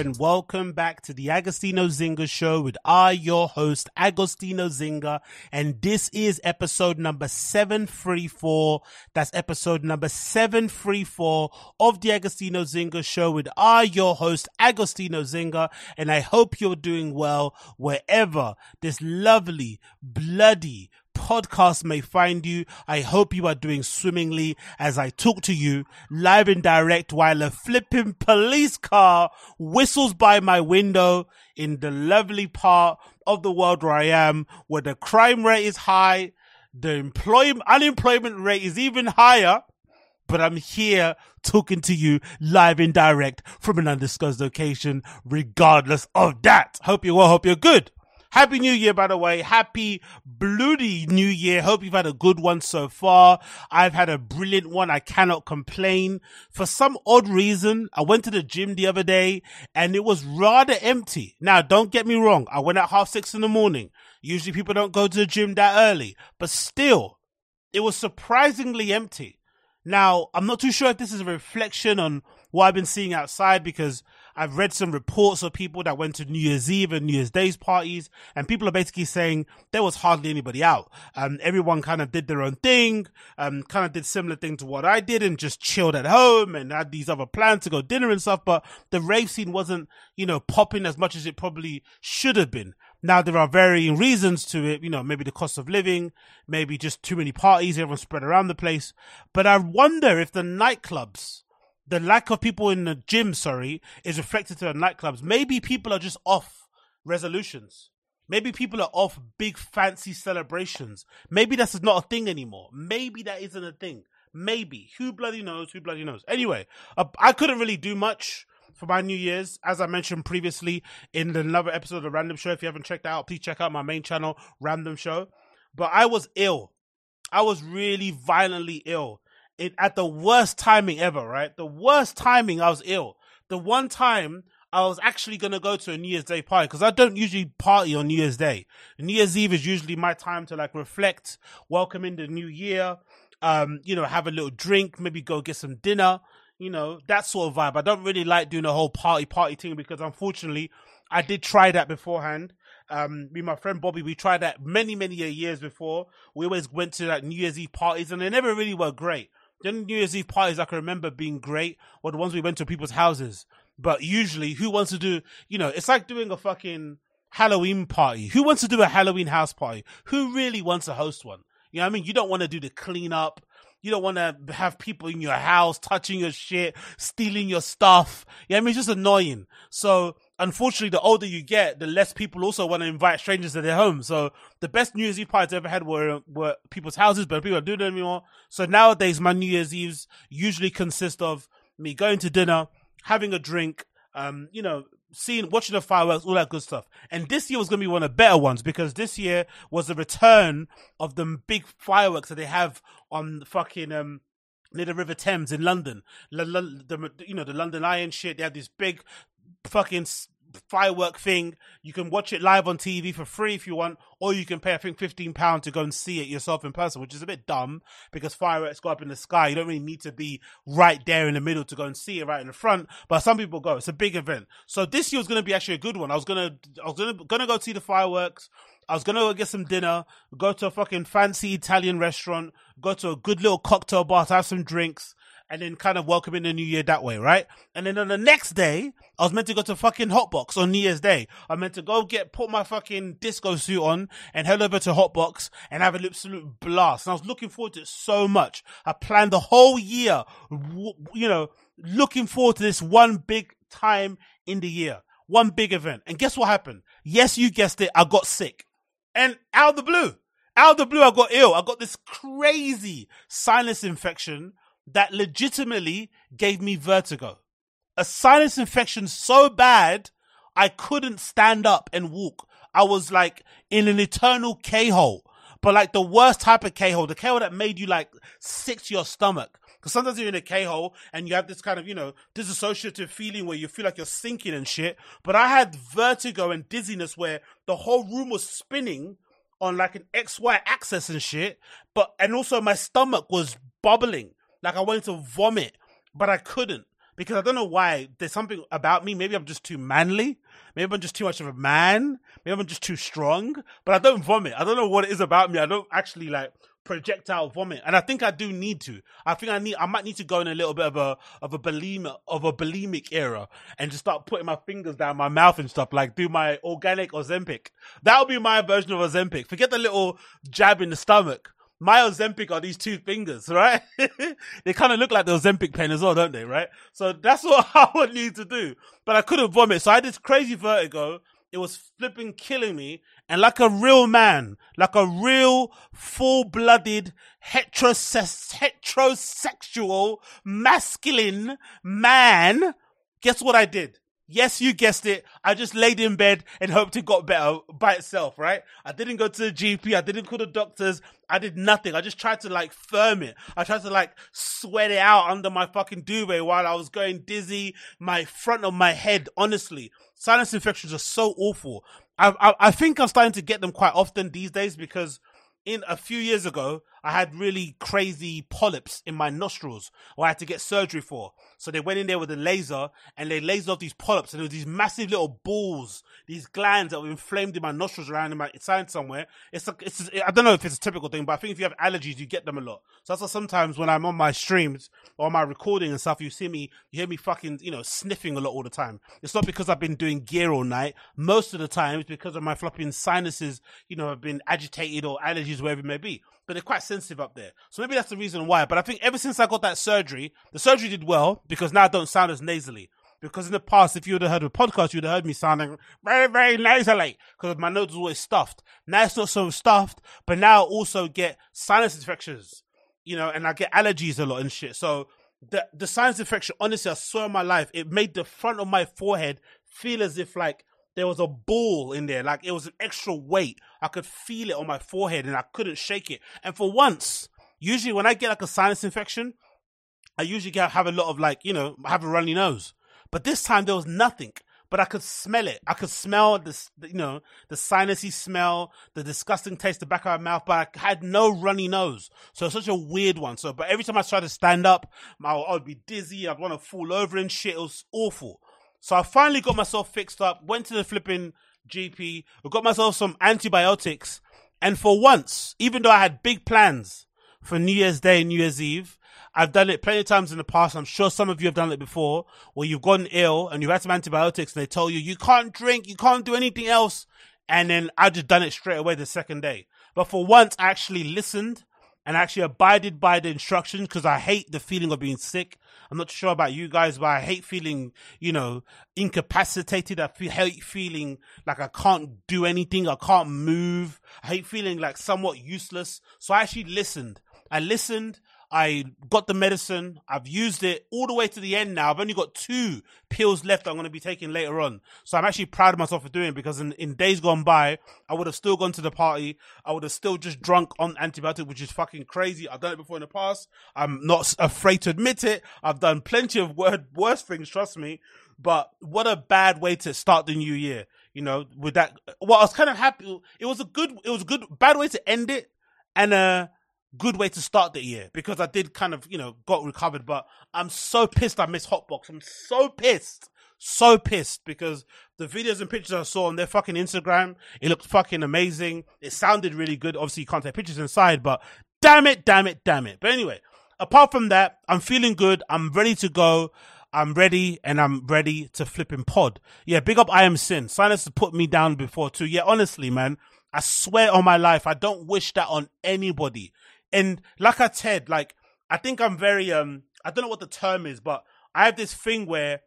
and welcome back to the Agostinho Zinga Show with I, your host, Agostinho Zinga, and this is episode number 734. That's episode number 734 of the Agostinho Zinga Show with I, your host, Agostinho Zinga, and I hope you're doing well wherever this lovely, bloody, podcast may find you. I hope you are doing swimmingly as I talk to you live and direct while a flipping police car whistles by my window in the lovely part of the world where I am, where the crime rate is high, the employment, unemployment rate is even higher. But I'm here talking to you live and direct from an undisclosed location, regardless of that. Hope you're well, hope you're good. Happy New Year, by the way. Happy bloody New Year. Hope you've had a good one so far. I've had a brilliant one. I cannot complain. For some odd reason, I went to the gym the other day and it was rather empty. Now, don't get me wrong. I went at half six in the morning. Usually people don't go to the gym that early, but still, it was surprisingly empty. Now, I'm not too sure if this is a reflection on what I've been seeing outside because I've read some reports of people that went to New Year's Eve and New Year's Day's parties, and people are basically saying there was hardly anybody out. Um, everyone kind of did their own thing, um, kind of did similar thing to what I did and just chilled at home and had these other plans to go dinner and stuff, but the rave scene wasn't, you know, popping as much as it probably should have been. Now there are varying reasons to it, you know, maybe the cost of living, maybe just too many parties, everyone spread around the place. But I wonder if the nightclubs, the lack of people in the gym, sorry, is reflected to the nightclubs. Maybe people are just off resolutions. Maybe people are off big fancy celebrations. Maybe that's not a thing anymore. Maybe that isn't a thing. Maybe. Who bloody knows? Who bloody knows? Anyway, uh, I couldn't really do much for my New Year's. As I mentioned previously in another episode of the Random Show. If you haven't checked that out, please check out my main channel, Random Show. But I was ill. I was really violently ill. It, at the worst timing ever, right? The worst timing I was ill. The one time I was actually going to go to a New Year's Day party because I don't usually party on New Year's Day. New Year's Eve is usually my time to like reflect, welcome in the new year, um, you know, have a little drink, maybe go get some dinner, you know, that sort of vibe. I don't really like doing the whole party party thing because unfortunately I did try that beforehand. Um, me my friend Bobby, we tried that many, many years before. We always went to like New Year's Eve parties and they never really were great. The New Year's Eve parties I can remember being great were the ones we went to people's houses. But usually, who wants to do, you know, it's like doing a fucking Halloween party. Who wants to do a Halloween house party? Who really wants to host one? You know what I mean? You don't want to do the cleanup. You don't want to have people in your house touching your shit, stealing your stuff. Yeah, I mean, it's just annoying. So, unfortunately, the older you get, the less people also want to invite strangers to their home. So, the best New Year's Eve parties I ever had were were people's houses, but people don't do them anymore. So nowadays, my New Year's Eves usually consist of me going to dinner, having a drink, um, you know, seeing, watching the fireworks, all that good stuff. And this year was going to be one of the better ones because this year was the return of the big fireworks that they have on the fucking, um, near the River Thames in London. L- L- the, you know, the London Iron shit. They have these big fucking firework thing. You can watch it live on TV for free if you want, or you can pay, I think, fifteen pounds to go and see it yourself in person, which is a bit dumb because fireworks go up in the sky. You don't really need to be right there in the middle to go and see it right in the front. But some people go. It's a big event. So this year was going to be actually a good one. I was gonna, I was gonna, gonna go see the fireworks. I was gonna go get some dinner, go to a fucking fancy Italian restaurant, go to a good little cocktail bar to have some drinks, and then kind of welcoming the new year that way, right? And then on the next day, I was meant to go to fucking Hotbox on New Year's Day. I meant to go get put my fucking disco suit on and head over to Hotbox and have an absolute blast. And I was looking forward to it so much. I planned the whole year, you know, looking forward to this one big time in the year. One big event. And guess what happened? Yes, you guessed it. I got sick. And out of the blue, out of the blue, I got ill. I got this crazy sinus infection that legitimately gave me vertigo. A sinus infection so bad, I couldn't stand up and walk. I was like in an eternal K-hole, but like the worst type of K-hole, the K-hole that made you like sick to your stomach. Cause sometimes you're in a K-hole and you have this kind of, you know, disassociative feeling where you feel like you're sinking and shit. But I had vertigo and dizziness where the whole room was spinning on like an XY axis and shit. But, and also my stomach was bubbling. Like I wanted to vomit, but I couldn't because I don't know why. There's something about me. Maybe I'm just too manly. Maybe I'm just too much of a man. Maybe I'm just too strong. But I don't vomit. I don't know what it is about me. I don't actually like projectile vomit, and I think I do need to. I think I need. I might need to go in a little bit of a of a bulimic of a bulimic era and just start putting my fingers down my mouth and stuff. Like do my organic Ozempic. That'll be my version of Ozempic. Forget the little jab in the stomach my Ozempic are these two fingers, right? they kind of look like the Ozempic pen as well, don't they? Right? So that's what I would need to do. But I couldn't vomit. So I had this crazy vertigo. It was flipping killing me. And like a real man, like a real full blooded heterose- heterosexual masculine man, guess what I did? Yes, you guessed it. I just laid in bed and hoped it got better by itself, right? I didn't go to the GP. I didn't call the doctors. I did nothing. I just tried to like firm it. I tried to like sweat it out under my fucking duvet while I was going dizzy. My front of my head, honestly, sinus infections are so awful. I, I, I think I'm starting to get them quite often these days because in a few years ago, I had really crazy polyps in my nostrils where I had to get surgery for. So they went in there with a laser and they lasered off these polyps and there were these massive little balls, these glands that were inflamed in my nostrils around in my side somewhere. It's it's I don't know if it's a typical thing, but I think if you have allergies, you get them a lot. So that's why sometimes when I'm on my streams or my recording and stuff, you see me, you hear me fucking, you know, sniffing a lot all the time. It's not because I've been doing gear all night. Most of the time, it's because of my flopping sinuses, you know, have been agitated or allergies, wherever it may be but they're quite sensitive up there. So maybe that's the reason why. But I think ever since I got that surgery, the surgery did well because now I don't sound as nasally. Because in the past, if you would have heard a podcast, you'd have heard me sounding very, very nasally because my nose was always stuffed. Now it's not so stuffed, but now I also get sinus infections, you know, and I get allergies a lot and shit. So the the sinus infection, honestly, I swear my life, it made the front of my forehead feel as if like there was a ball in there, like it was an extra weight. I could feel it on my forehead and I couldn't shake it. And for once, usually when I get like a sinus infection, I usually get, have a lot of like, you know, have a runny nose. But this time there was nothing. But I could smell it. I could smell this, you know, the sinusy smell, the disgusting taste, the back of my mouth, but I had no runny nose. So it's such a weird one. So, but every time I tried to stand up, I would be dizzy. I'd want to fall over and shit. It was awful. So I finally got myself fixed up, went to the flipping GP, got myself some antibiotics, and for once, even though I had big plans for New Year's Day and New Year's Eve, I've done it plenty of times in the past. I'm sure some of you have done it before, where you've gotten ill and you've had some antibiotics and they tell you you can't drink, you can't do anything else, and then I just done it straight away the second day. But for once, I actually listened and actually abided by the instructions because I hate the feeling of being sick. I'm not sure about you guys, but I hate feeling, you know, incapacitated. I feel, hate feeling like I can't do anything. I can't move. I hate feeling like somewhat useless. So I actually listened. I listened I got the medicine. I've used it all the way to the end now. I've only got two pills left I'm going to be taking later on. So I'm actually proud of myself for doing because in, in days gone by, I would have still gone to the party. I would have still just drunk on antibiotic, which is fucking crazy. I've done it before in the past. I'm not afraid to admit it. I've done plenty of word, worse things, trust me. But what a bad way to start the new year. You know, with that, well, I was kind of happy. It was a good, it was a good, bad way to end it. And, uh, good way to start the year because I did kind of, you know, got recovered, but I'm so pissed I missed Hotbox. I'm so pissed. So pissed because the videos and pictures I saw on their fucking Instagram, it looked fucking amazing. It sounded really good. Obviously, you can't take pictures inside, but damn it, damn it, damn it. But anyway, apart from that, I'm feeling good. I'm ready to go. I'm ready and I'm ready to flip in pod. Yeah, big up I am sin. Has put me down before too. Yeah, honestly, man, I swear on my life, I don't wish that on anybody. And like I said, like I think I'm very um I don't know what the term is, but I have this thing where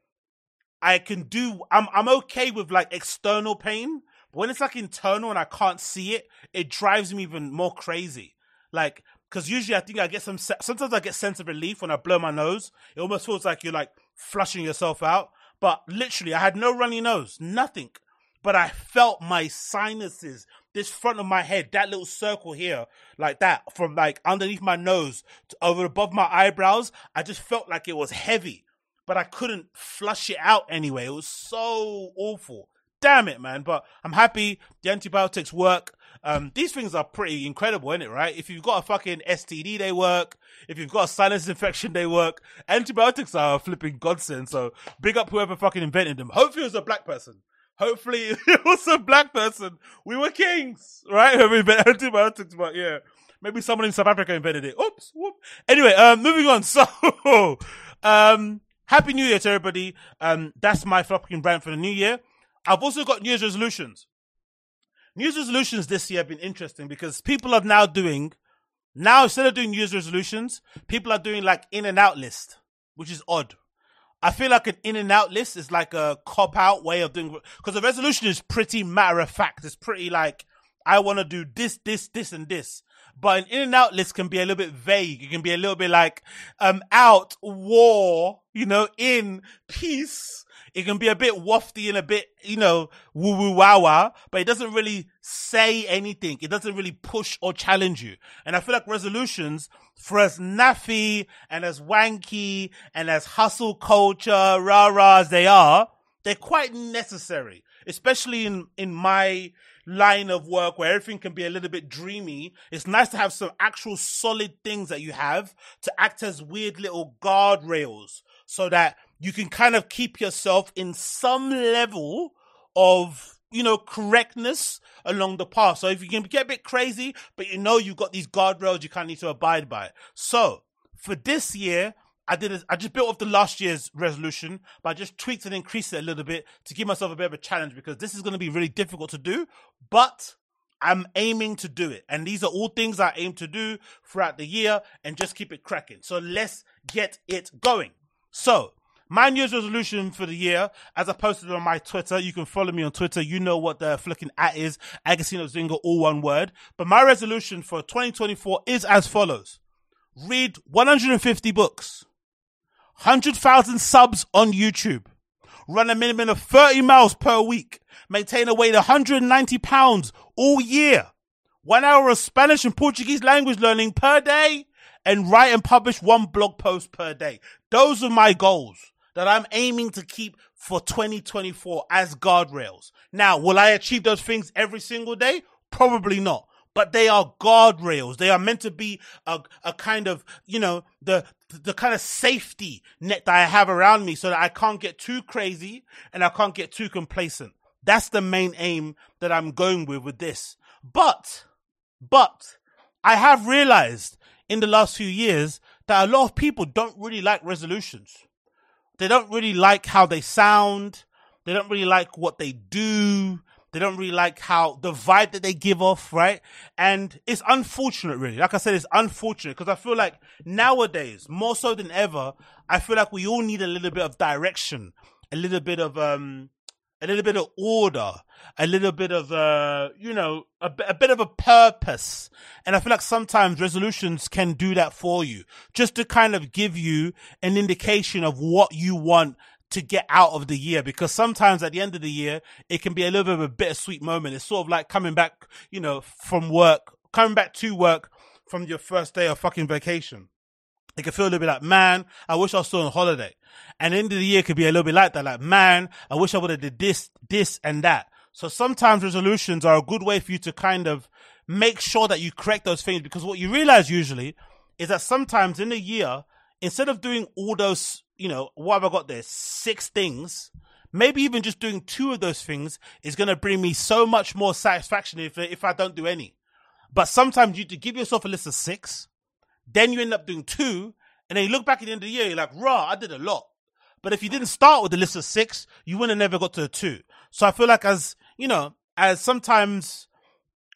I can do. I'm I'm okay with like external pain, but when it's like internal and I can't see it, it drives me even more crazy. Like because usually I think I get some. Sometimes I get sense of relief when I blow my nose. It almost feels like you're like flushing yourself out. But literally, I had no runny nose, nothing. But I felt my sinuses, this front of my head, that little circle here, like that, from like underneath my nose to over above my eyebrows. I just felt like it was heavy, but I couldn't flush it out anyway. It was so awful. Damn it, man. But I'm happy the antibiotics work. Um, these things are pretty incredible, isn't it? Right? If you've got a fucking STD, they work. If you've got a sinus infection, they work. Antibiotics are a flipping godsend. So big up whoever fucking invented them. Hopefully it was a black person. Hopefully it was a black person. We were kings, right? Whoever invented antibiotics, but yeah. Maybe someone in South Africa invented it. Oops, whoop. Anyway, um, moving on. So, um, happy new year to everybody. Um, that's my fucking brand for the new year. I've also got New Year's resolutions. New Year's resolutions this year have been interesting because people are now doing, now instead of doing New Year's resolutions, people are doing like in and out list, which is odd. I feel like an in and out list is like a cop out way of doing, because the resolution is pretty matter of fact. It's pretty like, I want to do this, this, this, and this. But an in and out list can be a little bit vague. It can be a little bit like, um, out, war, you know, in, peace, it can be a bit wafty and a bit, you know, woo woo wow wow, but it doesn't really say anything. It doesn't really push or challenge you. And I feel like resolutions, for as naffy and as wanky and as hustle culture, rah rah as they are, they're quite necessary, especially in, in my line of work where everything can be a little bit dreamy. It's nice to have some actual solid things that you have to act as weird little guardrails so that you can kind of keep yourself in some level of you know correctness along the path. So if you can get a bit crazy, but you know you've got these guardrails you kind of need to abide by. it. So for this year, I did. A, I just built off the last year's resolution, but I just tweaked and increased it a little bit to give myself a bit of a challenge because this is going to be really difficult to do. But I'm aiming to do it, and these are all things I aim to do throughout the year, and just keep it cracking. So let's get it going. So my New Year's resolution for the year, as I posted on my Twitter, you can follow me on Twitter. You know what the flicking at is. Agostinho Zinga, all one word. But my resolution for 2024 is as follows. Read 150 books. 100,000 subs on YouTube. Run a minimum of 30 miles per week. Maintain a weight of 190 pounds all year. One hour of Spanish and Portuguese language learning per day. And write and publish one blog post per day. Those are my goals that I'm aiming to keep for 2024 as guardrails. Now, will I achieve those things every single day? Probably not. But they are guardrails. They are meant to be a, a kind of, you know, the, the kind of safety net that I have around me so that I can't get too crazy and I can't get too complacent. That's the main aim that I'm going with with this. But, but I have realized in the last few years that a lot of people don't really like resolutions they don't really like how they sound. They don't really like what they do. They don't really like how the vibe that they give off, right? And it's unfortunate, really. Like I said, it's unfortunate because I feel like nowadays, more so than ever, I feel like we all need a little bit of direction, a little bit of, um, a little bit of order, a little bit of, uh, you know, a, a bit of a purpose. And I feel like sometimes resolutions can do that for you, just to kind of give you an indication of what you want to get out of the year because sometimes at the end of the year it can be a little bit of a bittersweet moment. It's sort of like coming back, you know, from work, coming back to work from your first day of fucking vacation. It can feel a little bit like, man, I wish I was still on holiday. And the end of the year could be a little bit like that. Like, man, I wish I would have did this, this and that. So sometimes resolutions are a good way for you to kind of make sure that you correct those things because what you realize usually is that sometimes in a year, instead of doing all those, you know, what have I got there? Six things. Maybe even just doing two of those things is going to bring me so much more satisfaction if, if I don't do any. But sometimes you to give yourself a list of six, then you end up doing two, and then you look back at the end of the year, you're like, raw, I did a lot. But if you didn't start with the list of six, you wouldn't have never got to a two. So I feel like as, you know, as sometimes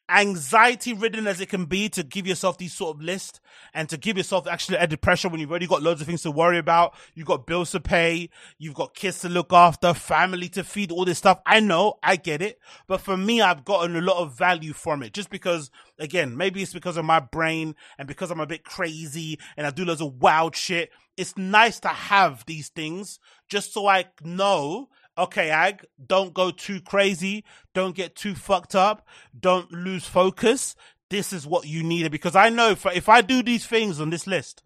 anxiety ridden as it can be to give yourself these sort of lists and to give yourself actually a depression when you've already got loads of things to worry about. You've got bills to pay. You've got kids to look after, family to feed, all this stuff. I know, I get it. But for me, I've gotten a lot of value from it just because, again, maybe it's because of my brain and because I'm a bit crazy and I do loads of wild shit. It's nice to have these things just so I know okay, Ag, don't go too crazy. Don't get too fucked up. Don't lose focus. This is what you needed Because I know if, if I do these things on this list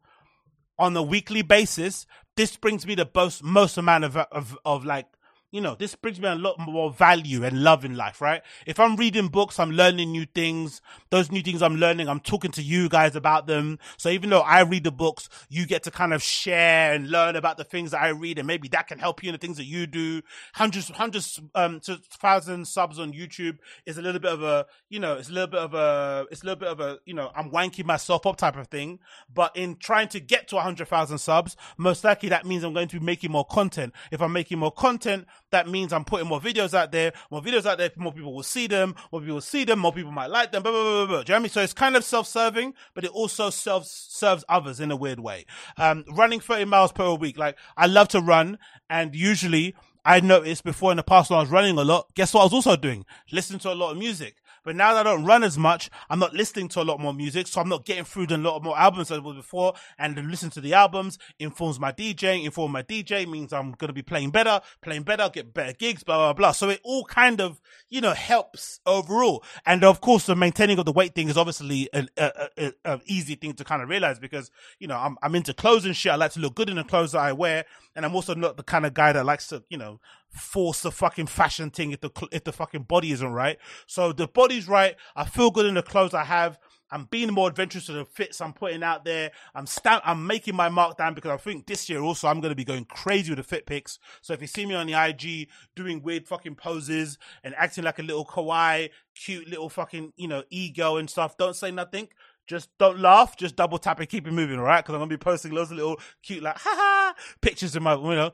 on a weekly basis, this brings me the most, most amount of, of, of like you know, this brings me a lot more value and love in life, right? If I'm reading books, I'm learning new things. Those new things I'm learning, I'm talking to you guys about them. So even though I read the books, you get to kind of share and learn about the things that I read and maybe that can help you in the things that you do. Hundreds, hundreds, um, to thousand subs on YouTube is a little bit of a, you know, it's a little bit of a, it's a little bit of a, you know, I'm wanking myself up type of thing. But in trying to get to a hundred thousand subs, most likely that means I'm going to be making more content. If I'm making more content, that means I'm putting more videos out there. More videos out there, more people will see them. More people will see them. More people might like them. Blah, blah, blah, blah. Do you know what I mean? So it's kind of self-serving, but it also self serves others in a weird way. Um, running 30 miles per week. Like I love to run and usually I noticed before in the past when I was running a lot, guess what I was also doing? Listening to a lot of music. But now that I don't run as much, I'm not listening to a lot more music, so I'm not getting through a lot more albums as I was before. And listening to the albums informs my DJing. Inform my DJ means I'm going to be playing better, playing better, get better gigs, blah blah blah. So it all kind of you know helps overall. And of course, the maintaining of the weight thing is obviously an a, a, a easy thing to kind of realize because you know I'm I'm into clothes and shit. I like to look good in the clothes that I wear, and I'm also not the kind of guy that likes to you know force the fucking fashion thing if the if the fucking body isn't right. So the body's right. I feel good in the clothes I have. I'm being more adventurous with the fits I'm putting out there. I'm sta- I'm making my mark down because I think this year also I'm going to be going crazy with the fit pics. So if you see me on the IG doing weird fucking poses and acting like a little kawaii, cute little fucking, you know, ego and stuff, don't say nothing. Just don't laugh. Just double tap and keep it moving, all right? Because I'm going to be posting loads of little cute, like, ha ha, pictures of my, you know,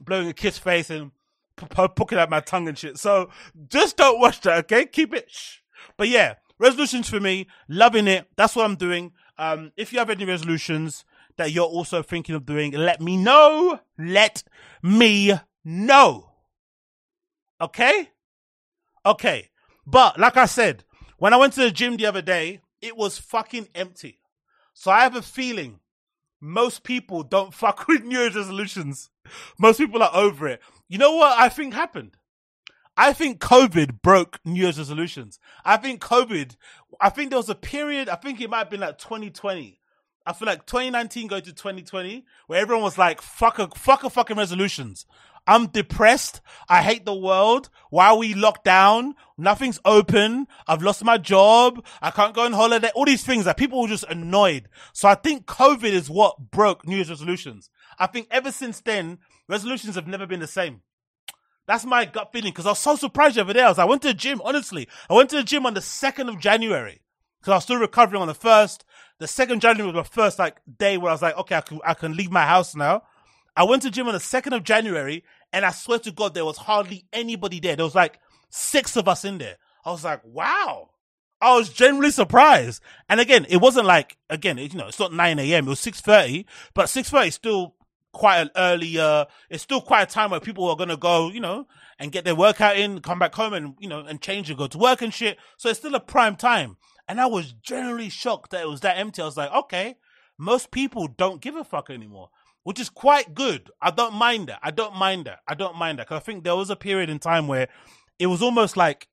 blowing a kiss face and poking out my tongue and shit. So just don't watch that, okay? Keep it. Shh. But yeah, resolutions for me, loving it. That's what I'm doing. Um, if you have any resolutions that you're also thinking of doing, let me know. Let me know. Okay? Okay. But like I said, when I went to the gym the other day, it was fucking empty. So I have a feeling most people don't fuck with New Year's resolutions. Most people are over it. You know what I think happened? I think COVID broke New Year's resolutions. I think COVID, I think there was a period, I think it might have been like 2020. I feel like 2019 going to 2020 where everyone was like, fuck a, fuck a fucking resolutions. I'm depressed. I hate the world. Why are we locked down? Nothing's open. I've lost my job. I can't go on holiday. All these things that people were just annoyed. So I think COVID is what broke New Year's resolutions. I think ever since then, resolutions have never been the same. That's my gut feeling because I was so surprised the other day. I was, I went to the gym, honestly. I went to the gym on the 2nd of January because I was still recovering on the 1st. The 2nd January was my first like day where I was like, okay, I can, I can leave my house now. I went to gym on the 2nd of January and I swear to God, there was hardly anybody there. There was like six of us in there. I was like, wow. I was genuinely surprised. And again, it wasn't like, again, you know, it's not 9 a.m. It was 6.30, but 6.30 is still quite an early, uh, it's still quite a time where people are to go, you know, and get their workout in, come back home and, you know, and change and go to work and shit. So it's still a prime time. And I was generally shocked that it was that empty. I was like, okay, most people don't give a fuck anymore, which is quite good. I don't mind that. I don't mind that. I don't mind that. Cause I think there was a period in time where it was almost like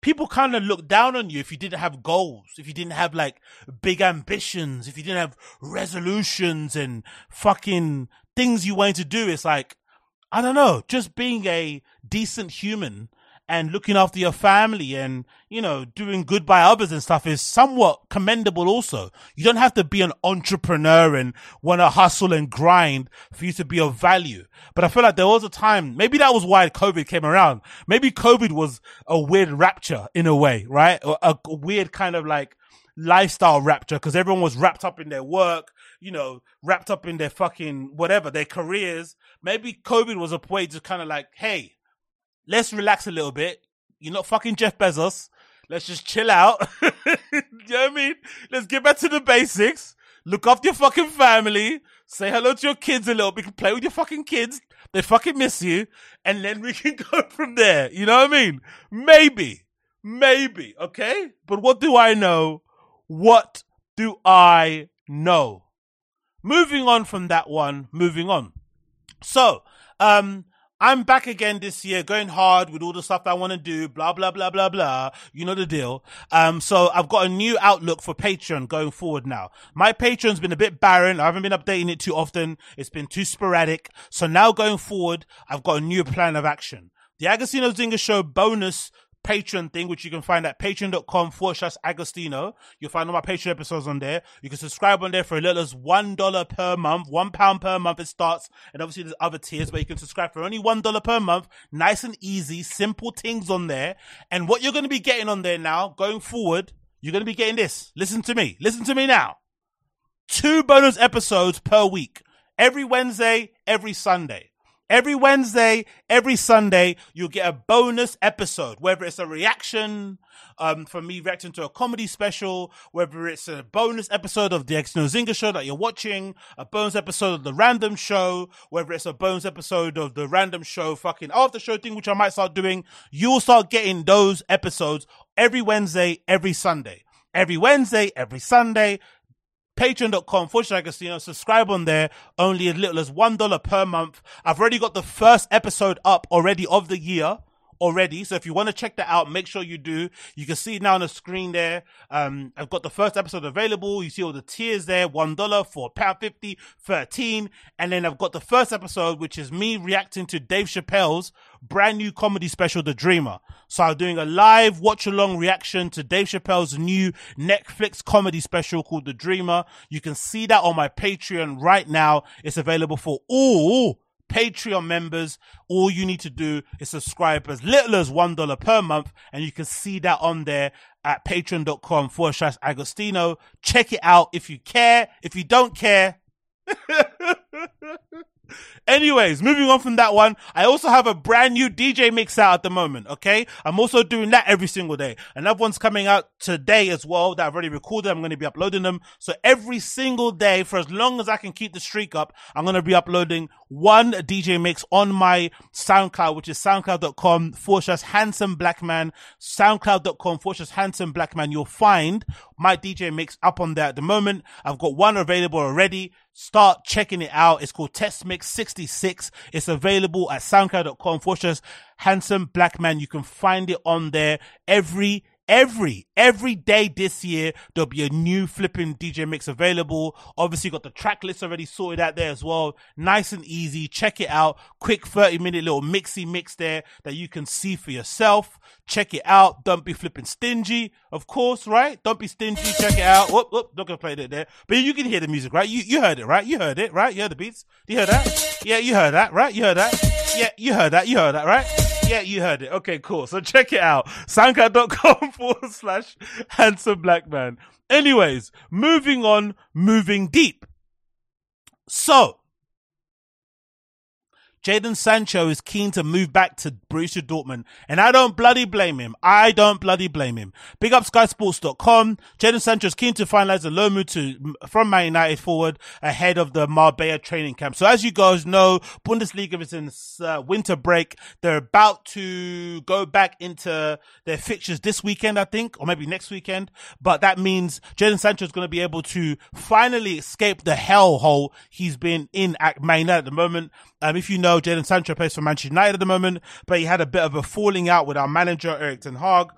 people kind of looked down on you if you didn't have goals, if you didn't have like big ambitions, if you didn't have resolutions and fucking things you wanted to do. It's like, I don't know, just being a decent human and looking after your family and, you know, doing good by others and stuff is somewhat commendable also. You don't have to be an entrepreneur and want to hustle and grind for you to be of value. But I feel like there was a time, maybe that was why COVID came around. Maybe COVID was a weird rapture in a way, right? A, a weird kind of like lifestyle rapture because everyone was wrapped up in their work, you know, wrapped up in their fucking whatever, their careers. Maybe COVID was a way to kind of like, hey, let's relax a little bit. You're not fucking Jeff Bezos. Let's just chill out. you know what I mean? Let's get back to the basics. Look after your fucking family. Say hello to your kids a little bit. Play with your fucking kids. They fucking miss you. And then we can go from there. You know what I mean? Maybe. Maybe. Okay? But what do I know? What do I know? Moving on from that one, moving on. So, um, I'm back again this year, going hard with all the stuff I want to do, blah, blah, blah, blah, blah. You know the deal. Um, so I've got a new outlook for Patreon going forward now. My Patreon's been a bit barren. I haven't been updating it too often. It's been too sporadic. So now going forward, I've got a new plan of action. The Agostinho Zinga Show bonus Patreon thing, which you can find at patreon.com forward slash Agostinho. You'll find all my Patreon episodes on there. You can subscribe on there for as little as $1 per month, £1 per month it starts. And obviously there's other tiers, but you can subscribe for only $1 per month. Nice and easy, simple things on there. And what you're going to be getting on there now, going forward, you're going to be getting this. Listen to me. Listen to me now. Two bonus episodes per week. Every Wednesday, every Sunday. Every Wednesday, every Sunday, you'll get a bonus episode, whether it's a reaction um, from me reacting to a comedy special, whether it's a bonus episode of the X No Zinga show that you're watching, a bonus episode of the random show, whether it's a bonus episode of the random show fucking after show thing, which I might start doing, you'll start getting those episodes every Wednesday, every Sunday. Every Wednesday, every Sunday, patreon.com forward slash Agostinho. Subscribe on there. Only as little as $1 per month. I've already got the first episode up already of the year already. So if you want to check that out, make sure you do. You can see now on the screen there. Um, I've got the first episode available. You see all the tiers there. $1, four pound 50, 13. And then I've got the first episode, which is me reacting to Dave Chappelle's brand new comedy special, The Dreamer. So I'm doing a live watch along reaction to Dave Chappelle's new Netflix comedy special called The Dreamer. You can see that on my Patreon right now. It's available for all Patreon members. All you need to do is subscribe as little as $1 per month and you can see that on there at patreon.com forward slash Agostinho. Check it out if you care. If you don't care, Anyways, moving on from that one, I also have a brand new DJ mix out at the moment, okay? I'm also doing that every single day. Another one's coming out today as well that I've already recorded. I'm going to be uploading them. So every single day, for as long as I can keep the streak up, I'm going to be uploading one DJ mix on my SoundCloud, which is soundcloud.com forward handsome black man, soundcloud.com forward handsome black man. You'll find my DJ mix up on there at the moment. I've got one available already. Start checking it out. It's called Test Mix 66. It's available at soundcloud.com forward handsome black man. You can find it on there every every every day this year there'll be a new flipping DJ mix available. Obviously got the track list already sorted out there as well. Nice and easy. Check it out. Quick 30 minute little mixy mix there that you can see for yourself. Check it out. Don't be flipping stingy, of course, right? Don't be stingy. Check it out. Whoop, whoop, not gonna play that there. But you can hear the music, right? You you heard it, right? You heard it, right? You heard the beats. You heard that? Yeah, you heard that, right? You heard that? Yeah, you heard that. You heard that, right? Yeah, you heard it. Okay, cool. So check it out. Soundcloud.com forward slash handsome black man. Anyways, moving on, moving deep. So, Jadon Sancho is keen to move back to Borussia Dortmund, and I don't bloody blame him. I don't bloody blame him. Big up SkySports.com. Jadon Sancho is keen to finalize a loan move to from Man United forward ahead of the Marbella training camp. So as you guys know, Bundesliga is in uh, winter break. They're about to go back into their fixtures this weekend, I think, or maybe next weekend. But that means Jadon Sancho is going to be able to finally escape the hellhole he's been in at Man United at the moment. Um, if you know, Jadon Sancho plays for Manchester United at the moment, but he had a bit of a falling out with our manager, Erik Ten Hag,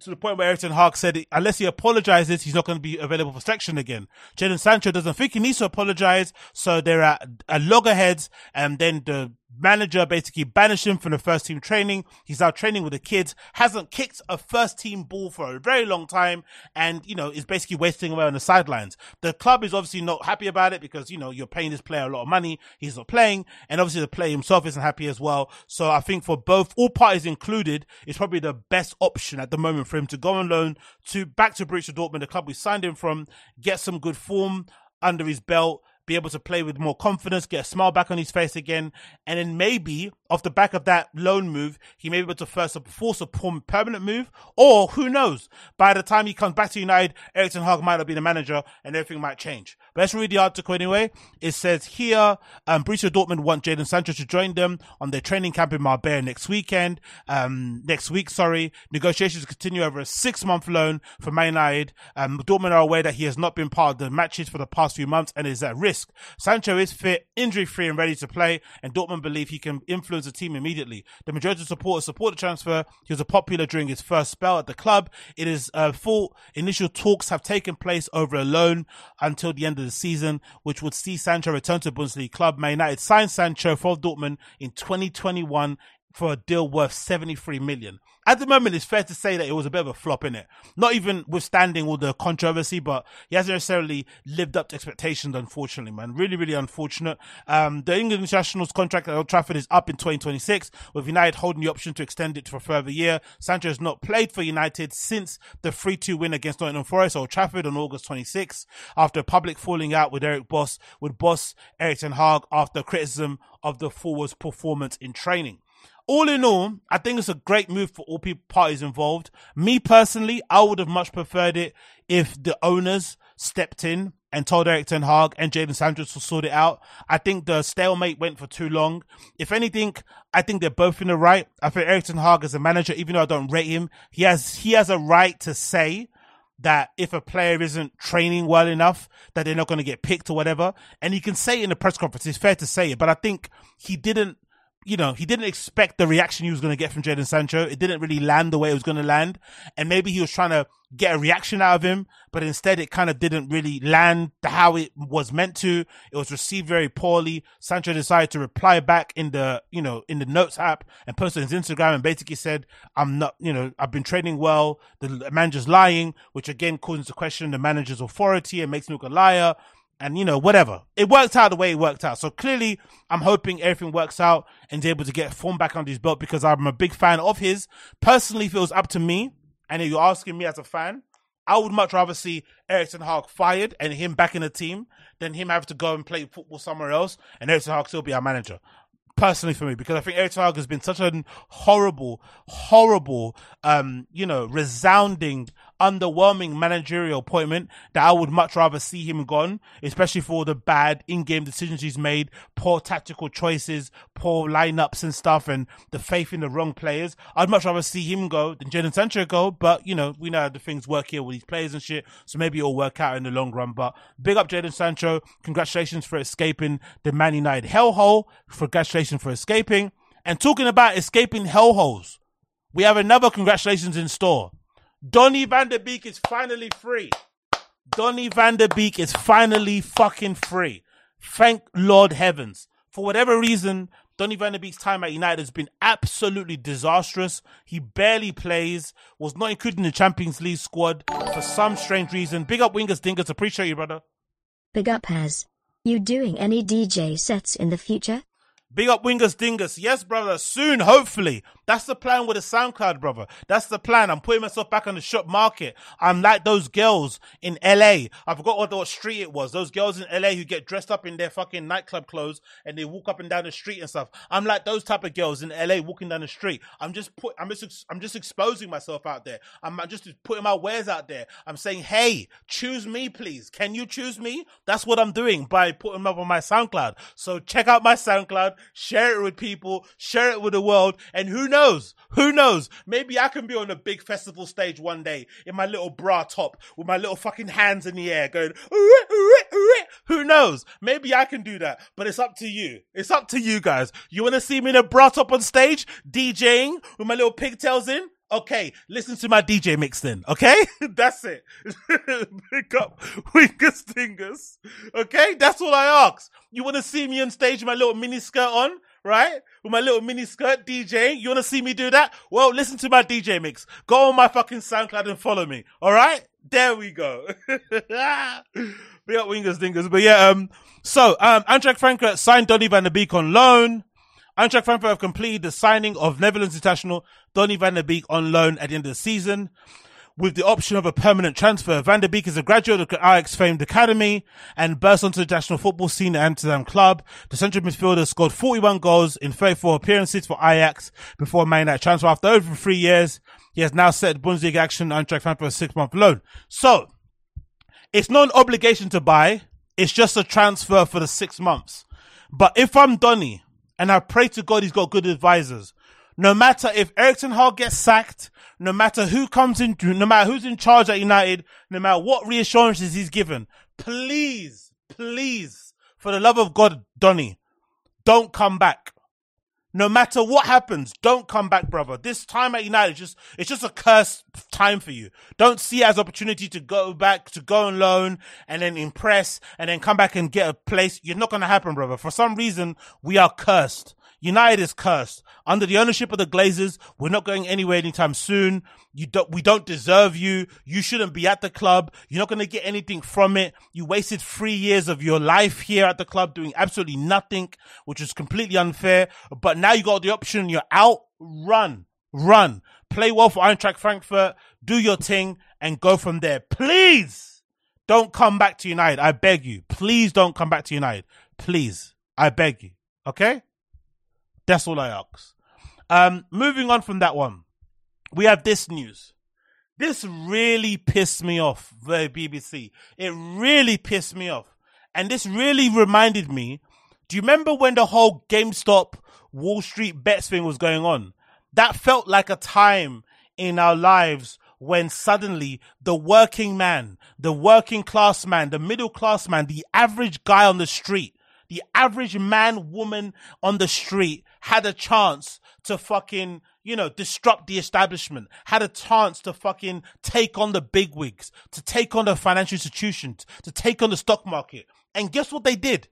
to the point where Erik Ten Hag said, unless he apologizes, he's not going to be available for selection again. Jadon Sancho doesn't think he needs to apologize, so they're at, at loggerheads, and then the manager basically banished him from the first team training. He's now training with the kids, hasn't kicked a first team ball for a very long time, and you know, is basically wasting away on the sidelines. The club is obviously not happy about it because, you know, you're paying this player a lot of money. He's not playing, and obviously the player himself isn't happy as well. So I think for both, all parties included, it's probably the best option at the moment for him to go on loan to back to Borussia Dortmund, the club we signed him from, get some good form under his belt be able to play with more confidence, get a smile back on his face again, and then maybe off the back of that loan move, he may be able to first force a permanent move, or who knows? By the time he comes back to United, Erik ten Hag might not be the manager, and everything might change. But let's read the article anyway. It says here, um, Borussia Dortmund want Jadon Sancho to join them on their training camp in Marbella next weekend. Um, next week, sorry. Negotiations continue over a six-month loan for Man United. Um, Dortmund are aware that he has not been part of the matches for the past few months and is at risk. Sancho is fit, injury-free, and ready to play, and Dortmund believe he can influence the team immediately. The majority of supporters support the transfer. He was a popular during his first spell at the club. It is uh, full initial talks have taken place over a loan until the end of the season, which would see Sancho return to Bundesliga club. Man United signed Sancho for Dortmund in 2021 for a deal worth 73 million at the moment, it's fair to say that it was a bit of a flop in it. Not even withstanding all the controversy, but he hasn't necessarily lived up to expectations, unfortunately, man. Really, really unfortunate. Um, the England International's contract at Old Trafford is up in 2026, with United holding the option to extend it for a further year. Sancho has not played for United since the 3-2 win against Nottingham Forest Old Trafford on August 26, after a public falling out with Eric Boss, with boss Erik ten Hag after criticism of the forward's performance in training all in all, I think it's a great move for all people, parties involved. Me personally, I would have much preferred it if the owners stepped in and told Erik ten Hag and Jadon Sancho to sort it out. I think the stalemate went for too long. If anything, I think they're both in the right. I think Erik ten Hag as a manager, even though I don't rate him, he has he has a right to say that if a player isn't training well enough, that they're not going to get picked or whatever. And he can say it in the press conference. It's fair to say it, but I think he didn't you know, he didn't expect the reaction he was going to get from Jadon Sancho. It didn't really land the way it was going to land. And maybe he was trying to get a reaction out of him, but instead it kind of didn't really land how it was meant to. It was received very poorly. Sancho decided to reply back in the, you know, in the notes app and posted his Instagram and basically said, I'm not, you know, I've been training well. The manager's lying, which again calls into question the manager's authority and makes me look a liar and you know whatever. It worked out the way it worked out. So clearly i'm hoping everything works out and he's able to get form back under his belt because i'm a big fan of his. Personally if it was up to me. And if you're asking me as a fan i would much rather see Erik ten Hag fired and him back in the team than him have to go and play football somewhere else and Erik ten Hag still be our manager. Personally for me because I think Erik ten has been such a horrible, horrible, um, you know, resounding underwhelming managerial appointment that I would much rather see him gone, especially for the bad in-game decisions he's made, poor tactical choices, poor lineups and stuff, and the faith in the wrong players. I'd much rather see him go than Jadon Sancho go, but you know, we know how the things work here with these players and shit, so maybe it'll work out in the long run. But big up Jadon Sancho. Congratulations for escaping the Man United hellhole. Congratulations for escaping. And talking about escaping hellholes, we have another congratulations in store. Donny van de Beek is finally free. Donny van de Beek is finally fucking free. Thank Lord heavens. For whatever reason, Donny van de Beek's time at United has been absolutely disastrous. He barely plays, was not included in the Champions League squad for some strange reason. Big up Wingers Dingers, appreciate you, brother. Big up Has. You doing any DJ sets in the future? Big up Wingers Dingus. Yes, brother. Soon, hopefully. That's the plan with the SoundCloud, brother. That's the plan. I'm putting myself back on the shop market. I'm like those girls in LA. I forgot what, what street it was. Those girls in LA who get dressed up in their fucking nightclub clothes and they walk up and down the street and stuff. I'm like those type of girls in LA walking down the street. I'm just put, I'm just, I'm just exposing myself out there. I'm just putting my wares out there. I'm saying, hey, choose me, please. Can you choose me? That's what I'm doing by putting them up on my SoundCloud. So check out my SoundCloud share it with people, share it with the world, and who knows? Who knows? Maybe I can be on a big festival stage one day in my little bra top with my little fucking hands in the air going, who knows? Maybe I can do that, but it's up to you. It's up to you guys. You want to see me in a bra top on stage, DJing with my little pigtails in? Okay, listen to my DJ mix then. Okay, that's it. Pick up Wingers Stingers. Okay, that's all I ask. You want to see me on stage with my little mini skirt on, right? With my little mini skirt DJ. You want to see me do that? Well, listen to my DJ mix. Go on my fucking SoundCloud and follow me. All right, there we go. Big up Wingers Dingers. But yeah, um, so um, Eintracht Frankfurt signed Donny van de Beek on loan. Eintracht Frankfurt have completed the signing of Netherlands international Donny van de Beek on loan at the end of the season. with the option of a permanent transfer. Van de Beek is a graduate of Ajax famed academy and burst onto the national football scene at Amsterdam club. The central midfielder scored 41 goals in 34 appearances for Ajax before making that transfer. After over three years, he has now set Bundesliga action on track for a six month loan. So, it's not an obligation to buy. It's just a transfer for the six months. But if I'm Donny and I pray to God he's got good advisors, no matter if Erik Hall gets sacked, no matter who comes in, no matter who's in charge at United, no matter what reassurances he's given, please, please, for the love of God, Donny, don't come back. No matter what happens, don't come back, brother. This time at United, just it's just a cursed time for you. Don't see as opportunity to go back, to go on loan, and then impress, and then come back and get a place. You're not gonna happen, brother. For some reason, we are cursed. United is cursed. Under the ownership of the Glazers, we're not going anywhere anytime soon. You don't, we don't deserve you. You shouldn't be at the club. You're not going to get anything from it. You wasted three years of your life here at the club doing absolutely nothing, which is completely unfair. But now you got the option. You're out. Run, run, play well for Eintracht Frankfurt, do your thing and go from there. Please don't come back to United. I beg you. Please don't come back to United. Please. I beg you. Okay? That's all I ask. Um, moving on from that one, we have this news. This really pissed me off, the BBC. It really pissed me off. And this really reminded me, do you remember when the whole GameStop Wall Street bets thing was going on? That felt like a time in our lives when suddenly the working man, the working class man, the middle class man, the average guy on the street the average man, woman on the street had a chance to fucking, you know, disrupt the establishment, had a chance to fucking take on the bigwigs, to take on the financial institutions, to take on the stock market. And guess what they did?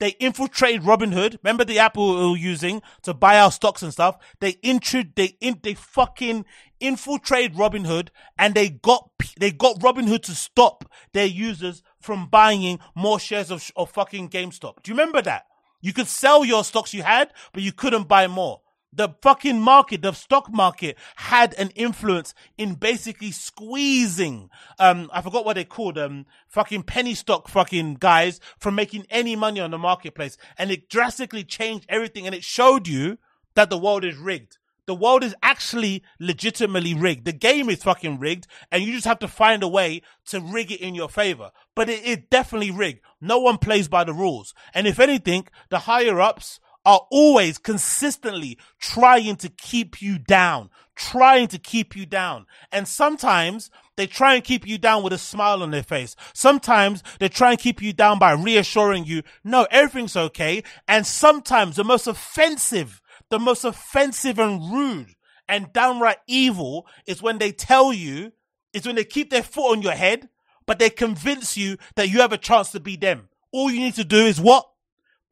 They infiltrated Robinhood. Remember the app we were using to buy our stocks and stuff. They intro, they in, they fucking infiltrated Robinhood and they got they got Robinhood to stop their users from buying more shares of, of fucking GameStop. Do you remember that? You could sell your stocks you had, but you couldn't buy more. The fucking market, the stock market had an influence in basically squeezing, um, I forgot what they called, um, fucking penny stock fucking guys from making any money on the marketplace. And it drastically changed everything and it showed you that the world is rigged. The world is actually legitimately rigged. The game is fucking rigged, and you just have to find a way to rig it in your favor. But it is definitely rigged. No one plays by the rules. And if anything, the higher ups are always consistently trying to keep you down, trying to keep you down. And sometimes they try and keep you down with a smile on their face. Sometimes they try and keep you down by reassuring you, no, everything's okay. And sometimes the most offensive the most offensive and rude and downright evil is when they tell you, is when they keep their foot on your head, but they convince you that you have a chance to be them. All you need to do is what?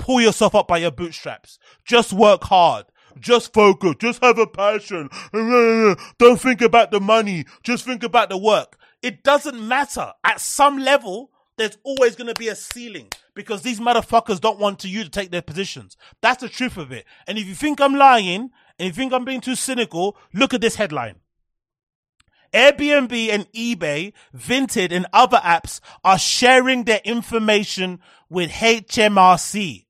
Pull yourself up by your bootstraps. Just work hard. Just focus. Just have a passion. Don't think about the money. Just think about the work. It doesn't matter. At some level, there's always going to be a ceiling because these motherfuckers don't want you to take their positions. That's the truth of it. And if you think I'm lying and you think I'm being too cynical, look at this headline. Airbnb and eBay, Vinted and other apps are sharing their information with HMRC.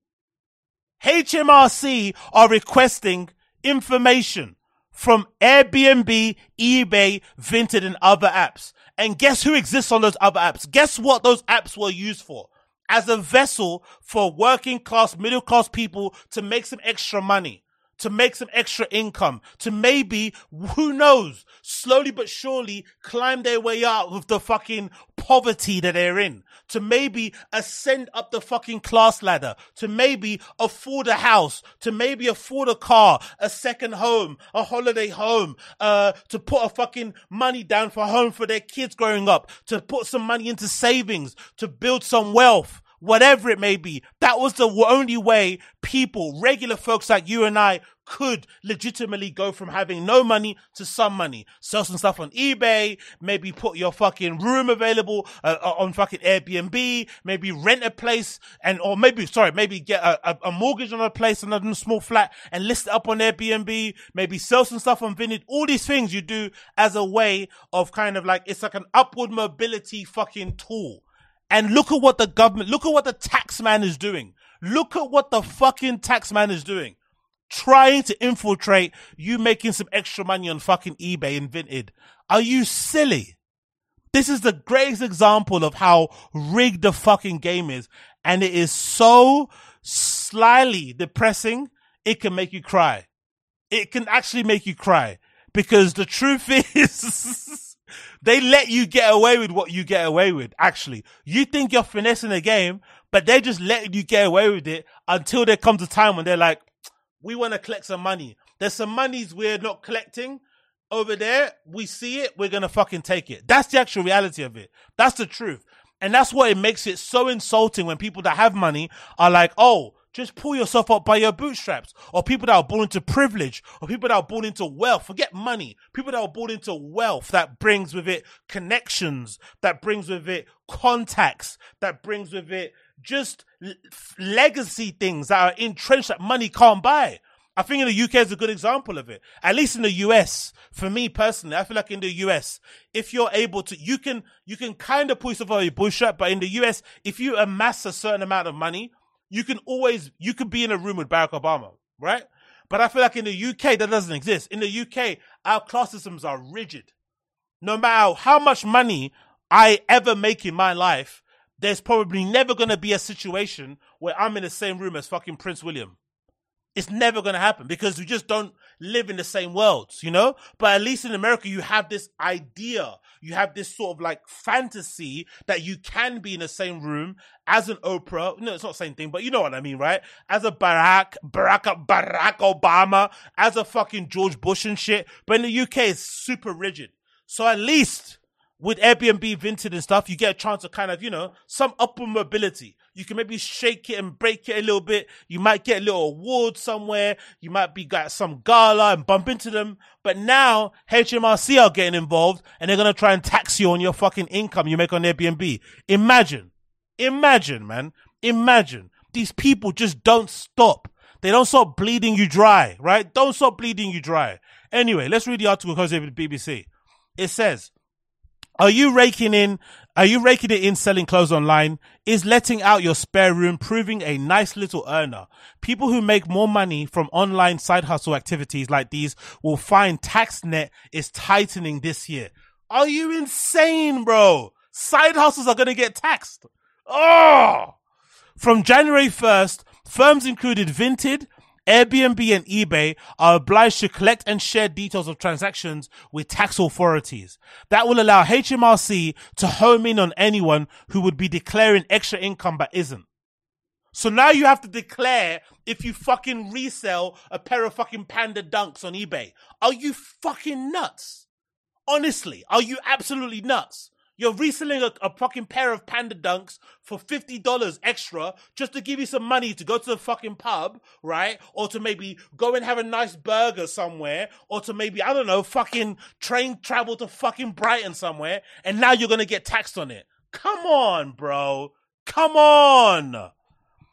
HMRC are requesting information from Airbnb, eBay, Vinted and other apps. And guess who exists on those other apps? Guess what those apps were used for? As a vessel for working class, middle class people to make some extra money to make some extra income, to maybe, who knows, slowly but surely climb their way out of the fucking poverty that they're in, to maybe ascend up the fucking class ladder, to maybe afford a house, to maybe afford a car, a second home, a holiday home, uh, to put a fucking money down for home for their kids growing up, to put some money into savings, to build some wealth whatever it may be. That was the only way people, regular folks like you and I, could legitimately go from having no money to some money. Sell some stuff on eBay, maybe put your fucking room available uh, uh, on fucking Airbnb, maybe rent a place and, or maybe, sorry, maybe get a, a, mortgage on a place, another small flat and list it up on Airbnb, maybe sell some stuff on Vinted. All these things you do as a way of kind of like, it's like an upward mobility fucking tool. And look at what the government, look at what the tax man is doing. Look at what the fucking tax man is doing. Trying to infiltrate you making some extra money on fucking eBay and Vinted. Are you silly? This is the greatest example of how rigged the fucking game is. And it is so slyly depressing, it can make you cry. It can actually make you cry. Because the truth is, they let you get away with what you get away with, actually. You think you're finessing the game, but they're just letting you get away with it until there comes a time when they're like, we want to collect some money. There's some monies we're not collecting over there. We see it. We're going to fucking take it. That's the actual reality of it. That's the truth. And that's what it makes it so insulting when people that have money are like, oh, just pull yourself up by your bootstraps. Or people that are born into privilege, or people that are born into wealth. Forget money. People that are born into wealth that brings with it connections, that brings with it contacts, that brings with it just legacy things that are entrenched that money can't buy. I think in the UK is a good example of it. At least in the US, for me personally, I feel like in the US, if you're able to, you can, you can kind of pull yourself out your bootstrap, but in the US, if you amass a certain amount of money, you can always, you could be in a room with Barack Obama, right? But I feel like in the UK, that doesn't exist. In the UK, our class systems are rigid. No matter how much money I ever make in my life, there's probably never going to be a situation where I'm in the same room as fucking Prince William. It's never going to happen because we just don't live in the same worlds, you know? But at least in America, you have this idea. You have this sort of like fantasy that you can be in the same room as an Oprah. No, it's not the same thing, but you know what I mean, right? As a Barack, Barack, Barack Obama, as a fucking George Bush and shit. But in the UK, it's super rigid. So at least with Airbnb Vinted and stuff, you get a chance of kind of, you know, some upper mobility. You can maybe shake it and break it a little bit. You might get a little award somewhere. You might be at some gala and bump into them. But now HMRC are getting involved and they're going to try and tax you on your fucking income you make on Airbnb. Imagine, imagine, man, imagine these people just don't stop. They don't stop bleeding you dry, right? Don't stop bleeding you dry. Anyway, let's read the article because of the BBC. It says, are you raking in? Are you raking it in selling clothes online? Is letting out your spare room proving a nice little earner? People who make more money from online side hustle activities like these will find TaxNet is tightening this year. Are you insane, bro? Side hustles are going to get taxed. Oh! From January 1st, firms included Vinted, Airbnb and eBay are obliged to collect and share details of transactions with tax authorities. That will allow HMRC to home in on anyone who would be declaring extra income but isn't. So now you have to declare if you fucking resell a pair of fucking panda dunks on eBay. Are you fucking nuts? Honestly, are you absolutely nuts? You're reselling a, a fucking pair of panda dunks for $50 extra just to give you some money to go to the fucking pub, right? Or to maybe go and have a nice burger somewhere, or to maybe, I don't know, fucking train travel to fucking Brighton somewhere, and now you're gonna get taxed on it. Come on, bro. Come on.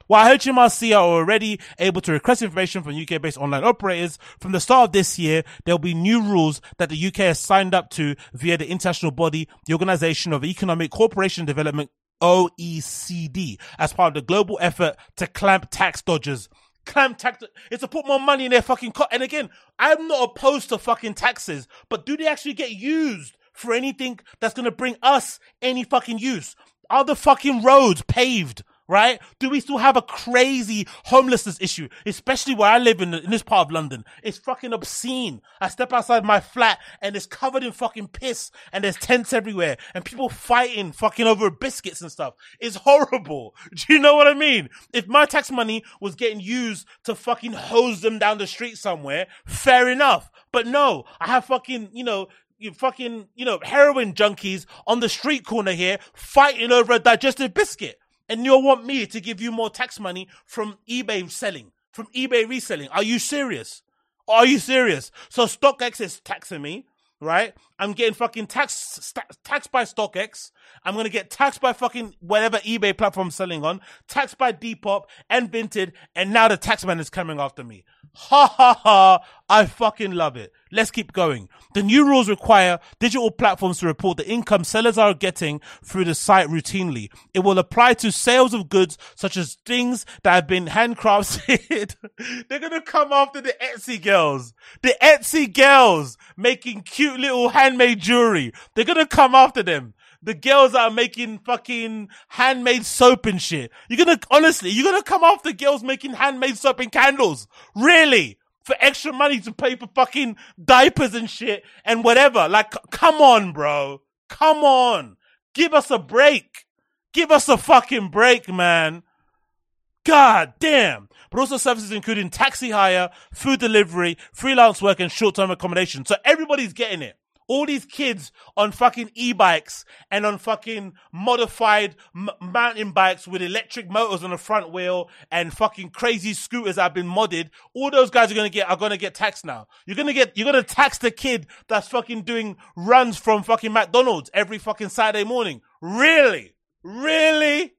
While HMRC are already able to request information from UK based online operators, from the start of this year, there will be new rules that the UK has signed up to via the international body, the Organization of Economic Cooperation Development, OECD, as part of the global effort to clamp tax dodgers clamp tax. It's to put more money in their fucking cut. And again, I'm not opposed to fucking taxes, but do they actually get used for anything that's gonna bring us any fucking use? Are the fucking roads paved? Right? Do we still have a crazy homelessness issue, especially where I live in, in this part of London? It's fucking obscene. I step outside my flat and it's covered in fucking piss and there's tents everywhere and people fighting fucking over biscuits and stuff. It's horrible. Do you know what I mean? If my tax money was getting used to fucking hose them down the street somewhere, fair enough. But no, I have fucking, you know, you fucking, you know, heroin junkies on the street corner here fighting over a digestive biscuit and you'll want me to give you more tax money from eBay selling, from eBay reselling. Are you serious? Are you serious? So StockX is taxing me, right? I'm getting fucking taxed sta- taxed by StockX. I'm gonna get taxed by fucking whatever eBay platform I'm selling on, taxed by Depop and Vinted, and now the taxman is coming after me. Ha ha ha! I fucking love it. Let's keep going. The new rules require digital platforms to report the income sellers are getting through the site routinely. It will apply to sales of goods such as things that have been handcrafted. They're gonna come after the Etsy girls. The Etsy girls making cute little handmade jewelry. They're gonna come after them. The girls that are making fucking handmade soap and shit. You're gonna, honestly, you're gonna come after girls making handmade soap and candles. Really? For extra money to pay for fucking diapers and shit and whatever. Like, come on, bro. Come on. Give us a break. Give us a fucking break, man. God damn. But also services including taxi hire, food delivery, freelance work, and short-term accommodation. So everybody's getting it. All these kids on fucking e-bikes and on fucking modified m- mountain bikes with electric motors on the front wheel and fucking crazy scooters that have been modded. All those guys are gonna get are gonna get taxed now. You're gonna get you're gonna tax the kid that's fucking doing runs from fucking McDonald's every fucking Saturday morning. Really? Really?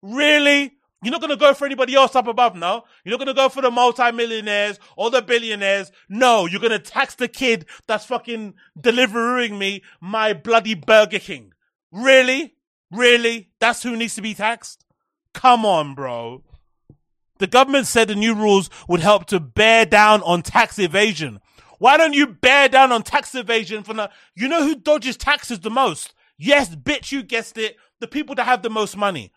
Really? You're not gonna go for anybody else up above, no? You're not gonna go for the multimillionaires or the billionaires. No, you're gonna tax the kid that's fucking delivering me my bloody Burger King. Really? Really? That's who needs to be taxed? Come on, bro. The government said the new rules would help to bear down on tax evasion. Why don't you bear down on tax evasion from the, you know who dodges taxes the most? Yes, bitch, you guessed it. The people that have the most money.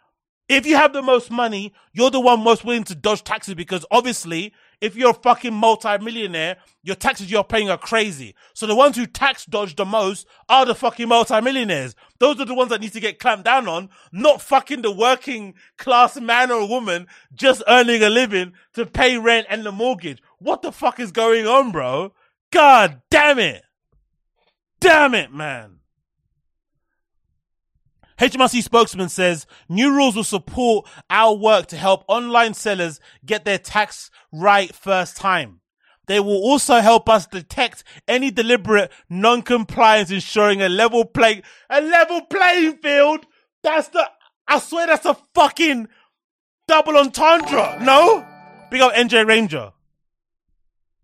If you have the most money, you're the one most willing to dodge taxes because obviously, if you're a fucking multi-millionaire, your taxes you're paying are crazy. So the ones who tax dodge the most are the fucking multi-millionaires. Those are the ones that need to get clamped down on, not fucking the working class man or woman just earning a living to pay rent and the mortgage. What the fuck is going on, bro? God damn it. Damn it, man. HMRC spokesman says new rules will support our work to help online sellers get their tax right first time. They will also help us detect any deliberate non-compliance, ensuring a level play a level playing field. That's the I swear that's a fucking double entendre. No, big up NJ Ranger.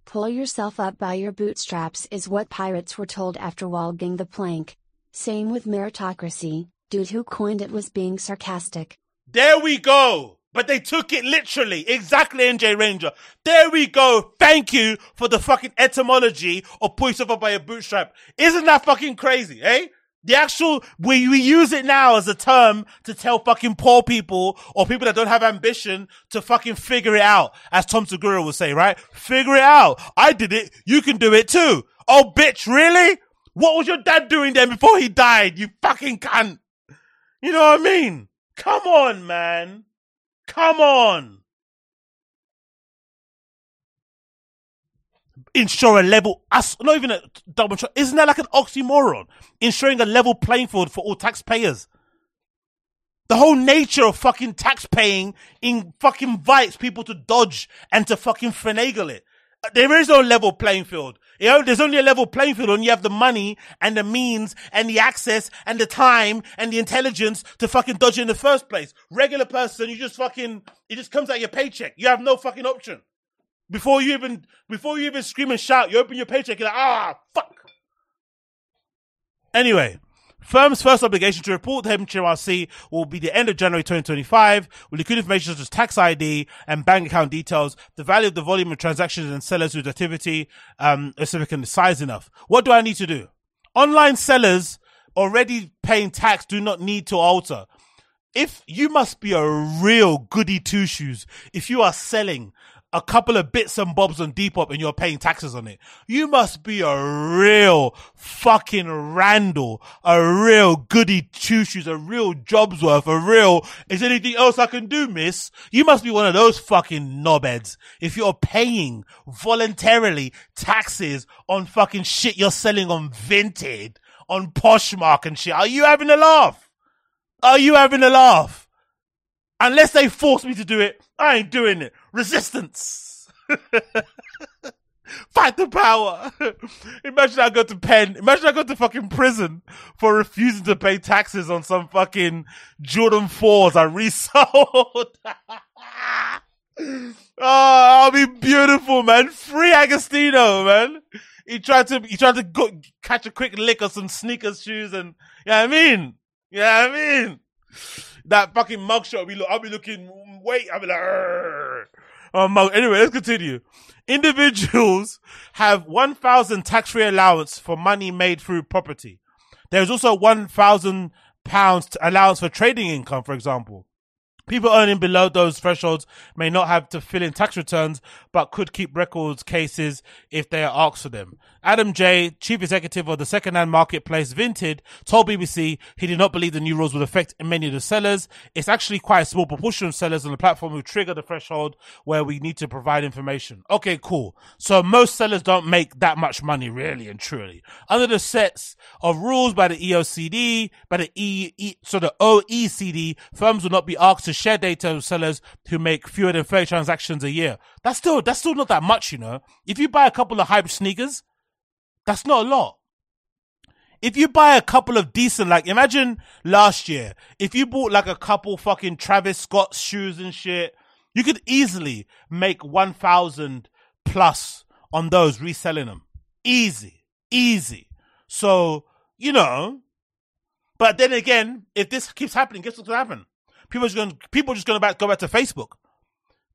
Pull yourself up by your bootstraps is what pirates were told after walking the plank. Same with meritocracy, dude who coined it was being sarcastic. There we go. But they took it literally. Exactly, NJ Ranger. There we go. Thank you for the fucking etymology of pull yourself by your bootstrap. Isn't that fucking crazy, eh? The actual, we, we use it now as a term to tell fucking poor people or people that don't have ambition to fucking figure it out. As Tom Segura would say, right? Figure it out. I did it. You can do it too. Oh, bitch, really? What was your dad doing then before he died? You fucking cunt. You know what I mean? Come on, man. Come on. Ensure a level, not even a double, isn't that like an oxymoron? Ensuring a level playing field for all taxpayers. The whole nature of fucking taxpaying in fucking invites people to dodge and to fucking finagle it. There is no level playing field. You know, there's only a level playing field when you have the money and the means and the access and the time and the intelligence to fucking dodge it in the first place. Regular person, you just fucking, it just comes out your paycheck. You have no fucking option. Before you even, before you even scream and shout, you open your paycheck, you're like, ah, fuck. Anyway, firm's first obligation to report to HMRC will be the end of January 2025, with include information such as tax ID and bank account details, the value of the volume of transactions and sellers whose activity um, is significant size enough. What do I need to do? Online sellers already paying tax do not need to alter. If you must be a real goody two shoes, if you are selling a couple of bits and bobs on Depop and you're paying taxes on it, you must be a real fucking Randall, a real goody two shoes, a real job's worth, a real, is anything else I can do, miss? You must be one of those fucking knobheads. If you're paying voluntarily taxes on fucking shit you're selling on Vinted, on Poshmark and shit, are you having a laugh? Are you having a laugh? Unless they force me to do it, I ain't doing it. Resistance. Fight the power. Imagine I go to pen. Imagine I go to fucking prison for refusing to pay taxes on some fucking Jordan 4s I resold. oh, I'll be beautiful, man. Free Agostinho, man. He tried to, he tried to go, catch a quick lick of some sneakers, shoes, and, you know what I mean? You know what I mean? That fucking mugshot, I'll be, I'll be looking, wait, I'll be like. Uh, mug. Anyway, let's continue. Individuals have 1,000 tax-free allowance for money made through property. There's also 1,000 pounds allowance for trading income, for example. People earning below those thresholds may not have to fill in tax returns, but could keep records cases if they are asked for them. Adam Jay, chief executive of the second-hand marketplace Vinted, told BBC he did not believe the new rules would affect many of the sellers. It's actually quite a small proportion of sellers on the platform who trigger the threshold where we need to provide information. Okay, cool. So most sellers don't make that much money, really and truly. Under the sets of rules by the EOCD, by the E, e so the OECD, firms will not be asked to share data with sellers who make fewer than 30 transactions a year. That's still, that's still not that much, you know. If you buy a couple of hype sneakers, that's not a lot. If you buy a couple of decent, like imagine last year, if you bought like a couple fucking Travis Scott shoes and shit, you could easily make 1000 plus on those reselling them. Easy, easy. So, you know, but then again, if this keeps happening, guess what's gonna happen? People are just gonna people are just gonna back, go back to Facebook.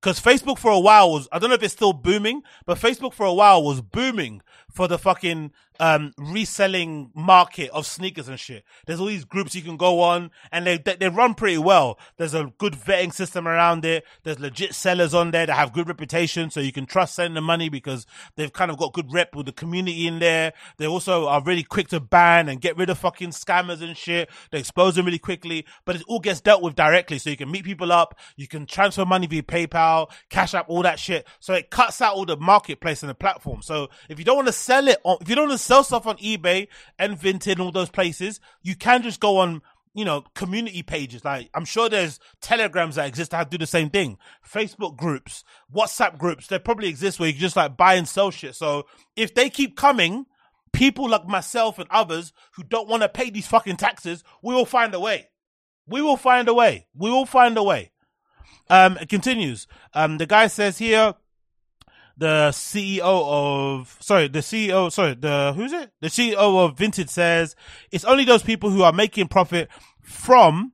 Because Facebook for a while was, I don't know if it's still booming, but Facebook for a while was booming for the fucking um, reselling market of sneakers and shit. There's all these groups you can go on and they, they, they run pretty well. There's a good vetting system around it. There's legit sellers on there that have good reputation. So you can trust sending the money because they've kind of got good rep with the community in there. They also are really quick to ban and get rid of fucking scammers and shit. They expose them really quickly, but it all gets dealt with directly. So you can meet people up. You can transfer money via PayPal, Cash App, all that shit. So it cuts out all the marketplace and the platform. So if you don't want to sell it on, if you don't want to sell stuff on eBay and Vinted and all those places, you can just go on, you know, community pages. Like I'm sure there's telegrams that exist that do the same thing. Facebook groups, WhatsApp groups, they probably exist where you just like buy and sell shit. So if they keep coming, people like myself and others who don't want to pay these fucking taxes, we will find a way. We will find a way. We will find a way. Um, it continues. Um, the guy says here, the CEO of sorry, the CEO sorry, the who's it? The CEO of Vinted says it's only those people who are making profit from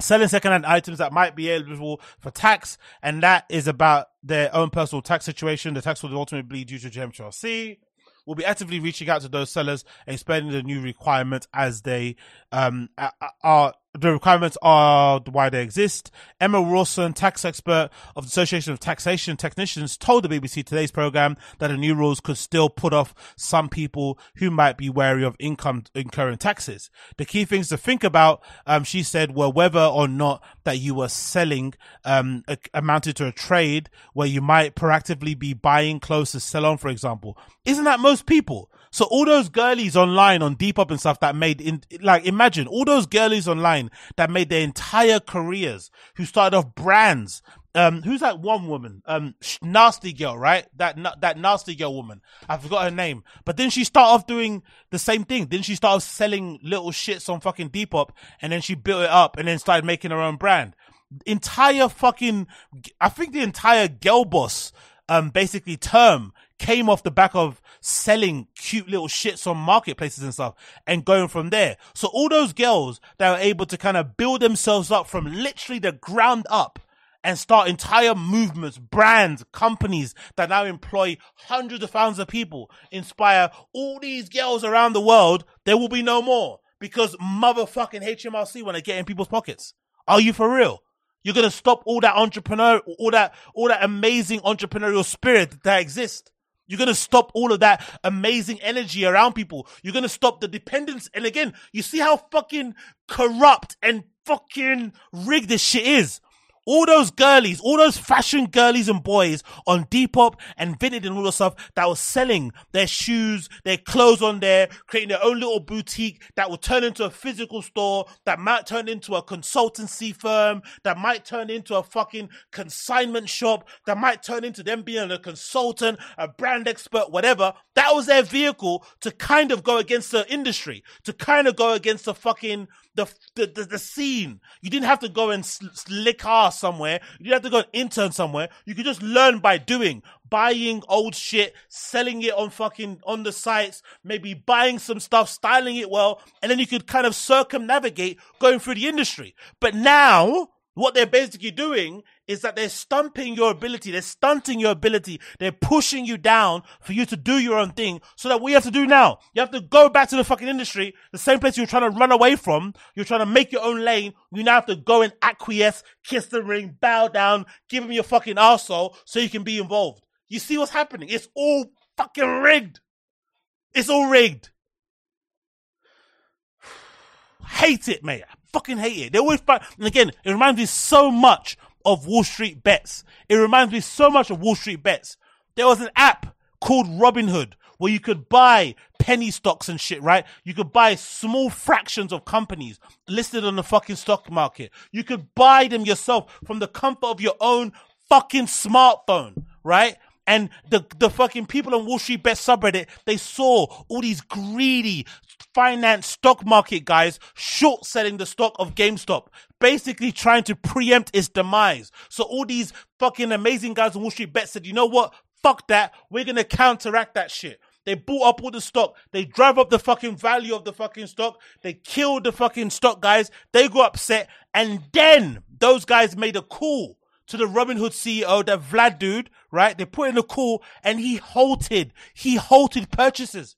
selling secondhand items that might be eligible for tax, and that is about their own personal tax situation. The tax will ultimately be due to GMHRC. We'll be actively reaching out to those sellers, explaining the new requirements as they um are the requirements are why they exist. Emma Rawson, tax expert of the Association of Taxation Technicians, told the BBC Today's program that the new rules could still put off some people who might be wary of income incurring taxes. The key things to think about, um, she said, were whether or not that you were selling um, a- amounted to a trade where you might proactively be buying clothes to sell on, for example. Isn't that most people? So all those girlies online on Depop and stuff that made in like imagine all those girlies online that made their entire careers who started off brands. Um, who's that one woman? Um, nasty girl, right? That na- that nasty girl woman. I forgot her name. But then she started off doing the same thing. Then she started selling little shits on fucking Depop, and then she built it up, and then started making her own brand. Entire fucking, I think the entire girl boss, um, basically term came off the back of selling cute little shits on marketplaces and stuff and going from there. So all those girls that were able to kind of build themselves up from literally the ground up and start entire movements, brands, companies that now employ hundreds of thousands of people, inspire all these girls around the world, there will be no more because motherfucking HMRC want to get in people's pockets. Are you for real? You're gonna stop all that entrepreneur, all that, all that amazing entrepreneurial spirit that exists. You're going to stop all of that amazing energy around people. You're going to stop the dependence. And again, you see how fucking corrupt and fucking rigged this shit is. All those girlies, all those fashion girlies and boys on Depop and Vinted and all the stuff that was selling their shoes, their clothes on there, creating their own little boutique that will turn into a physical store, that might turn into a consultancy firm, that might turn into a fucking consignment shop, that might turn into them being a consultant, a brand expert, whatever. That was their vehicle to kind of go against the industry, to kind of go against the fucking the the, the, the scene. You didn't have to go and sl- slick ass somewhere. You didn't have to go and intern somewhere. You could just learn by doing, buying old shit, selling it on fucking on the sites, maybe buying some stuff, styling it well, and then you could kind of circumnavigate going through the industry. But now what they're basically doing is that they're stumping your ability, they're stunting your ability, they're pushing you down for you to do your own thing. So that you have to do now, you have to go back to the fucking industry, the same place you're trying to run away from, you're trying to make your own lane, you now have to go and acquiesce, kiss the ring, bow down, give him your fucking arsehole so you can be involved. You see what's happening? It's all fucking rigged. It's all rigged. Hate it, mate. Fucking hate it. They always find, and again, it reminds me so much of Wall Street Bets. It reminds me so much of Wall Street Bets. There was an app called Robinhood where you could buy penny stocks and shit, right? You could buy small fractions of companies listed on the fucking stock market. You could buy them yourself from the comfort of your own fucking smartphone, right? And the, the fucking people on Wall Street Bet subreddit, they saw all these greedy finance stock market guys short selling the stock of GameStop, basically trying to preempt its demise. So all these fucking amazing guys on Wall Street Bet said, you know what? Fuck that. We're going to counteract that shit. They bought up all the stock. They drive up the fucking value of the fucking stock. They killed the fucking stock guys. They got upset. And then those guys made a call to the Robinhood CEO, that Vlad dude, right? They put in a call and he halted, he halted purchases.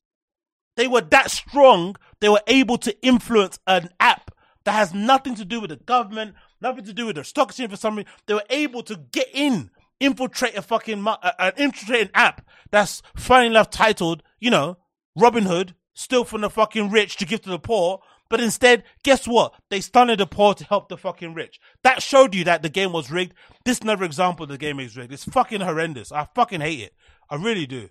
They were that strong, they were able to influence an app that has nothing to do with the government, nothing to do with the stock exchange for something. They were able to get in, infiltrate a fucking, uh, an infiltrate an app that's funny enough titled, you know, Robin Hood, steal from the fucking rich to give to the poor. But instead, guess what? They stunted the poor to help the fucking rich. That showed you that the game was rigged. This is another example the game is rigged. It's fucking horrendous. I fucking hate it. I really do.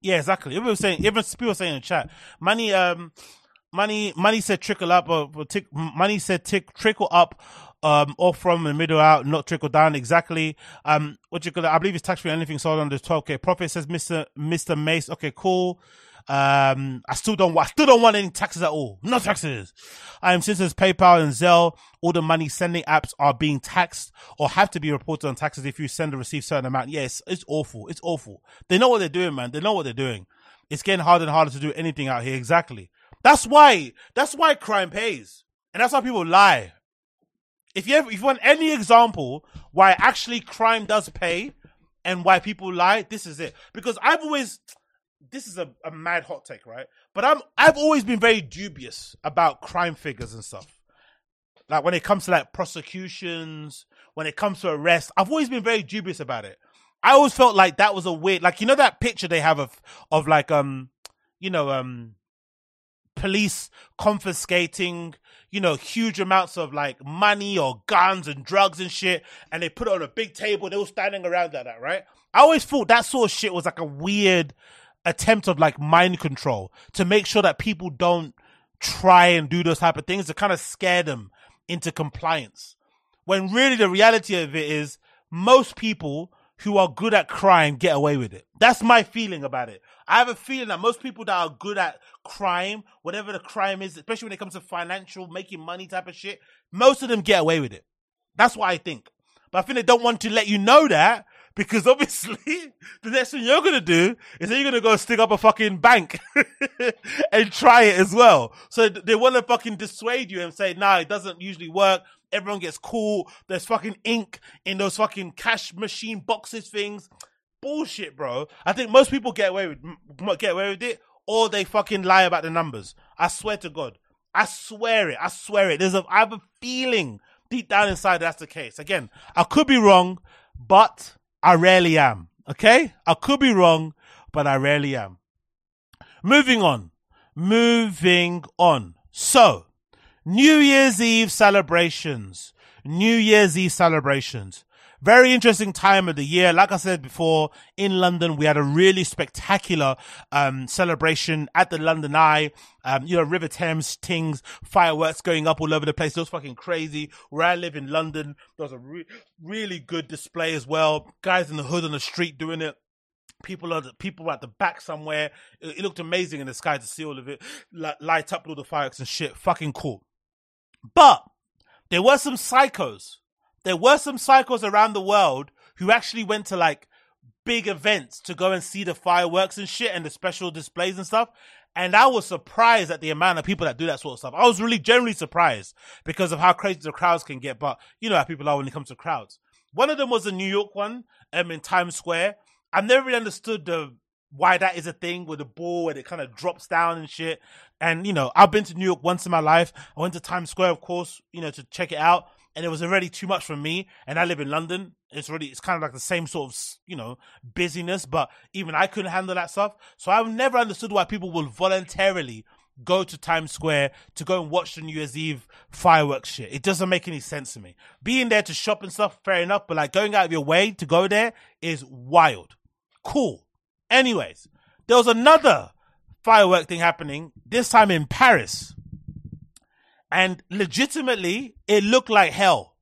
Yeah, exactly. Was saying, even people saying in the chat, money, um, money, money said trickle up, or, or tick, money said tick, trickle up, um, or from the middle out, not trickle down. Exactly. Um, what you call it? I believe it's tax free anything sold under 12k. Profit says Mr. Mr. Mace. Okay, cool. Um, I still don't, I still don't want any taxes at all. No taxes. Um, since there's PayPal and Zelle, all the money sending apps are being taxed or have to be reported on taxes if you send or receive certain amount. Yes, it's awful. It's awful. They know what they're doing, man. They know what they're doing. It's getting harder and harder to do anything out here. Exactly. That's why, that's why crime pays. And that's why people lie. If you have, if you want any example why actually crime does pay and why people lie, this is it. Because I've always, this is a, a mad hot take, right? But I'm I've always been very dubious about crime figures and stuff. Like when it comes to like prosecutions, when it comes to arrests, I've always been very dubious about it. I always felt like that was a weird like you know that picture they have of of like um you know um police confiscating you know huge amounts of like money or guns and drugs and shit and they put it on a big table they were standing around like that right i always thought that sort of shit was like a weird attempt of like mind control to make sure that people don't try and do those type of things to kind of scare them into compliance. When really the reality of it is most people who are good at crime get away with it. That's my feeling about it. I have a feeling that most people that are good at crime, whatever the crime is, especially when it comes to financial, making money type of shit, most of them get away with it. That's what I think. But I think they don't want to let you know that because obviously the next thing you're gonna do is you're gonna go stick up a fucking bank and try it as well. So they want to fucking dissuade you and say, nah, it doesn't usually work. Everyone gets cool. There's fucking ink in those fucking cash machine boxes things. Bullshit, bro. I think most people get away with get away with it, or they fucking lie about the numbers. I swear to God. I swear it. I swear it. There's a I have a feeling deep down inside that's the case. Again, I could be wrong, but I rarely am. Okay? I could be wrong, but I rarely am. Moving on. moving on. So, New Year's Eve celebrations. New Year's Eve celebrations. Very interesting time of the year. Like I said before, in London, we had a really spectacular, um, celebration at the London Eye. Um, you know, River Thames things, fireworks going up all over the place. It was fucking crazy. Where I live in London, there was a re- really good display as well. Guys in the hood on the street doing it people are people at the back somewhere. It, it, looked amazing in the sky to see all of it light up all the fireworks and shit. Fucking cool. But there were some psychos there were some cycles around the world who actually went to like big events to go and see the fireworks and shit and the special displays and stuff. And I was surprised at the amount of people that do that sort of stuff. I was really generally surprised because of how crazy the crowds can get. But you know how people are when it comes to crowds. One of them was a New York one, um, in Times Square. I've never really understood the why that is a thing with the ball and it kind of drops down and shit. And you know, I've been to New York once in my life. I went to Times Square, of course, you know, to check it out and it was already too much for me. And I live in London. It's really, it's kind of like the same sort of, you know, busyness, but even I couldn't handle that stuff. So I've never understood why people will voluntarily go to Times Square to go and watch the New Year's Eve fireworks shit. It doesn't make any sense to me. Being there to shop and stuff, fair enough, but like going out of your way to go there is wild. Cool. Anyways, there was another firework thing happening, this time in Paris and legitimately it looked like hell.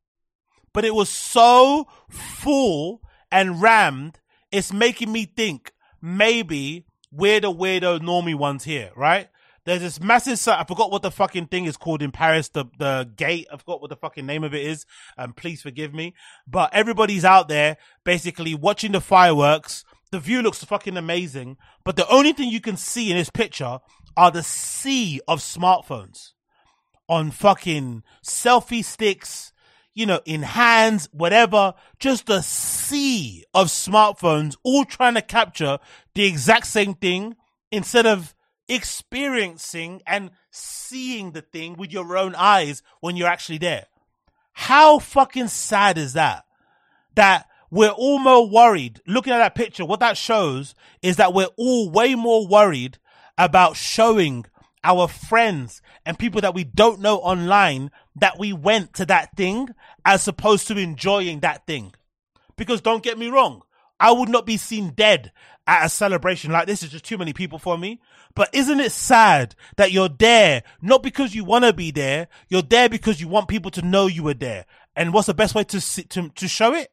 But it was so full and rammed, it's making me think maybe we're the weirdo normie ones here, right? There's this massive, I forgot what the fucking thing is called in Paris, the, the gate. I forgot what the fucking name of it is. Um, please forgive me. But everybody's out there basically watching the fireworks. The view looks fucking amazing. But the only thing you can see in this picture are the sea of smartphones on fucking selfie sticks, you know, in hands, whatever, just a sea of smartphones all trying to capture the exact same thing instead of experiencing and seeing the thing with your own eyes when you're actually there. How fucking sad is that? That we're all more worried. Looking at that picture, what that shows is that we're all way more worried about showing our friends and people that we don't know online that we went to that thing as opposed to enjoying that thing. Because don't get me wrong, I would not be seen dead at a celebration like this. It's just too many people for me. But isn't it sad that you're there not because you want to be there, you're there because you want people to know you were there. And what's the best way to to to show it?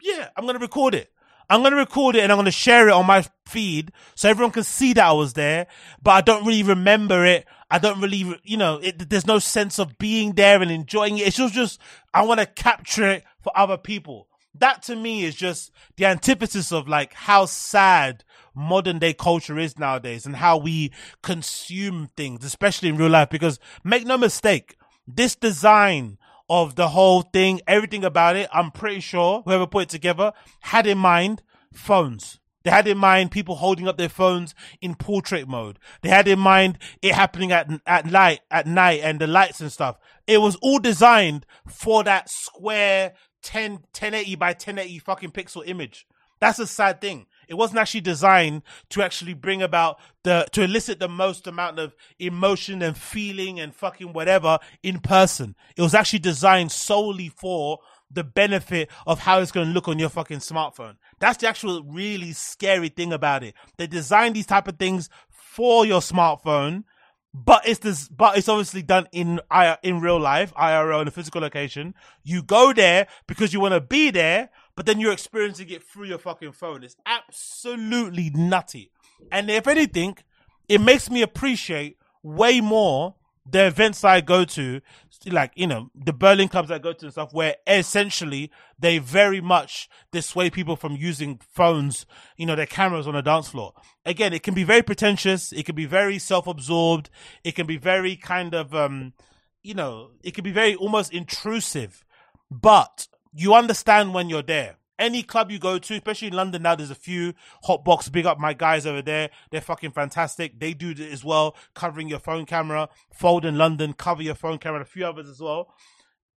Yeah, I'm gonna record it. I'm going to record it and I'm going to share it on my feed so everyone can see that I was there, but I don't really remember it. I don't really, you know, it, there's no sense of being there and enjoying it. It's just, just, I want to capture it for other people. That to me is just the antithesis of like how sad modern day culture is nowadays and how we consume things, especially in real life. Because make no mistake, this design of the whole thing, everything about it, I'm pretty sure whoever put it together had in mind phones. They had in mind people holding up their phones in portrait mode. They had in mind it happening at at night, at night, and the lights and stuff. It was all designed for that square 10 1080 by 1080 fucking pixel image. That's a sad thing. It wasn't actually designed to actually bring about the, to elicit the most amount of emotion and feeling and fucking whatever in person. It was actually designed solely for the benefit of how it's going to look on your fucking smartphone. That's the actual really scary thing about it. They design these type of things for your smartphone, but it's this, but it's obviously done in in real life, IRL in a physical location. You go there because you want to be there, but then you're experiencing it through your fucking phone. It's absolutely nutty. And if anything, it makes me appreciate way more the events I go to, like, you know, the Berlin clubs I go to and stuff, where essentially they very much dissuade people from using phones, you know, their cameras on the dance floor. Again, it can be very pretentious. It can be very self-absorbed. It can be very kind of, um, you know, it can be very almost intrusive, but you understand when you're there. Any club you go to, especially in London now, there's a few hot box. Big up my guys over there. They're fucking fantastic. They do it as well, covering your phone camera. Fold in London, cover your phone camera. A few others as well.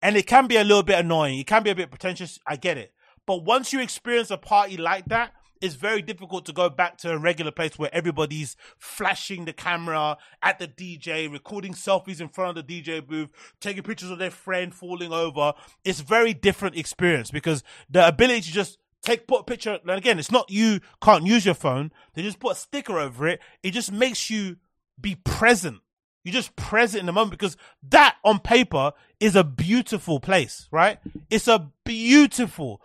And it can be a little bit annoying. It can be a bit pretentious. I get it. But once you experience a party like that, it's very difficult to go back to a regular place where everybody's flashing the camera at the DJ, recording selfies in front of the DJ booth, taking pictures of their friend falling over. It's very different experience because the ability to just take put a picture and again it's not you can't use your phone they just put a sticker over it it just makes you be present you're just present in the moment because that on paper is a beautiful place right it's a beautiful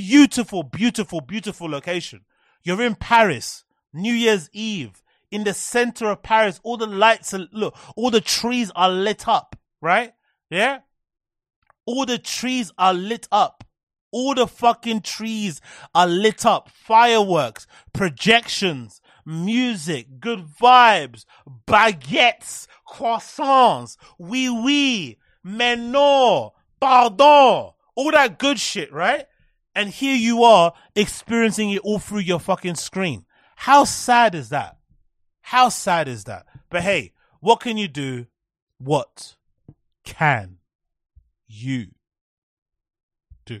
beautiful beautiful beautiful location you're in paris new year's eve in the center of paris all the lights are look all the trees are lit up right yeah all the trees are lit up all the fucking trees are lit up. Fireworks, projections, music, good vibes, baguettes, croissants, oui oui, menor, pardon, all that good shit, right? And here you are experiencing it all through your fucking screen. How sad is that? How sad is that? But hey, what can you do? What can you do?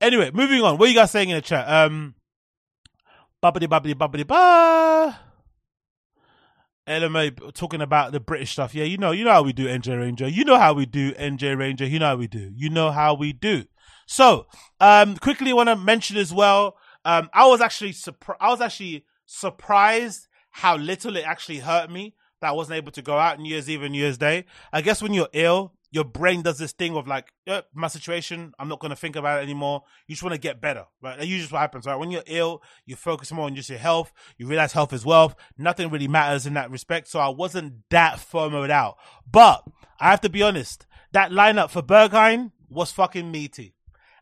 Anyway, moving on. What are you guys saying in the chat? Um, bubbly, bubbly, bubbly, ba. LMA talking about the British stuff. Yeah, you know, you know how we do NJ Ranger. You know how we do NJ Ranger. You know how we do. You know how we do. So, um, quickly want to mention as well. Um, I was actually surprised. I was actually surprised how little it actually hurt me that I wasn't able to go out New Year's Eve and New Year's Day. I guess when you're ill, your brain does this thing of like, my situation, I'm not going to think about it anymore. You just want to get better, right? That usually what happens, right? When you're ill, you focus more on just your health. You realize health is wealth. Nothing really matters in that respect. So I wasn't that FOMOed out. But I have to be honest, that lineup for Berghain was fucking meaty.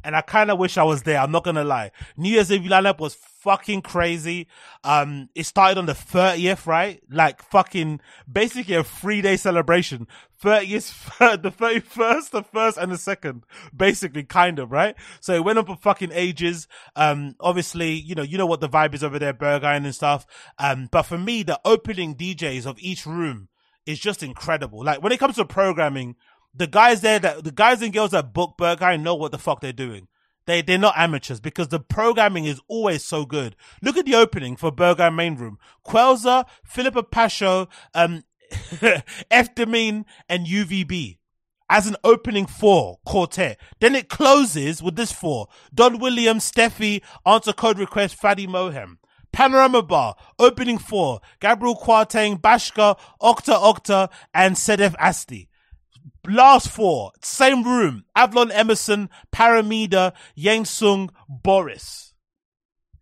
And I kind of wish I was there. I'm not gonna lie. New Year's Eve lineup was fucking crazy. Um, it started on the 30th, right? Like fucking basically a three day celebration. 30th, the 31st, the first and the second, basically kind of, right? So it went on for fucking ages. Um, obviously, you know, you know what the vibe is over there, Berghain and stuff. Um, but for me, the opening DJs of each room is just incredible. Like when it comes to programming, the guys there that the guys and girls that book Berghain know what the fuck they're doing. They they're not amateurs because the programming is always so good. Look at the opening for Berghain Main Room. Quelza, Philippa Pasho, um F and UVB as an opening four quartet. Then it closes with this four. Don Williams, Steffi, answer code request, Fadi Mohem. Panorama Bar, opening four, Gabriel Kwarteng, Bashka, Okta Okta, and Sedef Adasi. Last four, same room, Avalon Emerson, Paramida, Yang Sung, Boris.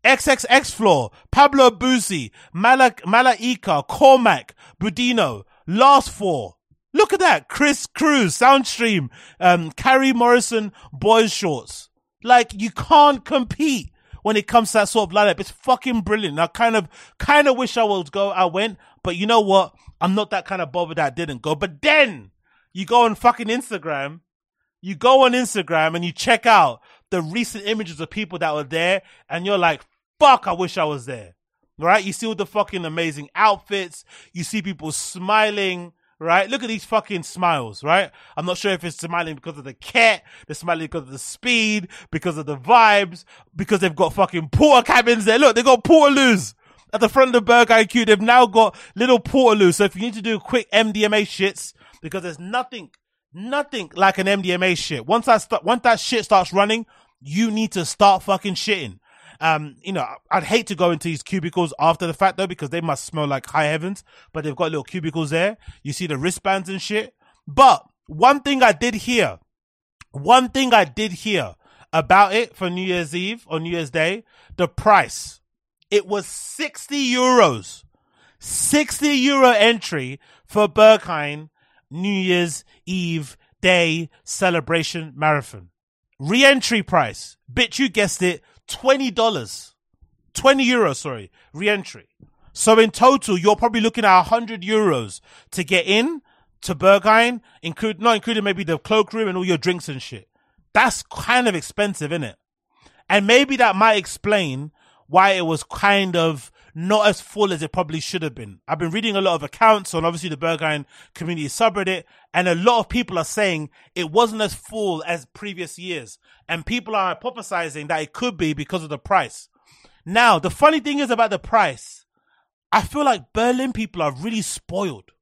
XXX Floor, Pablo Bozzi, Malak, Malaika, Cormac, Budino. Last four. Look at that. Chris Cruz, Soundstream, um, Carrie Morrison, Boys Shorts. Like, you can't compete when it comes to that sort of lineup. It's fucking brilliant. I kind of, kind of wish I would go, I went, but you know what? I'm not that kind of bothered that I didn't go. But then you go on fucking Instagram, you go on Instagram and you check out the recent images of people that were there and you're like, fuck, I wish I was there. Right? You see all the fucking amazing outfits. You see people smiling. Right? Look at these fucking smiles, right? I'm not sure if it's smiling because of the cat, they're smiling because of the speed, because of the vibes, because they've got fucking porter cabins there. Look, they got portaloos at the front of the Berghain IQ. They've now got little portaloos. So if you need to do quick MDMA shits, because there's nothing, nothing like an MDMA shit. Once st- once that shit starts running, you need to start fucking shitting. Um, you know, I'd hate to go into these cubicles after the fact though, because they must smell like high heavens, but they've got little cubicles there. You see the wristbands and shit. But one thing I did hear, one thing I did hear about it for New Year's Eve or New Year's Day, the price. It was 60 euros. 60 euro entry for Berghain New Year's Eve Day celebration marathon. Re-entry price. Bitch, you guessed it. $20. 20 euros, sorry. Re-entry. So in total, you're probably looking at 100 euros to get in to Berghain, include, not including maybe the cloakroom and all your drinks and shit. That's kind of expensive, isn't it? And maybe that might explain why it was kind of not as full as it probably should have been. I've been reading a lot of accounts on obviously the Berghain community subreddit, and a lot of people are saying it wasn't as full as previous years. And people are hypothesizing that it could be because of the price. Now, the funny thing is about the price, I feel like Berlin people are really spoiled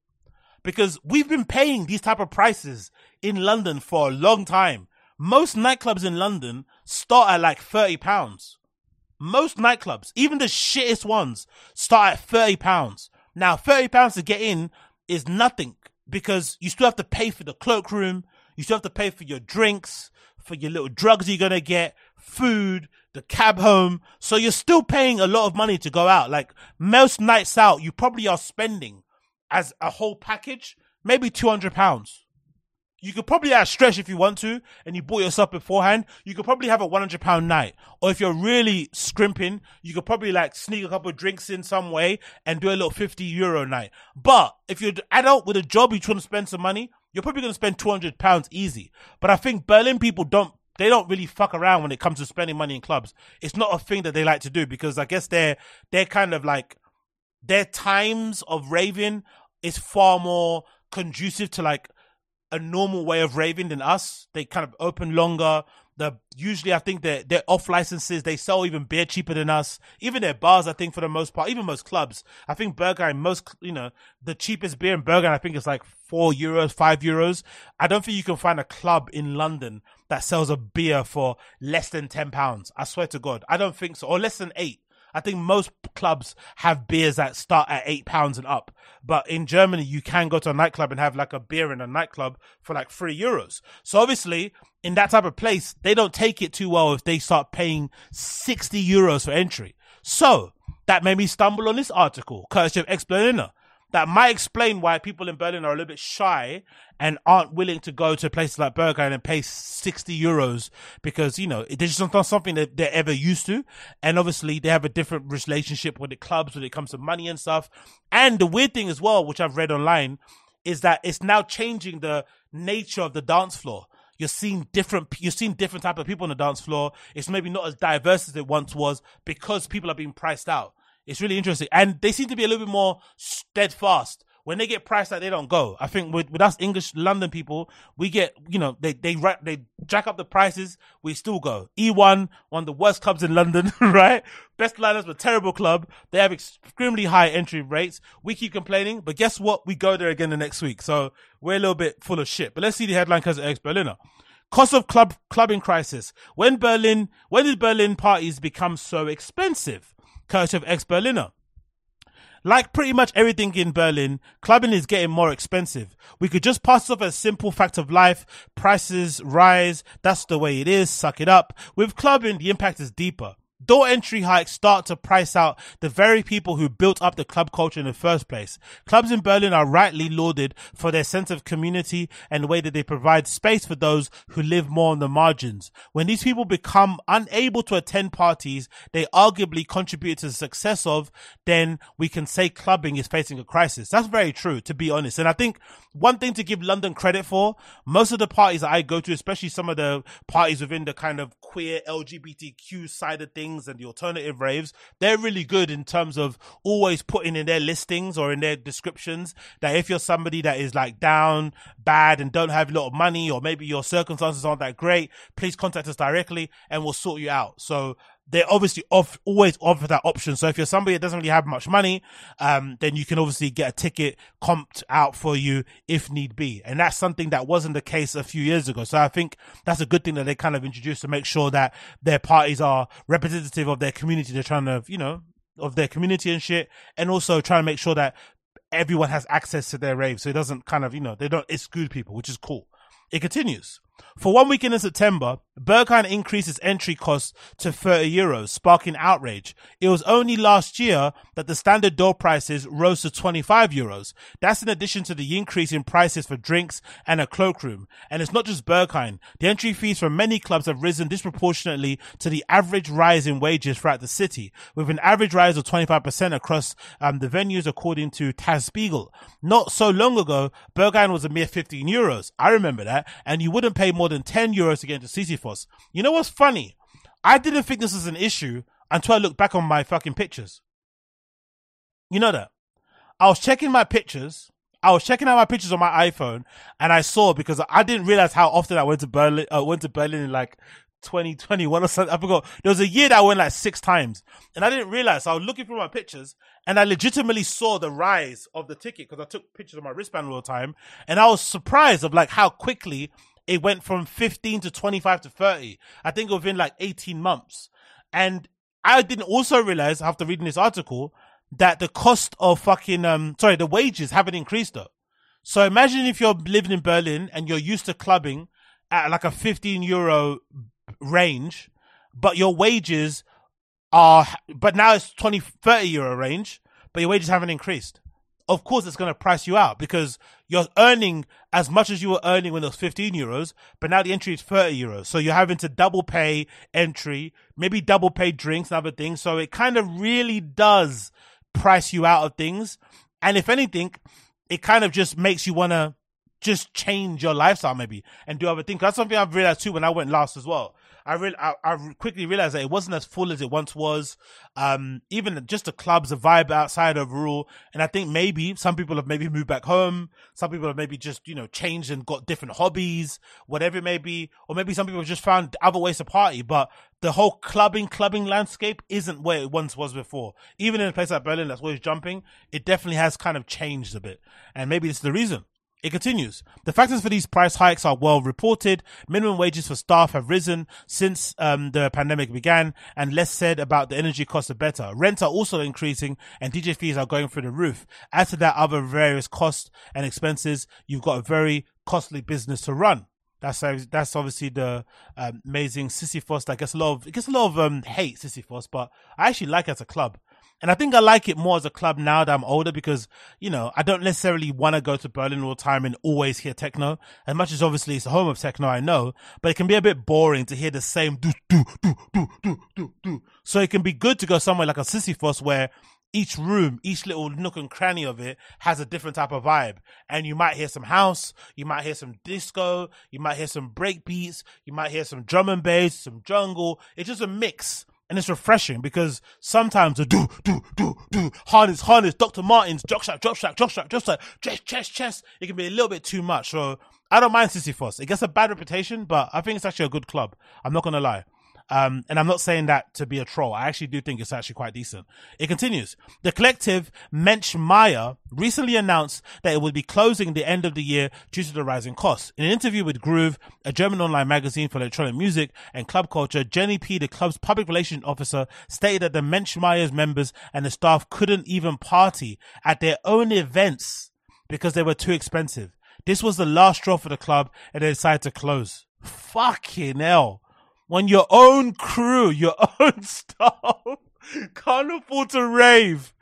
because we've been paying these type of prices in London for a long time. Most nightclubs in London start at like 30 pounds. Most nightclubs, even the shittest ones, start at 30 pounds. Now, 30 pounds to get in is nothing because you still have to pay for the cloakroom. You still have to pay for your drinks, for your little drugs you're to get, food, the cab home. So you're still paying a lot of money to go out. Like most nights out, you probably are spending as a whole package, maybe 200 pounds. You could probably at a stretch if you want to, and you bought yourself beforehand. You could probably have a 100 pound night. Or if you're really scrimping, you could probably like sneak a couple of drinks in some way and do a little 50 euro night. But if you're an adult with a job, you trying to spend some money, you're probably going to spend 200 pounds easy. But I think Berlin people don't they don't really fuck around when it comes to spending money in clubs. It's not a thing that they like to do because I guess they're they're kind of like their times of raving is far more conducive to like a normal way of raving than us. They kind of open longer. The usually I think they're they're off licenses. They sell even beer cheaper than us. Even their bars, I think for the most part, even most clubs. I think Berghain, most you know, the cheapest beer in Berghain, I think is like four euros, five euros. I don't think you can find a club in London that sells a beer for less than ten pounds. I swear to God, I don't think so, or less than eight. I think most clubs have beers that start at eight pounds and up. But in Germany, you can go to a nightclub and have like a beer in a nightclub for like three euros. So obviously, in that type of place, they don't take it too well if they start paying 60 euros for entry. So that made me stumble on this article, courtesy of Exberliner that might explain why people in Berlin are a little bit shy and aren't willing to go to places like Berghain and pay 60 euros because, you know, it's just not something that they're ever used to. And obviously they have a different relationship with the clubs when it comes to money and stuff. And the weird thing as well, which I've read online, is that it's now changing the nature of the dance floor. You're seeing different, you're seeing different type of people on the dance floor. It's maybe not as diverse as it once was because people are being priced out. It's really interesting. And they seem to be a little bit more steadfast. When they get priced out, they don't go. I think with, with us English London people, we get, you know, they, they, they jack up the prices. We still go. E1, one of the worst clubs in London, right? Best liners, but terrible club. They have extremely high entry rates. We keep complaining, but guess what? We go there again the next week. So we're a little bit full of shit. But let's see the headline because of Exberliner. Cost of club clubbing crisis. When Berlin, when did Berlin parties become so expensive? Courtesy of Exberliner. Like pretty much everything in Berlin, clubbing is getting more expensive. We could just pass off a simple fact of life. Prices rise. That's the way it is. Suck it up. With clubbing, the impact is deeper. Door entry hikes start to price out the very people who built up the club culture in the first place. Clubs in Berlin are rightly lauded for their sense of community and the way that they provide space for those who live more on the margins. When these people become unable to attend parties they arguably contribute to the success of, then we can say clubbing is facing a crisis. That's very true, to be honest. And I think one thing to give London credit for, most of the parties I go to, especially some of the parties within the kind of queer LGBTQ side of things, and the alternative raves, they're really good in terms of always putting in their listings or in their descriptions that if you're somebody that is like down, bad, and don't have a lot of money, or maybe your circumstances aren't that great, please contact us directly and we'll sort you out. So they obviously off, always offer that option. So if you're somebody that doesn't really have much money, um, then you can obviously get a ticket comped out for you if need be. And that's something that wasn't the case a few years ago. So I think that's a good thing that they kind of introduced to make sure that their parties are representative of their community. They're trying to, you know, of their community and shit. And also trying to make sure that everyone has access to their rave. So it doesn't kind of, you know, they don't exclude people, which is cool. It continues. For one weekend in September, Berghain increased its entry cost to 30 euros, sparking outrage. It was only last year that the standard door prices rose to 25 euros. That's in addition to the increase in prices for drinks and a cloakroom. And it's not just Berghain. The entry fees for many clubs have risen disproportionately to the average rise in wages throughout the city, with an average rise of 25% across um, the venues, according to Tagesspiegel. Not so long ago, Berghain was a mere 15 euros. I remember that. And you wouldn't pay more than 10 euros to get into Sisyphos. You know what's funny? I didn't think this was an issue until I looked back on my fucking pictures. You know that. I was checking my pictures. I was checking out my pictures on my iPhone, and I saw because I didn't realize how often I went to Berlin. Uh, went to Berlin in like 2021 or something. I forgot. There was a year that I went like six times, and I didn't realize. So I was looking through my pictures, and I legitimately saw the rise of the ticket because I took pictures of my wristband all the time, and I was surprised of like how quickly it went from 15 to 25 to 30. I think within like 18 months, and I didn't also realize after reading this article that the cost of fucking um sorry the wages haven't increased though. So imagine if you're living in Berlin and you're used to clubbing at like a 15 euro range, but your wages are, but now it's 20, 30 euro range, but your wages haven't increased. Of course, it's going to price you out because you're earning as much as you were earning when it was 15 euros, but now the entry is 30 euros. So you're having to double pay entry, maybe double pay drinks and other things. So it kind of really does price you out of things. And if anything, it kind of just makes you want to just change your lifestyle maybe and do other things. That's something I've realized too when I went last as well. I really, I, I, quickly realized that it wasn't as full as it once was. Um, even just the clubs, the vibe outside of rural. And I think maybe some people have maybe moved back home. Some people have maybe just, you know, changed and got different hobbies, whatever it may be. Or maybe some people have just found other ways to party. But the whole clubbing, clubbing landscape isn't where it once was before. Even in a place like Berlin that's always jumping, it definitely has kind of changed a bit. And maybe is the reason. It continues. The factors for these price hikes are well reported. Minimum wages for staff have risen since um, the pandemic began, and less said about the energy costs are better. Rents are also increasing, and DJ fees are going through the roof. Add to that other various costs and expenses, you've got a very costly business to run. That's that's obviously the um, amazing Sisyphos that gets a lot of it gets a lot of um, hate Sisyphos, but I actually like it as a club. And I think I like it more as a club now that I'm older because, you know, I don't necessarily want to go to Berlin all the time and always hear techno. As much as obviously it's the home of techno, I know, but it can be a bit boring to hear the same do, do, do, do, do, do, do. So it can be good to go somewhere like a Sisyphos where each room, each little nook and cranny of it has a different type of vibe. And you might hear some house, you might hear some disco, you might hear some break beats, you might hear some drum and bass, some jungle. It's just a mix and it's refreshing because sometimes the do do do do harness harness Dr. Martens drop shot drop shot drop shot drop shot chest chest chest it can be a little bit too much. So I don't mind Sisyphos. It gets a bad reputation, but I think it's actually a good club. I'm not gonna lie. Um, and I'm not saying that to be a troll. I actually do think it's actually quite decent. It continues. The collective Mensch Meier recently announced that it would be closing at the end of the year due to the rising costs. In an interview with Groove, a German online magazine for electronic music and club culture, Jenny P, the club's public relations officer, stated that the Mensch Meier's members and the staff couldn't even party at their own events because they were too expensive. This was the last straw for the club and they decided to close. Fucking hell when your own crew, your own staff can't afford to rave.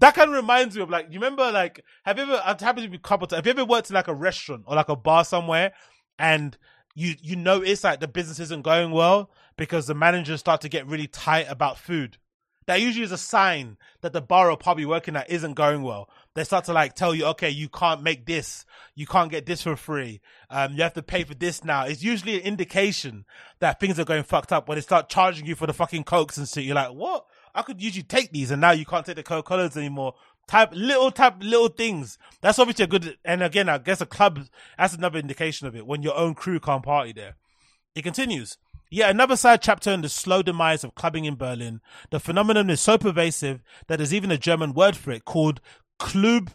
That kind of reminds me of like, you remember like, have you ever, uh, I've happened to be a couple times, have you ever worked in like a restaurant or like a bar somewhere and you, you notice like the business isn't going well because the managers start to get really tight about food? That usually is a sign that the bar or pub you're working at isn't going well they start to like tell you, okay, you can't make this, you can't get this for free, um, you have to pay for this now. It's usually an indication that things are going fucked up when they start charging you for the fucking cokes and shit. You're like, what? I could usually take these, and now you can't take the Coca Colas anymore. Type little type little things. That's obviously a good. And again, I guess a club. That's another indication of it when your own crew can't party there. It continues. Yet another sad chapter in the slow demise of clubbing in Berlin. The phenomenon is so pervasive that there's even a German word for it called Klub,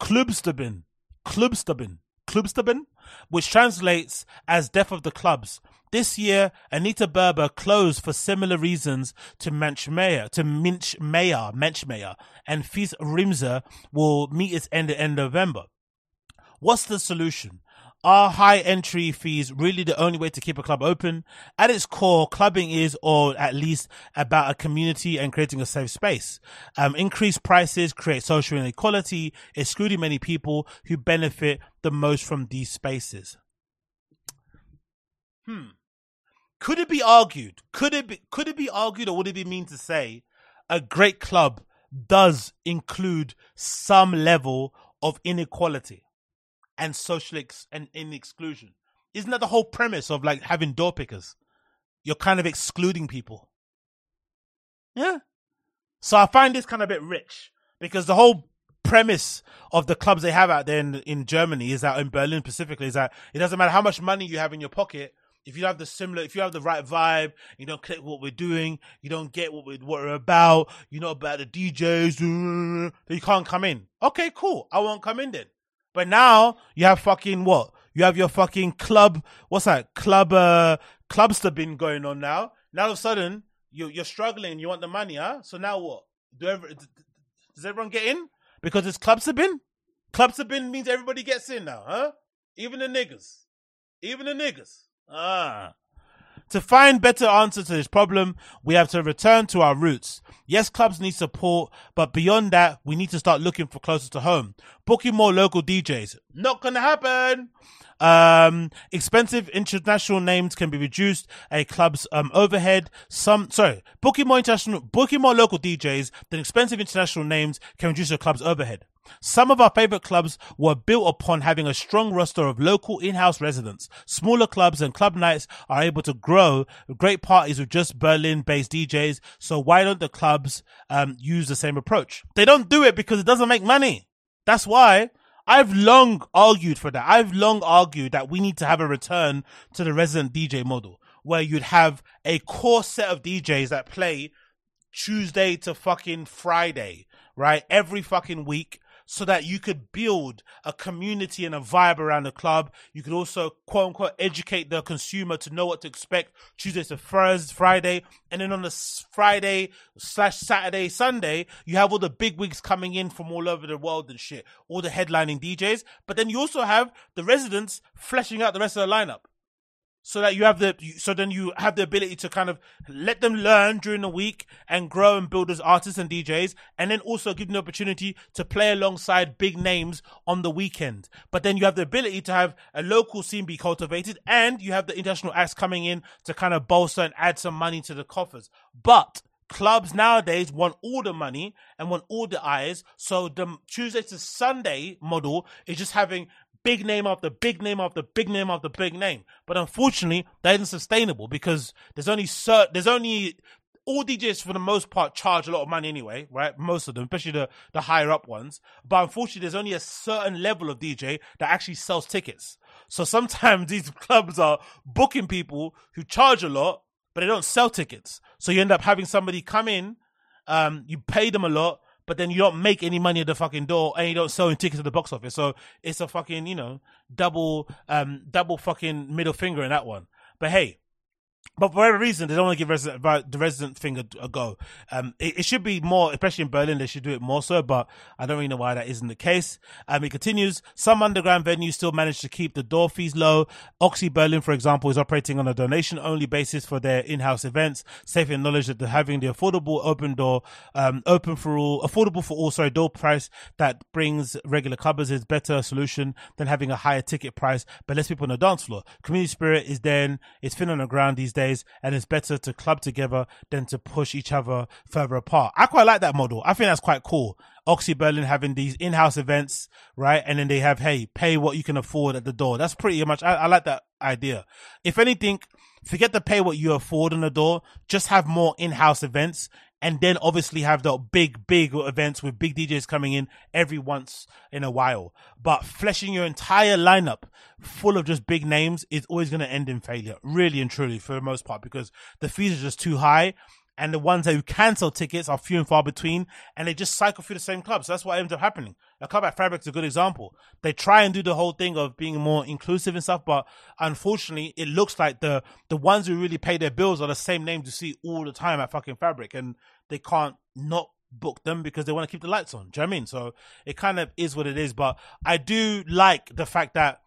Clubsterben, Clubsterben, Clubsterben, which translates as Death of the Clubs. This year, Anita Berber closed for similar reasons to Mensch Meier, to Mensch Meier, Menschmeyer, and Fies Rimser will meet its end in November. What's the solution? Are high entry fees really the only way to keep a club open? At its core, clubbing is, or at least about a community and creating a safe space. Um, increased prices create social inequality, excluding many people who benefit the most from these spaces. Hmm. Could it be argued? Could it be, could it be argued or would it be mean to say a great club does include some level of inequality? And social ex- and in exclusion. Isn't that the whole premise of like having door pickers? You're kind of excluding people. Yeah. So I find this kind of a bit rich because the whole premise of the clubs they have out there in, in Germany is that in Berlin specifically is that it doesn't matter how much money you have in your pocket. If you have the similar, if you have the right vibe, you don't click what we're doing, you don't get what we're, what we're about, you know about the DJs, you can't come in. Okay, cool. I won't come in then. But now you have fucking what? You have your fucking club. What's that? Club, uh, clubsterben going on now. Now all of a sudden you you're struggling. You want the money, huh? So now what? Do ever, does everyone get in? Because it's clubster bin. Clubsterben means everybody gets in now, huh? Even the niggas. Even the niggas. Ah. To find better answers to this problem, we have to return to our roots. Yes, clubs need support, but beyond that, we need to start looking for closer to home. Booking more local DJs. Not gonna happen. Um, expensive international names can be reduced a club's um, overhead. Some, sorry, booking more international, booking more local DJs than expensive international names can reduce a club's overhead. Some of our favorite clubs were built upon having a strong roster of local in-house residents. Smaller clubs and club nights are able to grow great parties with just Berlin-based DJs. So why don't the clubs um, use the same approach? They don't do it because it doesn't make money. That's why I've long argued for that. I've long argued that we need to have a return to the resident DJ model where you'd have a core set of DJs that play Tuesday to fucking Friday, right? Every fucking week so that you could build a community and a vibe around the club. You could also quote unquote educate the consumer to know what to expect Tuesday to Thursday, Friday, and then on the Friday slash Saturday, Sunday, you have all the big wigs coming in from all over the world and shit, all the headlining DJs. But then you also have the residents fleshing out the rest of the lineup so that you have the so then you have the ability to kind of let them learn during the week and grow and build as artists and DJs and then also give them the opportunity to play alongside big names on the weekend but then you have the ability to have a local scene be cultivated and you have the international acts coming in to kind of bolster and add some money to the coffers but clubs nowadays want all the money and want all the eyes. So the Tuesday to Sunday model is just having big name after big name after big name after big name. But unfortunately, that isn't sustainable because there's only cert- there's only all DJs for the most part charge a lot of money anyway, right? Most of them, especially the, the higher up ones. But unfortunately, there's only a certain level of DJ that actually sells tickets. So sometimes these clubs are booking people who charge a lot, but they don't sell tickets. So you end up having somebody come in, um, you pay them a lot, but then you don't make any money at the fucking door and you don't sell any tickets at the box office. So it's a fucking, you know, double, um, double fucking middle finger in that one. But hey, but for whatever reason, they don't want to give resident, the resident thing a, a go. Um, it, it, should be more, especially in Berlin, they should do it more so, but I don't really know why that isn't the case. Um, it continues. Some underground venues still manage to keep the door fees low. OXI Berlin, for example, is operating on a donation only basis for their in-house events. Safe in knowledge that having the affordable open door, um, open for all, affordable for all, sorry, door price that brings regular clubbers is better solution than having a higher ticket price, but less people on the dance floor. Community spirit is then, it's thin on the ground these days days, and it's better to club together than to push each other further apart. I quite like that model. I think that's quite cool. OXI Berlin having these in-house events, right? And then they have, hey, pay what you can afford at the door. That's pretty much, I, I like that idea. If anything, forget to pay what you afford on the door. Just have more in-house events and then obviously have the big, big events with big DJs coming in every once in a while. But fleshing your entire lineup full of just big names is always going to end in failure, really and truly, for the most part, because the fees are just too high. And the ones that who cancel tickets are few and far between, and they just cycle through the same clubs. So that's what ends up happening. A club at Fabric is a good example. They try and do the whole thing of being more inclusive and stuff, but unfortunately, it looks like the the ones who really pay their bills are the same names you see all the time at fucking Fabric, and they can't not book them because they want to keep the lights on. Do you know what I mean? So it kind of is what it is. But I do like the fact that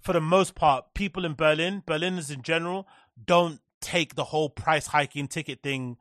for the most part, people in Berlin, Berliners in general, don't take the whole price hiking ticket thing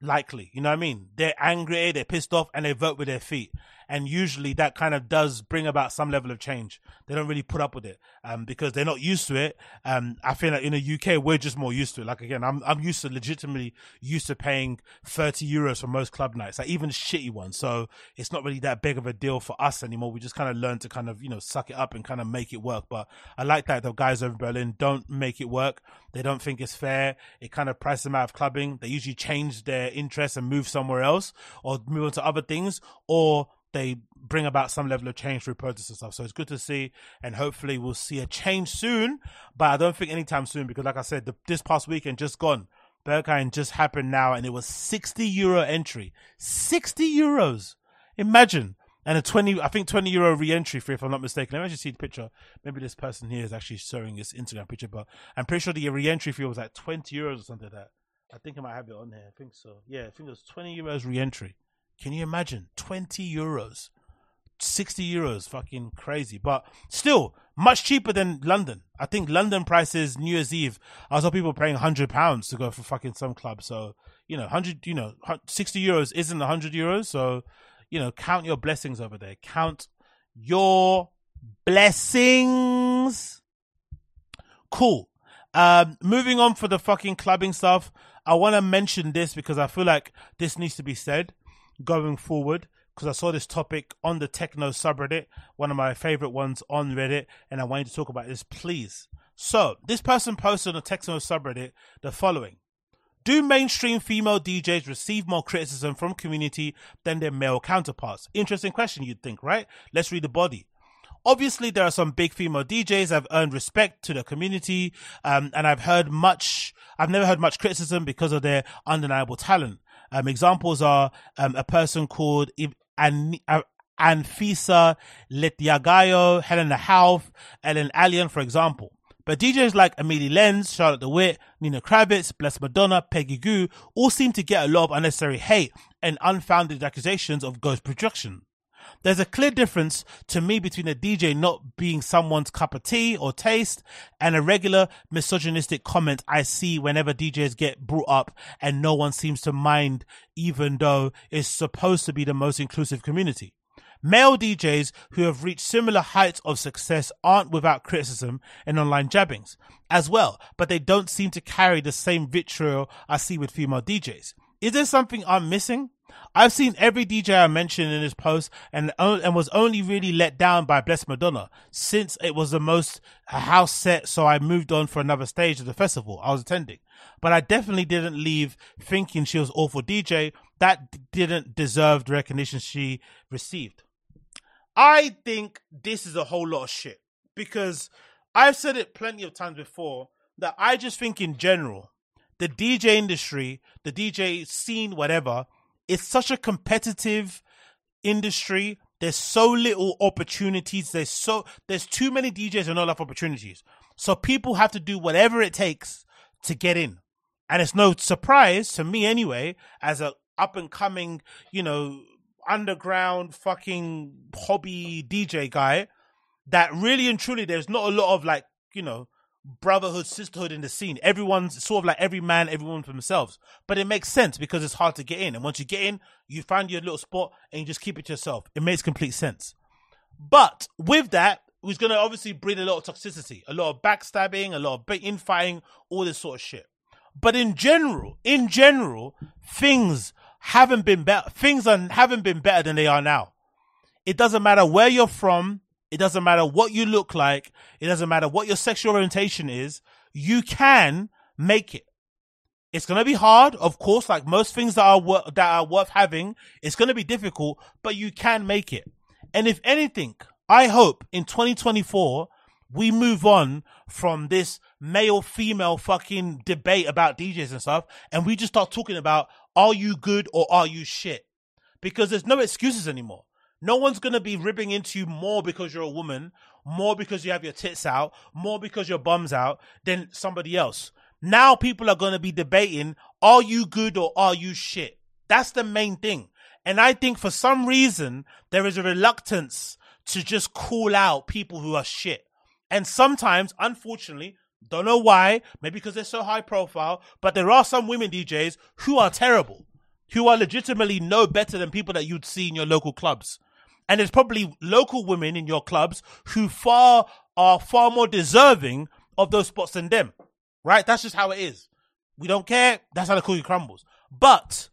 likely. You know what I mean? They're angry, they're pissed off, and they vote with their feet. And usually that kind of does bring about some level of change. They don't really put up with it um, because they're not used to it. Um, I feel like in the UK we're just more used to it. Like again, I'm I'm used to legitimately used to paying thirty euros for most club nights, like even shitty ones. So it's not really that big of a deal for us anymore. We just kind of learn to kind of you know suck it up and kind of make it work. But I like that the guys over in Berlin don't make it work. They don't think it's fair. It kind of prices them out of clubbing. They usually change their interests and move somewhere else or move on to other things or they bring about some level of change through protests and stuff. So it's good to see, and hopefully we'll see a change soon. But I don't think anytime soon because, like I said, the, this past weekend just gone, Berghain just happened now, and it was sixty euro entry, sixty euros. Imagine. And a 20, I think 20 euro re-entry fee, if I'm not mistaken. Let me just see the picture. Maybe this person here is actually showing this Instagram picture, but I'm pretty sure the re-entry fee was like 20 euros or something like that. I think I might have it on here. I think so. Yeah, I think it was 20 euros re-entry. Can you imagine? 20 euros. 60 euros. Fucking crazy. But still, much cheaper than London. I think London prices New Year's Eve. I saw people paying 100 pounds to go for fucking some club. So, you know, 100, you know, 60 euros isn't 100 euros. So, you know, count your blessings over there. Count your blessings. Cool. Um, moving on for the fucking clubbing stuff. I want to mention this because I feel like this needs to be said going forward because I saw this topic on the techno subreddit, one of my favorite ones on Reddit, and I wanted to talk about this, please. So, this person posted on the techno subreddit the following Do mainstream female DJs receive more criticism from community than their male counterparts? Interesting question, you'd think, right? Let's read the body. Obviously, there are some big female DJs that have earned respect to the community, um, and I've heard much. I've never heard much criticism because of their undeniable talent. Um, examples are um, a person called An- uh, Anfisa Letyago, Helena Hauff, Ellen Allien, for example. But DJs like Amelie Lens, Charlotte de Witte, Nina Kraviz, Blessed Madonna, Peggy Gou all seem to get a lot of unnecessary hate and unfounded accusations of ghost production. There's a clear difference to me between a DJ not being someone's cup of tea or taste and a regular misogynistic comment I see whenever DJs get brought up and no one seems to mind, even though it's supposed to be the most inclusive community. Male DJs who have reached similar heights of success aren't without criticism and online jabbings as well, but they don't seem to carry the same vitriol I see with female DJs. Is there something I'm missing? I've seen every DJ I mentioned in this post and and was only really let down by Blessed Madonna since it was the most house set so I moved on for another stage of the festival I was attending. But I definitely didn't leave thinking she was awful DJ. That didn't deserve the recognition she received. I think this is a whole lot of shit because I've said it plenty of times before that I just think in general the DJ industry, the DJ scene, whatever, it's such a competitive industry. There's so little opportunities. There's so there's too many DJs and not enough opportunities. So people have to do whatever it takes to get in. And it's no surprise to me anyway, as a up and coming, you know, underground fucking hobby DJ guy, that really and truly there's not a lot of like, you know, brotherhood, sisterhood in the scene. Everyone's sort of like every man, everyone for themselves. But it makes sense because it's hard to get in. And once you get in, you find your little spot and you just keep it to yourself. It makes complete sense. But with that, it's going to obviously bring a lot of toxicity, a lot of backstabbing, a lot of infighting, all this sort of shit. But in general, in general, things haven't been better. Things are, haven't been better than they are now. It doesn't matter where you're from. It doesn't matter what you look like. It doesn't matter what your sexual orientation is. You can make it. It's going to be hard, of course, like most things that are wor- that are worth having. It's going to be difficult, but you can make it. And if anything, I hope in 2024 we move on from this male female fucking debate about DJs and stuff and we just start talking about are you good or are you shit? Because there's no excuses anymore. No one's going to be ribbing into you more because you're a woman, more because you have your tits out, more because your bum's out than somebody else. Now people are going to be debating, are you good or are you shit? That's the main thing. And I think for some reason, there is a reluctance to just call out people who are shit. And sometimes, unfortunately, don't know why, maybe because they're so high profile, but there are some women DJs who are terrible, who are legitimately no better than people that you'd see in your local clubs. And there's probably local women in your clubs who far are far more deserving of those spots than them. Right? That's just how it is. We don't care. That's how the cookie crumbles. But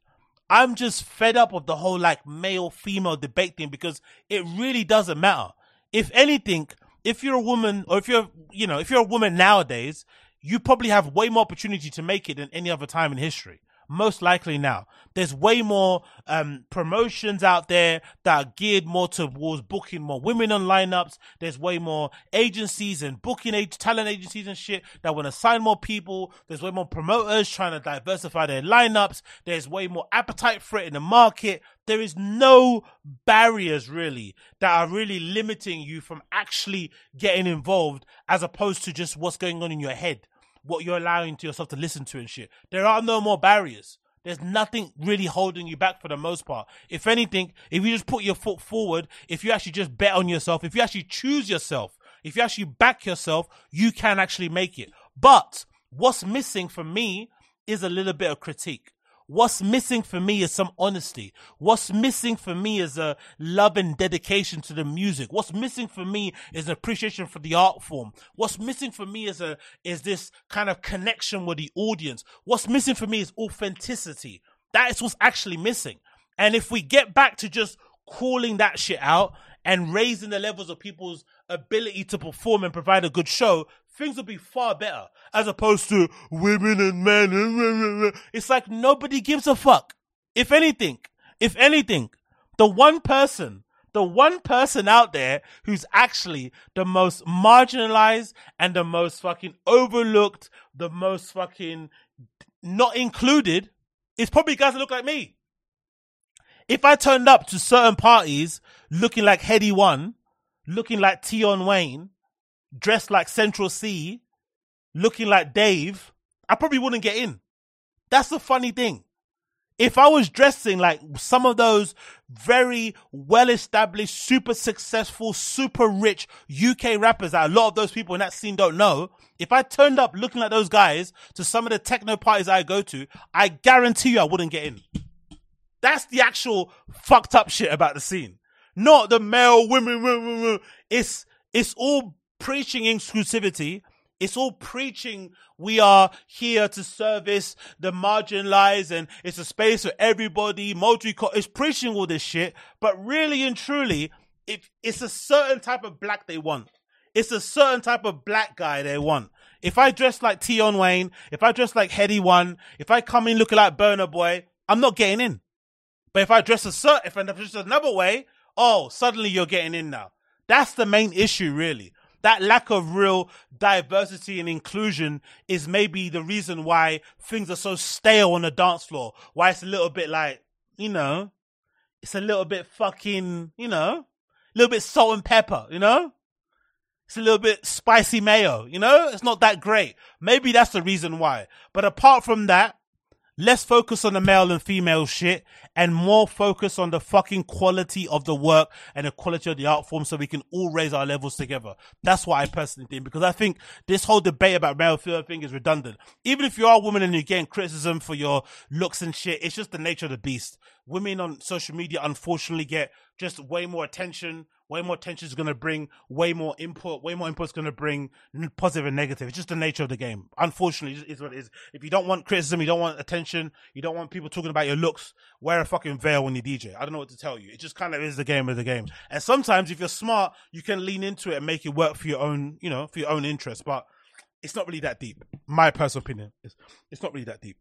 I'm just fed up of the whole like male female debate thing because it really doesn't matter. If anything, if you're a woman or if you're, you know, if you're a woman nowadays, you probably have way more opportunity to make it than any other time in history most likely now. There's way more um, promotions out there that are geared more towards booking more women on lineups. There's way more agencies and booking age talent agencies and shit that want to sign more people. There's way more promoters trying to diversify their lineups. There's way more appetite for it in the market. There is no barriers really that are really limiting you from actually getting involved as opposed to just what's going on in your head what you're allowing to yourself to listen to and shit. There are no more barriers. There's nothing really holding you back for the most part. If anything, if you just put your foot forward, if you actually just bet on yourself, if you actually choose yourself, if you actually back yourself, you can actually make it. But what's missing for me is a little bit of critique. What's missing for me is some honesty. What's missing for me is a love and dedication to the music. What's missing for me is an appreciation for the art form. What's missing for me is a is this kind of connection with the audience. What's missing for me is authenticity. That is what's actually missing. And if we get back to just calling that shit out and raising the levels of people's ability to perform and provide a good show, things would be far better as opposed to women and men. It's like nobody gives a fuck. If anything, if anything, the one person, the one person out there who's actually the most marginalized and the most fucking overlooked, the most fucking not included is probably guys that look like me. If I turned up to certain parties looking like Headie One, looking like Tion Wayne, dressed like Central Cee, looking like Dave, I probably wouldn't get in. That's the funny thing. If I was dressing like some of those very well established, super successful, super rich UK rappers that a lot of those people in that scene don't know, if I turned up looking like those guys to some of the techno parties I go to, I guarantee you I wouldn't get in. That's the actual fucked up shit about the scene. Not the male women. It's, it's all preaching exclusivity. It's all preaching we are here to service the marginalized and it's a space for everybody. Multi it's preaching all this shit, but really and truly, it, it's a certain type of black they want. It's a certain type of black guy they want. If I dress like Tion Wayne, if I dress like Headie One, if I come in looking like Burna Boy, I'm not getting in. But if I dress a certain, if I dress another way, oh, suddenly you're getting in now. That's the main issue, really that lack of real diversity and inclusion is maybe the reason why things are so stale on the dance floor. Why it's a little bit like, you know, it's a little bit fucking, you know, a little bit salt and pepper, you know? It's a little bit spicy mayo, you know? It's not that great. Maybe that's the reason why. But apart from that, Less focus on the male and female shit and more focus on the fucking quality of the work and the quality of the art form so we can all raise our levels together. That's what I personally think because I think this whole debate about male and female thing is redundant. Even if you are a woman and you're getting criticism for your looks and shit, it's just the nature of the beast. Women on social media unfortunately get just way more attention, way more attention is going to bring way more input. Way more input is going to bring positive and negative. It's just the nature of the game. Unfortunately, is what it is. If you don't want criticism, you don't want attention, you don't want people talking about your looks, wear a fucking veil when you DJ. I don't know what to tell you. It just kind of is the game of the game. And sometimes if you're smart, you can lean into it and make it work for your own, you know, for your own interest. But it's not really that deep. My personal opinion. is it's not really that deep.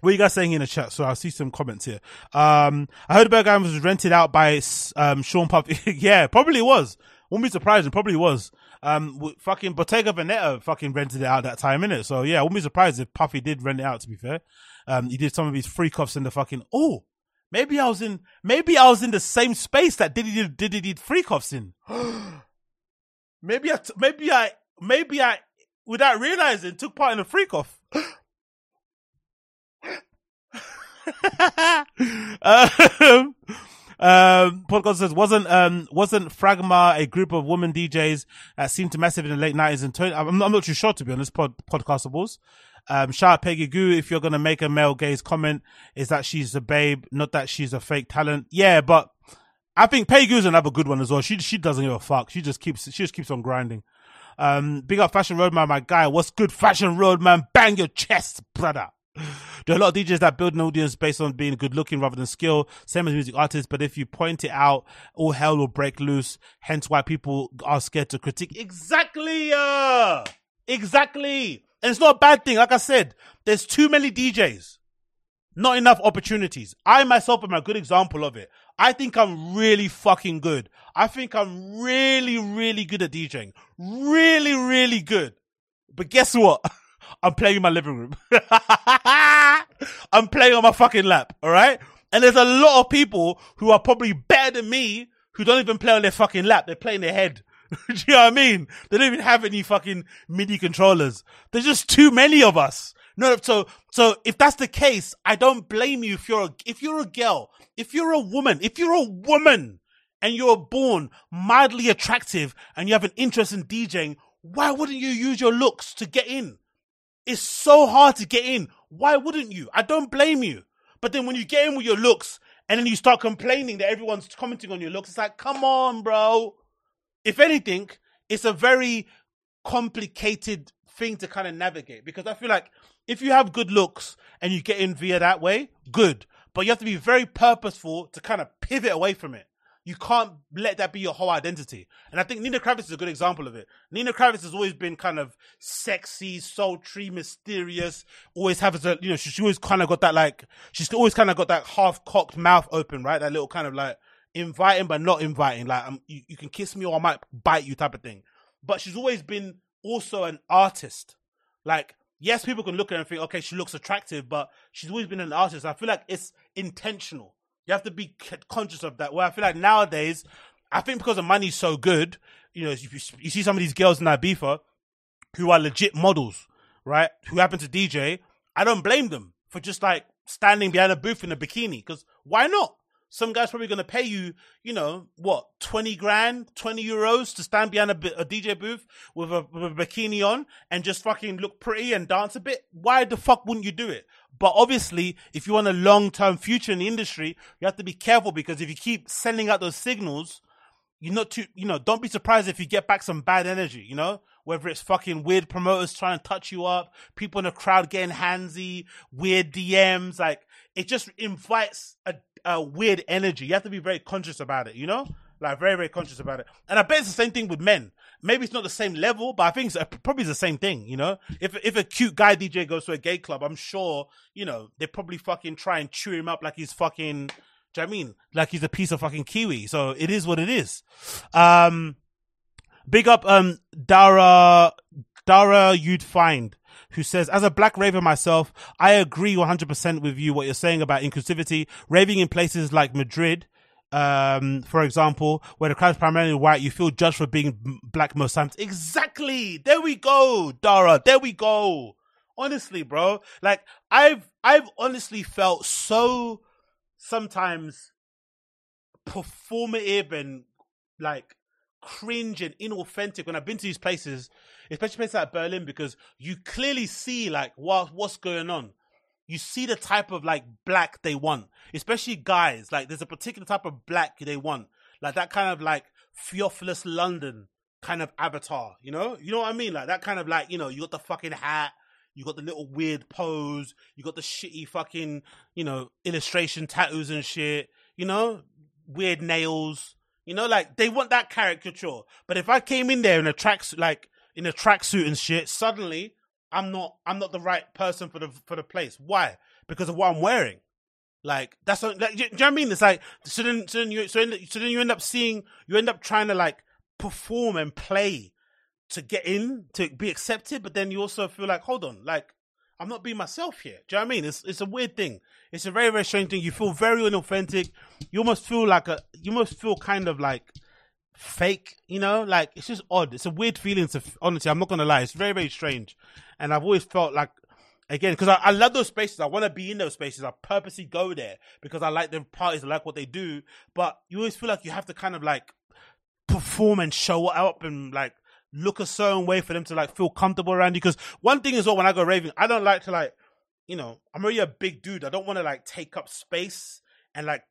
What are you guys saying in the chat? So I'll see some comments here. Um, I heard Berghain was rented out by, um, Sean Puff. yeah, probably was. Wouldn't be surprised. Probably was. Um, fucking Bottega Veneta fucking rented it out that time, innit? So yeah, I wouldn't be surprised if Puffy did rent it out, to be fair. Um, he did some of his free cuffs in the fucking, oh, maybe I was in, maybe I was in the same space that Diddy did, Diddy did free cuffs in. maybe I, t- maybe I, maybe I, without realizing, took part in a free cuff. um, um, podcast says wasn't um wasn't Fragma a group of women DJs that seemed to massive in the late nineties and 20, I'm, I'm not too sure to be honest. Pod, podcastables. Um, shout out Peggy Gou. If you're gonna make a male gaze comment, is that she's a babe, not that she's a fake talent. Yeah, but I think Peggy's another good one as well. She she doesn't give a fuck. She just keeps she just keeps on grinding. Um, big up Fashion Roadman, my guy. What's good, Fashion Roadman? Bang your chest, brother. There are a lot of DJs that build an audience based on being good looking rather than skill, same as music artists. But if you point it out, all hell will break loose. Hence why people are scared to critique. Exactly, uh, exactly. And it's not a bad thing. Like I said, there's too many DJs, not enough opportunities. I myself am a good example of it. I think I'm really fucking good. I think I'm really, really good at DJing. Really, really good. But guess what? I'm playing in my living room. I'm playing on my fucking lap, alright? And there's a lot of people who are probably better than me who don't even play on their fucking lap. They play in their head. Do you know what I mean? They don't even have any fucking MIDI controllers. There's just too many of us. No, so, so if that's the case, I don't blame you if you're a, if you're a girl, if you're a woman, if you're a woman and you're born mildly attractive and you have an interest in DJing, why wouldn't you use your looks to get in? It's so hard to get in. Why wouldn't you? I don't blame you. But then when you get in with your looks and then you start complaining that everyone's commenting on your looks, it's like, come on, bro. If anything, it's a very complicated thing to kind of navigate because I feel like if you have good looks and you get in via that way, good. But you have to be very purposeful to kind of pivot away from it. You can't let that be your whole identity. And I think Nina Kraviz is a good example of it. Nina Kraviz has always been kind of sexy, sultry, mysterious, always has a, you know, she, always kind of got that like, she's always kind of got that half cocked mouth open, right? That little kind of like inviting, but not inviting. Like, um, you, you can kiss me or I might bite you type of thing. But she's always been also an artist. Like, yes, people can look at her and think, okay, she looks attractive, but she's always been an artist. I feel like it's intentional. You have to be conscious of that. Where I feel like nowadays, I think because the money's so good, you know, you, you see some of these girls in Ibiza who are legit models, right? Who happen to DJ. I don't blame them for just like standing behind a booth in a bikini because why not? Some guy's probably going to pay you, you know, what, 20 grand, 20 euros to stand behind a, a DJ booth with a, with a bikini on and just fucking look pretty and dance a bit. Why the fuck wouldn't you do it? But obviously, if you want a long term future in the industry, you have to be careful because if you keep sending out those signals, you're not too, you know, don't be surprised if you get back some bad energy, you know? Whether it's fucking weird promoters trying to touch you up, people in the crowd getting handsy, weird DMs, like, it just invites a, a weird energy. You have to be very conscious about it, you know? Like, very, very conscious about it. And I bet it's the same thing with men. Maybe it's not the same level, but I think it's probably the same thing, you know? If, if a cute guy DJ goes to a gay club, I'm sure, you know, they probably fucking try and chew him up like he's fucking, do you know I mean? Like he's a piece of fucking kiwi. So it is what it is. Um, big up, um, Dara, Dara, you'd find who says, as a black raver myself, I agree 100% with you what you're saying about inclusivity. Raving in places like Madrid, um, for example, where the crowd is primarily white, you feel judged for being black most times. Exactly. There we go, Dara. There we go. Honestly, bro. Like, I've, I've honestly felt so sometimes performative and like cringe and inauthentic when I've been to these places, especially places like Berlin, because you clearly see like what what's going on. You see the type of like black they want, especially guys. Like there's a particular type of black they want, like that kind of like Theophilus London kind of avatar. You know, you know what I mean? Like that kind of like you know you got the fucking hat. You got the little weird pose. You got the shitty fucking, you know, illustration tattoos and shit. You know, weird nails. You know, like they want that caricature. But if I came in there in a track, like in a tracksuit and shit, suddenly I'm not, I'm not the right person for the for the place. Why? Because of what I'm wearing. Like that's not, like, do, you know what I mean? It's like so then, so then you, so then you end up seeing, you end up trying to like perform and play to get in to be accepted, but then you also feel like, hold on, like I'm not being myself here. Do you know what I mean? It's it's a weird thing. It's a very very strange thing. You feel very inauthentic. You almost feel like a. You almost feel kind of like fake. You know, like it's just odd. It's a weird feeling. To honestly, I'm not gonna lie. It's very very strange. And I've always felt like again because I, I love those spaces. I want to be in those spaces. I purposely go there because I like the parties. I like what they do. But you always feel like you have to kind of like perform and show up and like look a certain way for them to like feel comfortable around you. Because one thing is, well, when I go raving, I don't like to like, you know, I'm already a big dude. I don't want to like take up space and like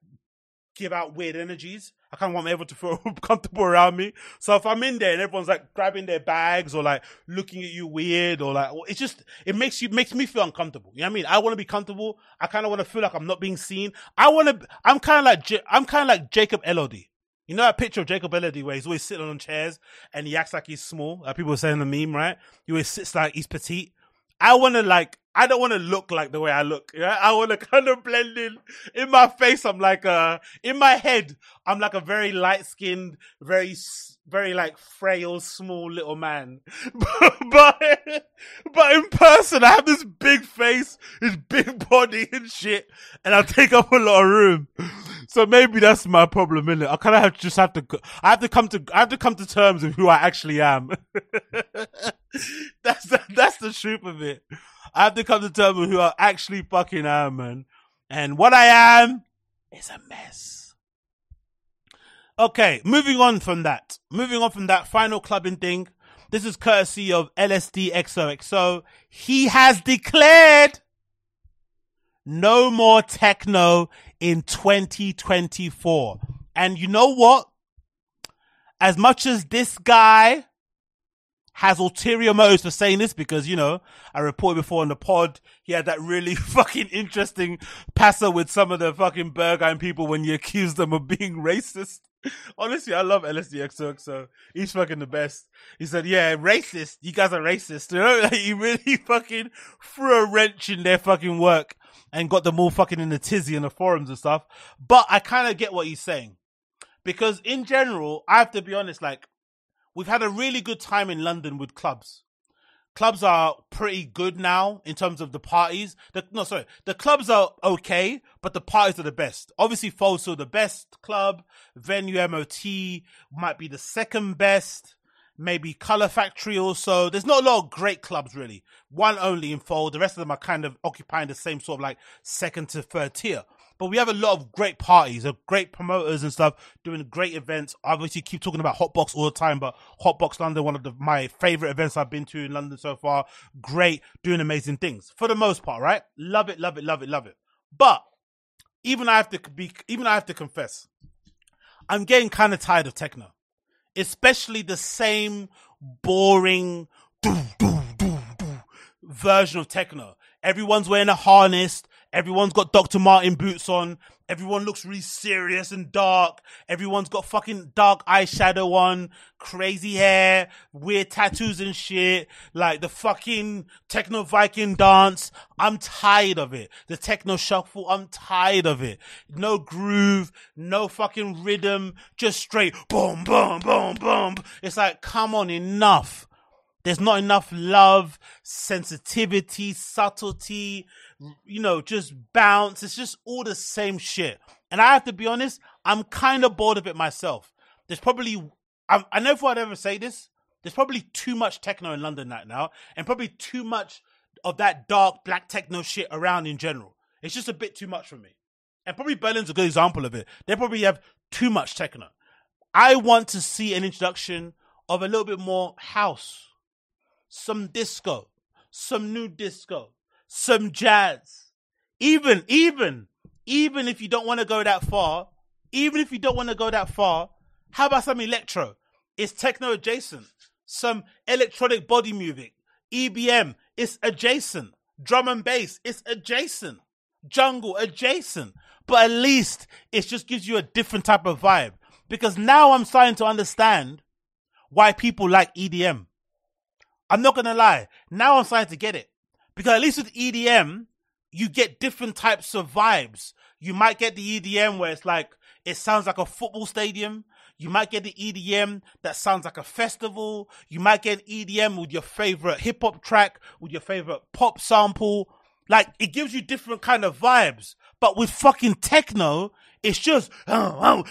give out weird energies. I kind of want everyone to feel comfortable around me. So if I'm in there and everyone's like grabbing their bags or like looking at you weird or like, it's just, it makes you, makes me feel uncomfortable. You know what I mean? I want to be comfortable. I kind of want to feel like I'm not being seen. I want to, I'm kind of like, I'm kind of like Jacob Elordi. You know that picture of Jacob Elordi where he's always sitting on chairs and he acts like he's small? Like people were saying the meme, right? He always sits like he's petite. I want to like, I don't want to look like the way I look. Yeah? I want to kind of blend in. In my face, I'm like, uh, in my head, I'm like a very light skinned, very, very like frail, small little man. but, but, but in person, I have this big face, this big body and shit, and I take up a lot of room. So maybe that's my problem, innit? I kind of have just have to, I have to come to, I have to come to terms with who I actually am. that's the, that's the truth of it. I have to come to terms with who I actually fucking am, man. And what I am is a mess. Okay, moving on from that. Moving on from that final clubbing thing. This is courtesy of LSD XOXO. He has declared no more techno in 2024. And you know what? As much as this guy has ulterior motives for saying this because, you know, I reported before on the pod, he had that really fucking interesting passer with some of the fucking Berghain people when you accused them of being racist. Honestly, I love LSDXO, so he's fucking the best. He said, yeah, racist. You guys are racist. You know, like, he really fucking threw a wrench in their fucking work and got them all fucking in the tizzy in the forums and stuff. But I kind of get what he's saying. Because in general, I have to be honest, like, we've had a really good time in London with clubs. Clubs are pretty good now in terms of the parties. The, no, sorry, the clubs are okay, but the parties are the best. Obviously, Fold's the best club. Venue MOT might be the second best. Maybe Color Factory also. There's not a lot of great clubs really. One only in Fold. The rest of them are kind of occupying the same sort of like second to third tier. But we have a lot of great parties, of great promoters and stuff doing great events. I obviously keep talking about Hotbox all the time, but Hotbox London, one of the, my favorite events I've been to in London so far. Great, doing amazing things for the most part, right? Love it, love it, love it, love it. But even I have to be, even I have to confess, I'm getting kind of tired of techno, especially the same boring doo, doo, doo, doo version of techno. Everyone's wearing a harness. Everyone's got Dr. Martens boots on. Everyone looks really serious and dark. Everyone's got fucking dark eyeshadow on, crazy hair, weird tattoos and shit. Like the fucking techno Viking dance. I'm tired of it. The techno shuffle. I'm tired of it. No groove, no fucking rhythm, just straight boom, boom, boom, boom. It's like, come on, enough. There's not enough love, sensitivity, subtlety, you know, just bounce. It's just all the same shit. And I have to be honest, I'm kind of bored of it myself. There's probably, I, I never thought I'd ever say this. There's probably too much techno in London right now, and probably too much of that dark black techno shit around in general. It's just a bit too much for me. And probably Berlin's a good example of it. They probably have too much techno. I want to see an introduction of a little bit more house, some disco, some new disco, some jazz. Even, even, even if you don't want to go that far, even if you don't want to go that far, how about some electro? It's techno adjacent. Some electronic body music, EBM, it's adjacent. Drum and bass, it's adjacent. Jungle, adjacent. But at least it just gives you a different type of vibe. Because now I'm starting to understand why people like EDM. I'm not gonna lie. Now I'm starting to get it. Because at least with EDM, you get different types of vibes. You might get the EDM where it's like, it sounds like a football stadium. You might get the EDM that sounds like a festival. You might get EDM with your favorite hip hop track, with your favorite pop sample. Like, it gives you different kind of vibes. But with fucking techno, it's just, it's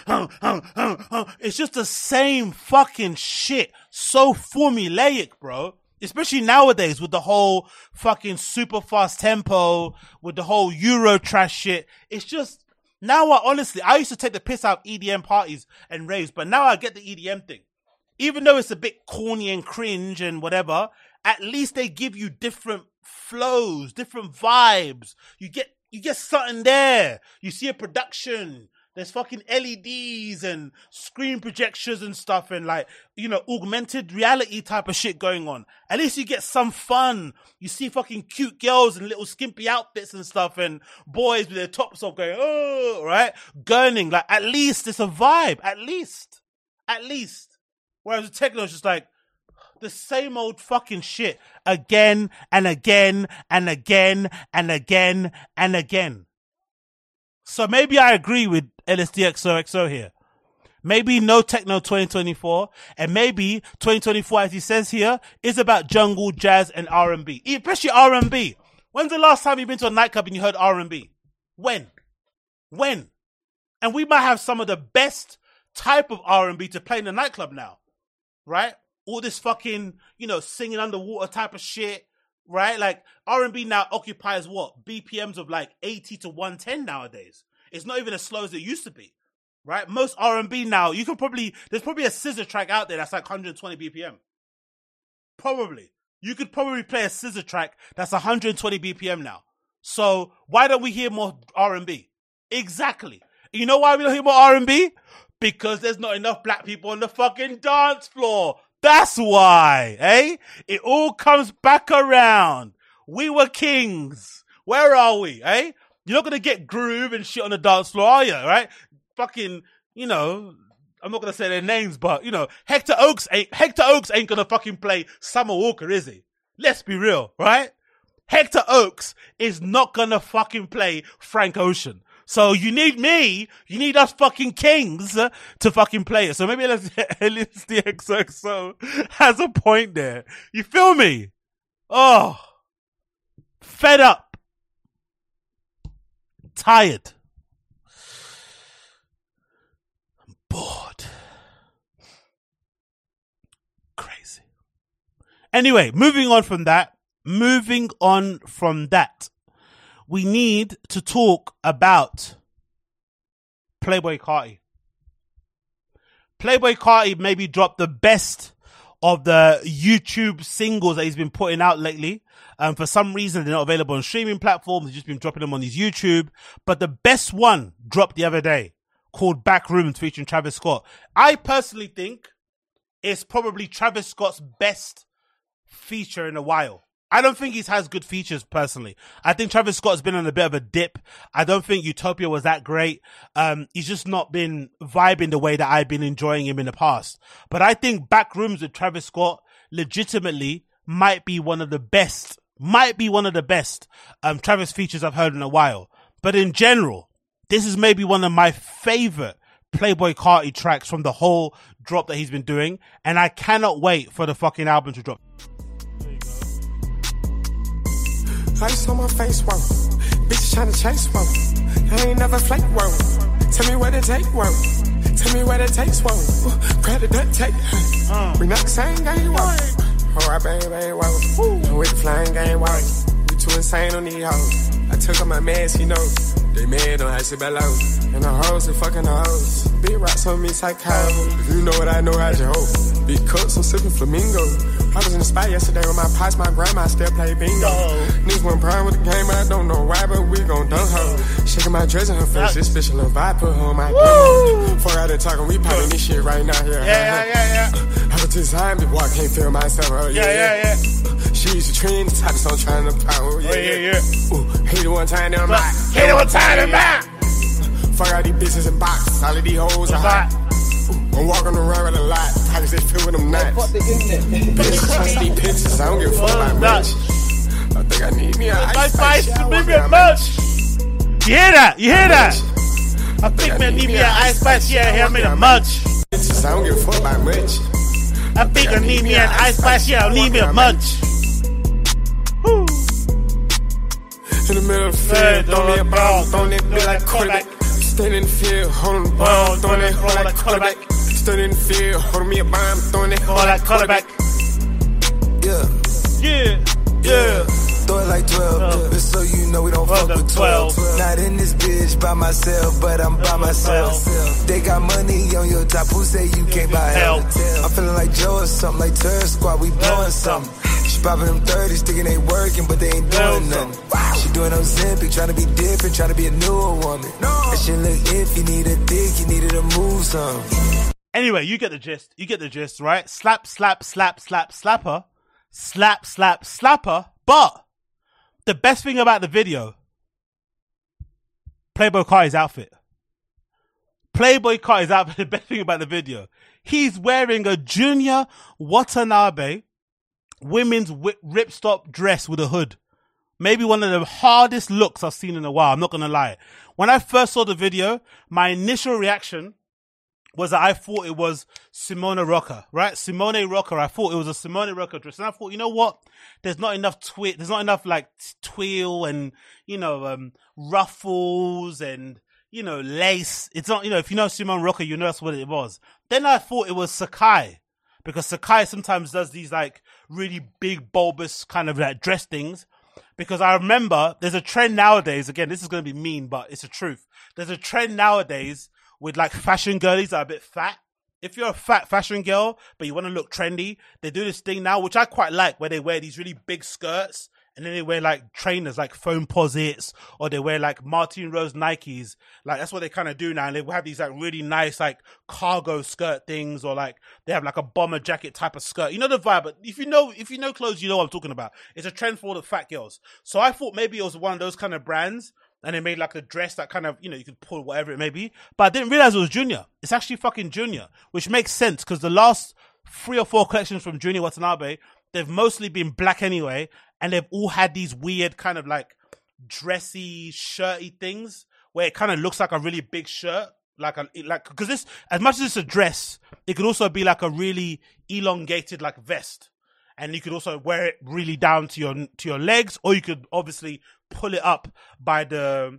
just the same fucking shit. So formulaic, bro especially nowadays with the whole fucking super fast tempo, with the whole Euro trash shit. It's just now. I honestly, I used to take the piss out of EDM parties and raves, but now I get the EDM thing. Even though it's a bit corny and cringe and whatever, at least they give you different flows, different vibes. You get you get something there. You see a production. There's fucking LEDs and screen projections and stuff and like, you know, augmented reality type of shit going on. At least you get some fun. You see fucking cute girls in little skimpy outfits and stuff and boys with their tops off going, oh, right? Gurning. Like, at least it's a vibe. At least. At least. Whereas the techno is just like, the same old fucking shit again and again and again and again and again. So maybe I agree with LSDXOXO here. Maybe no techno 2024, and maybe 2024, as he says here, is about jungle, jazz, and R&B. Especially R&B. When's the last time you've been to a nightclub and you heard R&B? When? When? And we might have some of the best type of R&B to play in the nightclub now, right? All this fucking, you know, singing underwater type of shit, right? Like R&B now occupies what? BPMs of like 80 to 110 nowadays. It's not even as slow as it used to be, right? Most R&B now, you can probably, there's probably a scissor track out there that's like 120 BPM. Probably. You could probably play a scissor track that's 120 BPM now. So why don't we hear more R&B? Exactly. You know why we don't hear more R&B? Because there's not enough black people on the fucking dance floor. That's why, eh? It all comes back around. We were kings. Where are we, eh? You're not gonna get groove and shit on the dance floor, are you? Right? Fucking, you know, I'm not gonna say their names, but you know, Hector Oaks ain't Hector Oaks ain't gonna fucking play Summer Walker, is he? Let's be real, right? Hector Oaks is not gonna fucking play Frank Ocean. So you need me, you need us fucking kings to fucking play it. So maybe let's LSDXOXO has a point there. You feel me? Oh, fed up tired. I'm bored. Crazy. Anyway, moving on from that, moving on from that, we need to talk about Playboi Carti. Playboi Carti maybe dropped the best of the YouTube singles that he's been putting out lately. Um, for some reason, they're not available on streaming platforms. He's just been dropping them on his YouTube. But the best one dropped the other day called Back Backrooms featuring Travis Scott. I personally think it's probably Travis Scott's best feature in a while. I don't think he has good features personally. I think Travis Scott's been on a bit of a dip. I don't think Utopia was that great. Um, he's just not been vibing the way that I've been enjoying him in the past. But I think Backrooms with Travis Scott legitimately might be one of the best, might be one of the best, um, Travis features I've heard in a while. But in general, this is maybe one of my favorite Playboi Carti tracks from the whole drop that he's been doing. And I cannot wait for the fucking album to drop. Ice on my face, whoa. Bitch trying to chase, whoa. I ain't never flake, whoa. Tell me where it take, whoa. Tell me what it takes, whoa. Grab the duct tape. Uh. We not the same game, whoa. Alright, baby, whoa. With the flying game, whoa. We too insane on these hoes. I took off my mask, you know. They mad on icy below. And the hoes are fucking the hoes. Big rocks on me, psycho. If you know what I know, how's your hoe? Big cups, I'm sipping flamingo. I was in the spot yesterday with my pops, my grandma still play bingo. Niggas went prime with the game, I don't know why, but we gon' dunk her. Shaking my dress in her face, this bitch a little vibe, put her on my grandma. Before out there talking, we popping this shit right now here. Yeah, yeah, yeah, yeah. I was designed to walk, can't feel myself. Oh, yeah, Yeah, yeah, yeah. She used to trend, the type of song trying to power. Yeah, Oh, yeah, yeah. Ooh, hate it one time, then I'm out. Hit it one time and back. Fuck all these bitches and boxes, all of these hoes are hot. I'm walking around with a lot, pockets they fill with them nuts. Bitch, trust these pictures, I don't give a fuck about much. I think I need me a ice spice spice to make me a munch. You hear that? You hear that? I think man need me an ice spice, yeah, hear me a munch. Bitches, I don't give a fuck about much. I think I need me an ice spice, yeah, I need me a munch. Woo. In the middle of the field, throw me a ball, throwing that bitch like quarterback. Stand in the field, holding the ball, throwing that hoe like quarterback. Stand in the field, holding me a bomb, throwing that hoe All like that quarterback. Yeah, Yeah, yeah. throw it like 12. Just so you know we don't Fuck fuck with 12. Not in this bitch by myself, but I'm by myself. They got money on your top. Who say you can't buy Help. help? I'm feeling like Joe or something, like Turd Squad. We blowing something. She popping them 30s, thinking they working, but they ain't doing nothing. She doing Ozempic, trying to be different, trying to be a newer woman. That shit look iffy, need a dick, you needed to move some. Anyway, you get the gist. You get the gist, right? Slap, slap, slap, slap, slapper. Slap, slap, slapper. But the best thing about the video, Playboi Carti's outfit. Playboi Carti's outfit, the best thing about the video. He's wearing a Junya Watanabe women's ripstop dress with a hood. Maybe one of the hardest looks I've seen in a while. I'm not to lie. When I first saw the video, my initial reaction was that I thought it was Simone Rocha, right? Simone Rocha. I thought it was a Simone Rocha dress. And I thought, you know what? There's not enough twi- there's not enough like twill and, you know, um, ruffles and, you know, lace. It's not, you know, if you know Simone Rocha, you know that's what it was. Then I thought it was Sacai because Sacai sometimes does these like really big bulbous kind of like dress things. Because I remember there's a trend nowadays. Again, this is going to be mean, but it's the truth. There's a trend nowadays with like fashion girlies that are a bit fat. If you're a fat fashion girl, but you want to look trendy, they do this thing now, which I quite like, where they wear these really big skirts and then they wear like trainers, like Foamposites, or they wear like Martine Rose Nikes. Like that's what they kind of do now. And they have these like really nice like cargo skirt things, or like they have like a bomber jacket type of skirt. You know the vibe. But if you know if you know clothes, you know what I'm talking about. It's a trend for all the fat girls. So I thought maybe it was one of those kind of brands and they made like a dress that kind of you know you could pull whatever it may be. But I didn't realize it was Junya. It's actually fucking Junya, which makes sense because the last three or four collections from Junya Watanabe, they've mostly been black anyway, and they've all had these weird kind of like dressy, shirty things where it kind of looks like a really big shirt. Like a like because this as much as it's a dress, it could also be like a really elongated like vest and you could also wear it really down to your to your legs, or you could obviously pull it up by the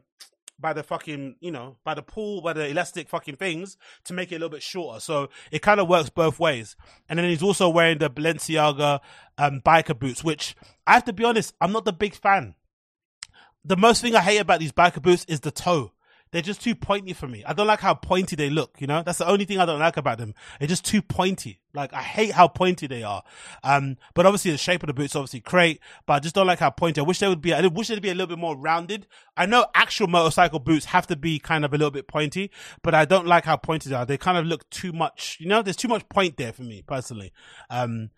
by the fucking you know by the pull by the elastic fucking things to make it a little bit shorter. So it kind of works both ways. And then he's also wearing the Balenciaga um, biker boots, which I have to be honest, I'm not the big fan. The most thing I hate about these biker boots is the toe they're just too pointy for me. I don't like how pointy they look, you know? That's the only thing I don't like about them. They're just too pointy. Like, I hate how pointy they are. Um, but obviously the shape of the boots obviously great, but I just don't like how pointy. I wish they would be, I wish they'd be a little bit more rounded. I know actual motorcycle boots have to be kind of a little bit pointy, but I don't like how pointy they are. They kind of look too much, you know? There's too much point there for me, personally. Um,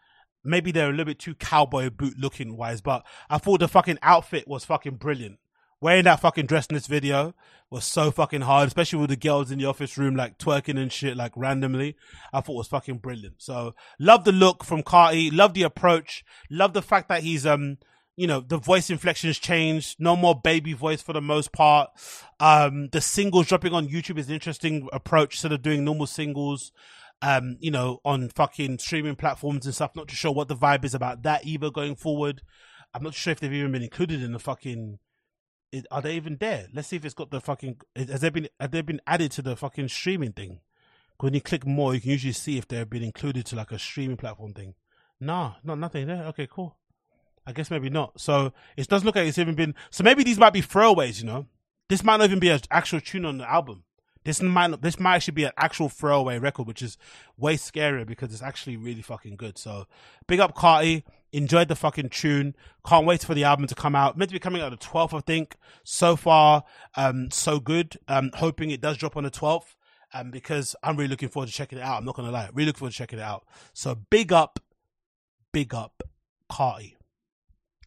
maybe they're a little bit too cowboy boot looking wise, but I thought the fucking outfit was fucking brilliant wearing that fucking dress in this video was so fucking hard, especially with the girls in the office room like twerking and shit like randomly. I thought was fucking brilliant. So love the look from Carti, love the approach, love the fact that he's um you know the voice inflections changed, no more baby voice for the most part. Um the singles dropping on YouTube is an interesting approach instead of doing normal singles. Um, you know, on fucking streaming platforms and stuff. Not too sure what the vibe is about that either going forward. I'm not sure if they've even been included in the fucking it, are they even there? Let's see if it's got the fucking. Has there been? Have they been added to the fucking streaming thing? When you click more, you can usually see if they've been included to like a streaming platform thing. Nah, not nothing there. Okay, cool. I guess maybe not. So it does look like it's even been. So maybe these might be throwaways. You know, this might not even be an actual tune on the album. This might not, this might actually be an actual throwaway record, which is way scarier because it's actually really fucking good. So big up Carti. Enjoyed the fucking tune. Can't wait for the album to come out. Meant to be coming out the 12th, I think. So far, um, so good. Um, hoping it does drop on the 12th. Um, because I'm really looking forward to checking it out. I'm not gonna lie. Really looking forward to checking it out. So big up, big up Carti.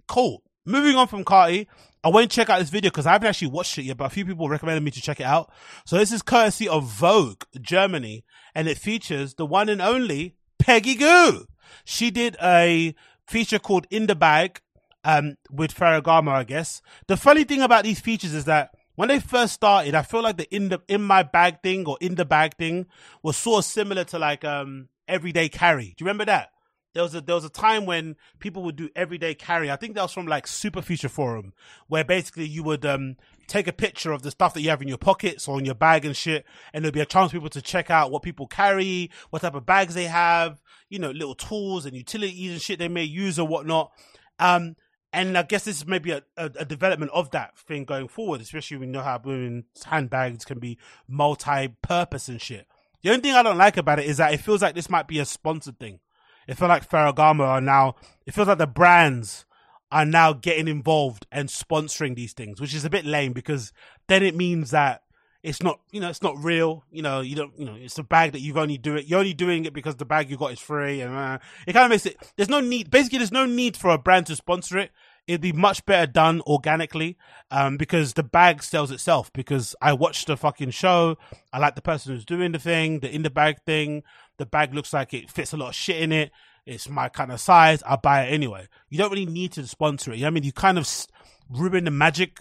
Cool. Moving on from Carti, I went to check out this video because I haven't actually watched it yet, but a few people recommended me to check it out. So this is courtesy of Vogue Germany, and it features the one and only Peggy Gou. She did a feature called In the Bag um, with Ferragamo, I guess. The funny thing about these features is that when they first started, I feel like the in the in my bag thing or in the bag thing was sort of similar to like um everyday carry. Do you remember that? There was a there was a time when people would do everyday carry. I think that was from like Superfuture Forum, where basically you would um take a picture of the stuff that you have in your pockets or in your bag and shit, and there'd be a chance for people to check out what people carry, what type of bags they have, you know, little tools and utilities and shit they may use or whatnot. Um, and I guess this is maybe a, a, a, development of that thing going forward, especially when you know how women's handbags can be multi-purpose and shit. The only thing I don't like about it is that it feels like this might be a sponsored thing. It feels like Ferragamo are now. It feels like the brands are now getting involved and sponsoring these things, which is a bit lame because then it means that it's not, you know, it's not real. You know, you don't, you know, it's a bag that you've only do it. You're only doing it because the bag you got is free, and uh, it kind of makes it. There's no need. Basically, there's no need for a brand to sponsor it. It'd be much better done organically, um, because the bag sells itself. Because I watched the fucking show. I like the person who's doing the thing, the in the bag thing. The bag looks like it fits a lot of shit in it. It's my kind of size. I buy it anyway. You don't really need to sponsor it. You know I mean? You kind of ruin the magic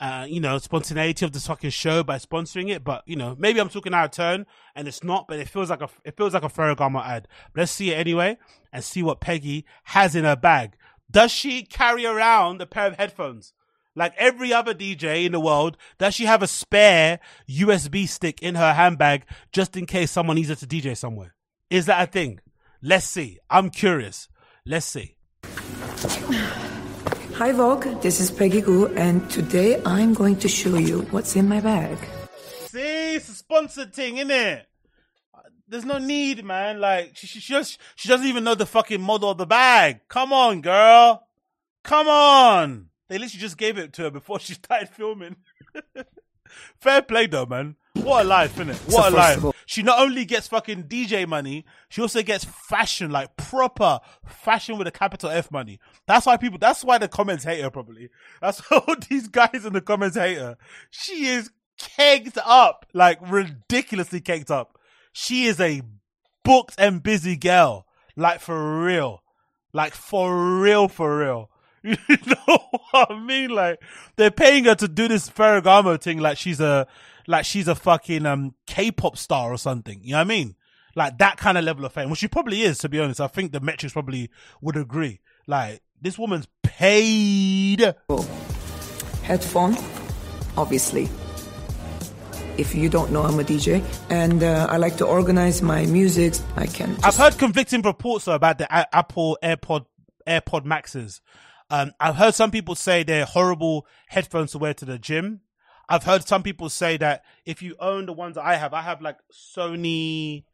uh, you know, spontaneity of this fucking show by sponsoring it. But you know, maybe I'm talking out of turn and it's not, but it feels like a it feels like a Ferragamo ad. But let's see it anyway and see what Peggy has in her bag. Does she carry around a pair of headphones? Like every other DJ in the world, does she have a spare USB stick in her handbag just in case someone needs her to DJ somewhere? Is that a thing? Let's see. I'm curious. Let's see. Hi Vogue, this is Peggy Gou, and today I'm going to show you what's in my bag. See, it's a sponsored thing, innit? Uh, there's no need, man. Like she, she, she just she doesn't even know the fucking model of the bag. Come on, girl. Come on. They literally just gave it to her before she started filming. Fair play though, man. What a life, innit? What So a life. all- She not only gets fucking DJ money, she also gets fashion, like proper fashion with a capital F money. That's why people, that's why the comments hate her probably. That's why all these guys in the comments hate her. She is caked up, like ridiculously caked up. She is a booked and busy girl, like for real. Like for real, for real. You know what I mean? Like they're paying her to do this Ferragamo thing, like she's a like she's a fucking um K-pop star or something. You know what I mean? Like that kind of level of fame, which she probably is. To be honest, I think the metrics probably would agree. Like this woman's paid. Headphone, obviously. If you don't know, I'm a DJ, and uh, I like to organize my music. I can. I've heard conflicting reports though, about the A- Apple AirPod AirPod Maxes. Um, I've heard some people say they're horrible headphones to wear to the gym. I've heard some people say that if you own the ones that I have, I have like Sony,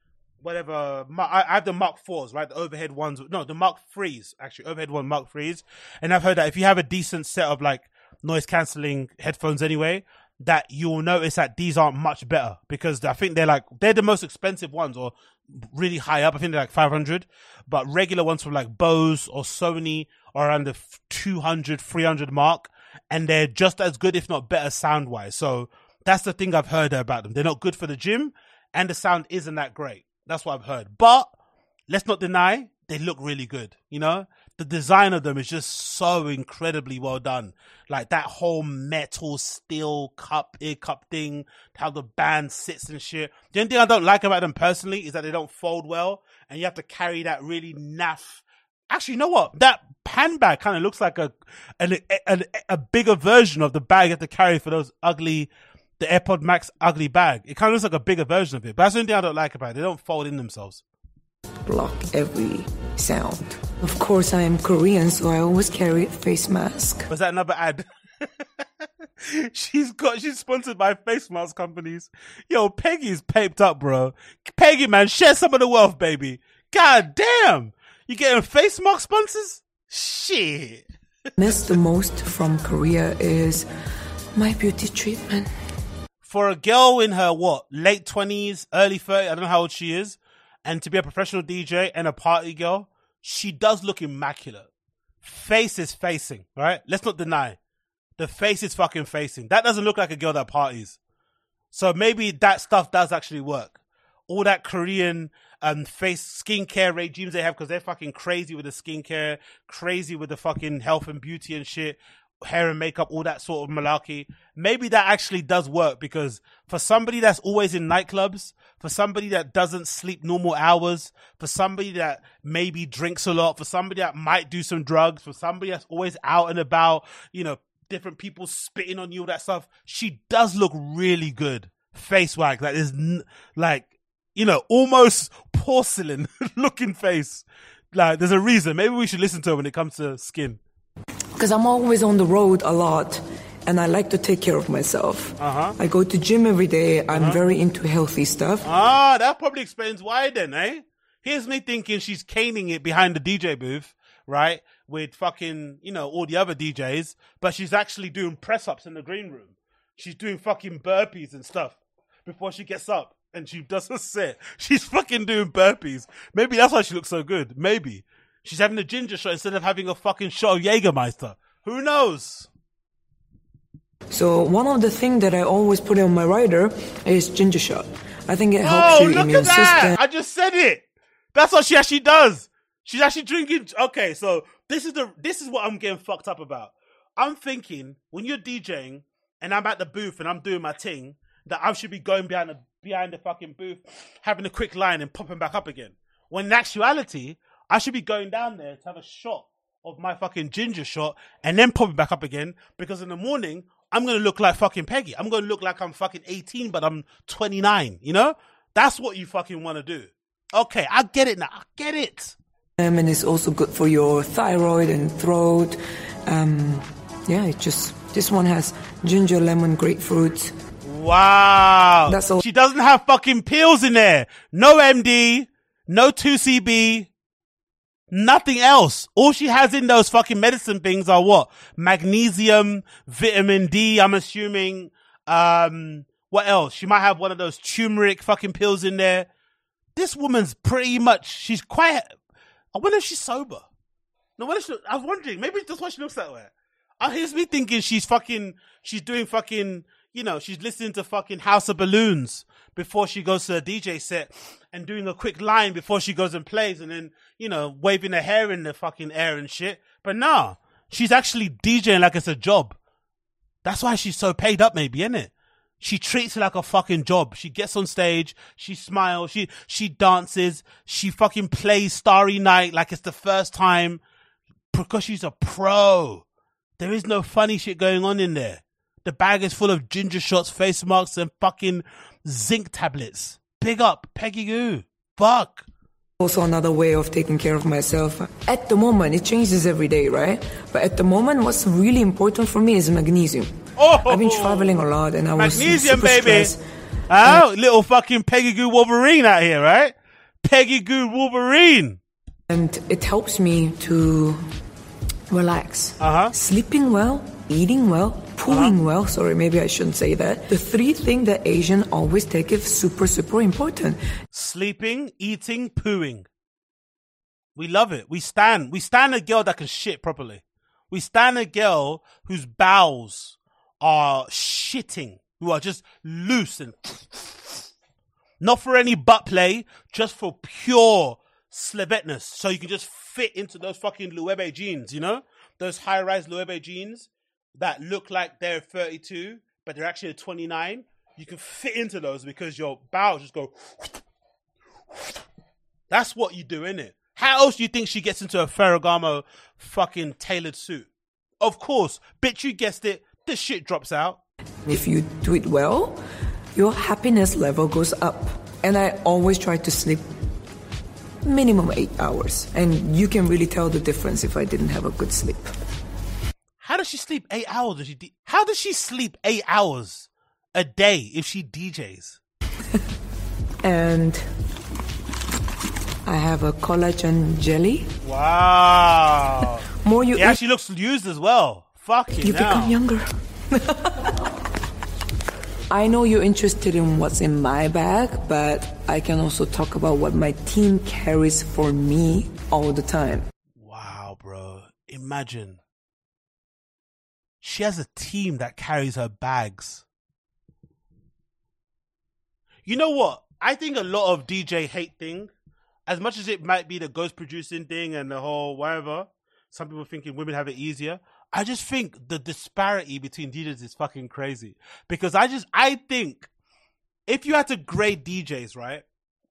whatever. I have the Mark Fours, right? The overhead ones. No, the Mark Threes actually. Overhead one, Mark Threes. And I've heard that if you have a decent set of like noise cancelling headphones anyway, that you'll notice that these aren't much better because I think they're like they're the most expensive ones or really high up. I think they're like 500, but regular ones from like Bose or Sony are around the 200, 300 mark, and they're just as good, if not better, sound wise. So that's the thing I've heard about them. They're not good for the gym, and the sound isn't that great. That's what I've heard. But let's not deny they look really good. You know, the design of them is just so incredibly well done. Like that whole metal steel cup ear cup thing, how the band sits and shit. The only thing I don't like about them personally is that they don't fold well, and you have to carry that really naff. Actually, you know what? That handbag kind of looks like a, an, a a bigger version of the bag you have to carry for those ugly, the AirPod Max ugly bag. It kind of looks like a bigger version of it. But that's the only thing I don't like about it. They don't fold in themselves. block every sound. Of course, I am Korean, so I always carry a face mask. Was that another ad? she's got she's sponsored by face mask companies. Yo, Peggy's paped up, bro. Peggy, man, share some of the wealth, baby. God damn, you getting face mask sponsors? Shit. Miss the most from Korea is my beauty treatment. For a girl in her what late twenties, early 30s, I don't know how old she is, and to be a professional DJ and a party girl, she does look immaculate. Face is facing, right? Let's not deny. The face is fucking facing. That doesn't look like a girl that parties. So maybe that stuff does actually work. All that Korean um face skincare regimes they have because they're fucking crazy with the skincare, crazy with the fucking health and beauty and shit, hair and makeup, all that sort of malarkey. Maybe that actually does work because for somebody that's always in nightclubs, for somebody that doesn't sleep normal hours, for somebody that maybe drinks a lot, for somebody that might do some drugs, for somebody that's always out and about, you know, different people spitting on you, all that stuff. She does look really good. Face wax, like there's n- like, you know, almost porcelain looking face. Like there's a reason. Maybe we should listen to her when it comes to skin. Because I'm always on the road a lot, and I like to take care of myself. Uh-huh. I go to gym every day. I'm very into healthy stuff. Ah, that probably explains why then, eh? Here's me thinking she's caning it behind the DJ booth, right? With fucking, you know, all the other DJs, but she's actually doing press ups in the green room. She's doing fucking burpees and stuff before she gets up and she does her set. She's fucking doing burpees. Maybe that's why she looks so good. Maybe. She's having a ginger shot instead of having a fucking shot of Jägermeister. Who knows? So one of the things that I always put on my rider is ginger shot. I think it helps Oh, your look immune at that! system. I just said it. That's what she actually does. She's actually drinking. Okay, so this is the this is what I'm getting fucked up about. I'm thinking when you're DJing and I'm at the booth and I'm doing my thing that I should be going behind the behind the fucking booth, having a quick line and popping back up again. When in actuality, I should be going down there to have a shot of my fucking ginger shot and then popping back up again because in the morning I'm gonna look like fucking Peggy. I'm gonna look like I'm fucking 18, but I'm 29. You know, that's what you fucking want to do. Okay, I get it now. I get it. Um, and it's also good for your thyroid and throat. Um, yeah, it just this one has ginger, lemon, grapefruit. Wow. That's all. She doesn't have fucking pills in there. No MD, no 2CB, nothing else. All she has in those fucking medicine things are what? Magnesium, vitamin D, I'm assuming. Um, what else? She might have one of those turmeric fucking pills in there. This woman's pretty much, she's quite, I wonder if she's sober. No, what is she, I was wondering, maybe that's why she looks that way. Uh, here's me thinking she's fucking, she's doing fucking, you know, she's listening to fucking House of Balloons before she goes to a DJ set and doing a quick line before she goes and plays and then, you know, waving her hair in the fucking air and shit. But nah, she's actually DJing like it's a job. That's why she's so paid up, maybe, isn't it? She treats it like a fucking job. She gets on stage, she smiles, she she dances, she fucking plays Starry Night like it's the first time because she's a pro. There is no funny shit going on in there. The bag is full of ginger shots, face masks, and fucking zinc tablets. Big up, Peggy Gou. Fuck. Also, another way of taking care of myself. At the moment, it changes every day, right? But at the moment, what's really important for me is magnesium. Oh, I've been traveling a lot, and I was magnesium, super baby. stressed. Oh, little fucking Peggy Gou Wolverine out here, right? Peggy Gou Wolverine. and it helps me to relax. Uh-huh. Sleeping well, eating well, pooing well. Sorry, maybe I shouldn't say that. The three things that Asian always take is super, super important. Sleeping, eating, pooing. We love it. We stand. We stand a girl that can shit properly. We stand a girl whose bowels are shitting, who are just loose and not for any butt play, just for pure slebetness. So you can just fit into those fucking Loewe jeans, you know? Those high rise Loewe jeans that look like they're 32, but they're actually 29. You can fit into those because your bowels just go. That's what you do, innit? How else do you think she gets into a Ferragamo fucking tailored suit? Of course, bitch, you guessed it. This shit drops out. If you do it well, your happiness level goes up. And I always try to sleep minimum eight hours. And you can really tell the difference if I didn't have a good sleep. How does she sleep eight hours? Does she D- How does she sleep eight hours a day if she DJs? And I have a collagen jelly. Wow. More you eat, actually looks used as well. Fucking you hell. become younger. I know you're interested in what's in my bag, but I can also talk about what my team carries for me all the time. Wow, bro. Imagine. She has a team that carries her bags. You know what? I think a lot of DJ hate thing, as much as it might be the ghost producing thing and the whole whatever, some people thinking women have it easier. I just think the disparity between DJs is fucking crazy. Because I just, I think if you had to grade DJs, right?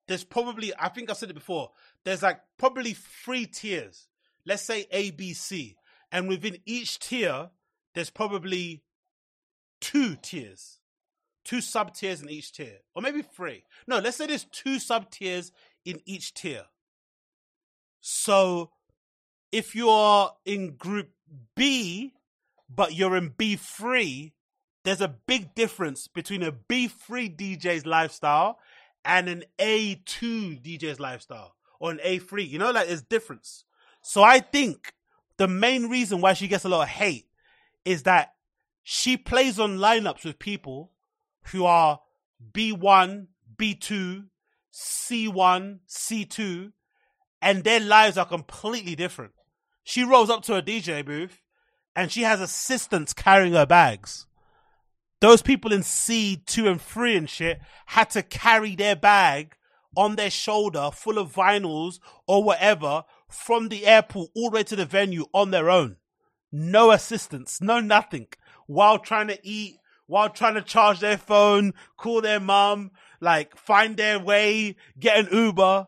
There's probably, I think I said it before, there's like probably three tiers. Let's say A, B, C. And within each tier, there's probably two tiers, two sub tiers in each tier, or maybe three. No, let's say there's two sub tiers in each tier. So if you're in group B, but you're in B3, there's a big difference between a B3 DJ's lifestyle and an A2 DJ's lifestyle. or an A3. You know, like there's difference. So I think the main reason why she gets a lot of hate is that she plays on lineups with people who are B1, B2, C1, C2, and their lives are completely different. She rolls up to a DJ booth and she has assistants carrying her bags. Those people in C2 and 3 and shit had to carry their bag on their shoulder full of vinyls or whatever from the airport all the way to the venue on their own. No assistance, no nothing. While trying to eat, while trying to charge their phone, call their mom, like find their way, get an Uber.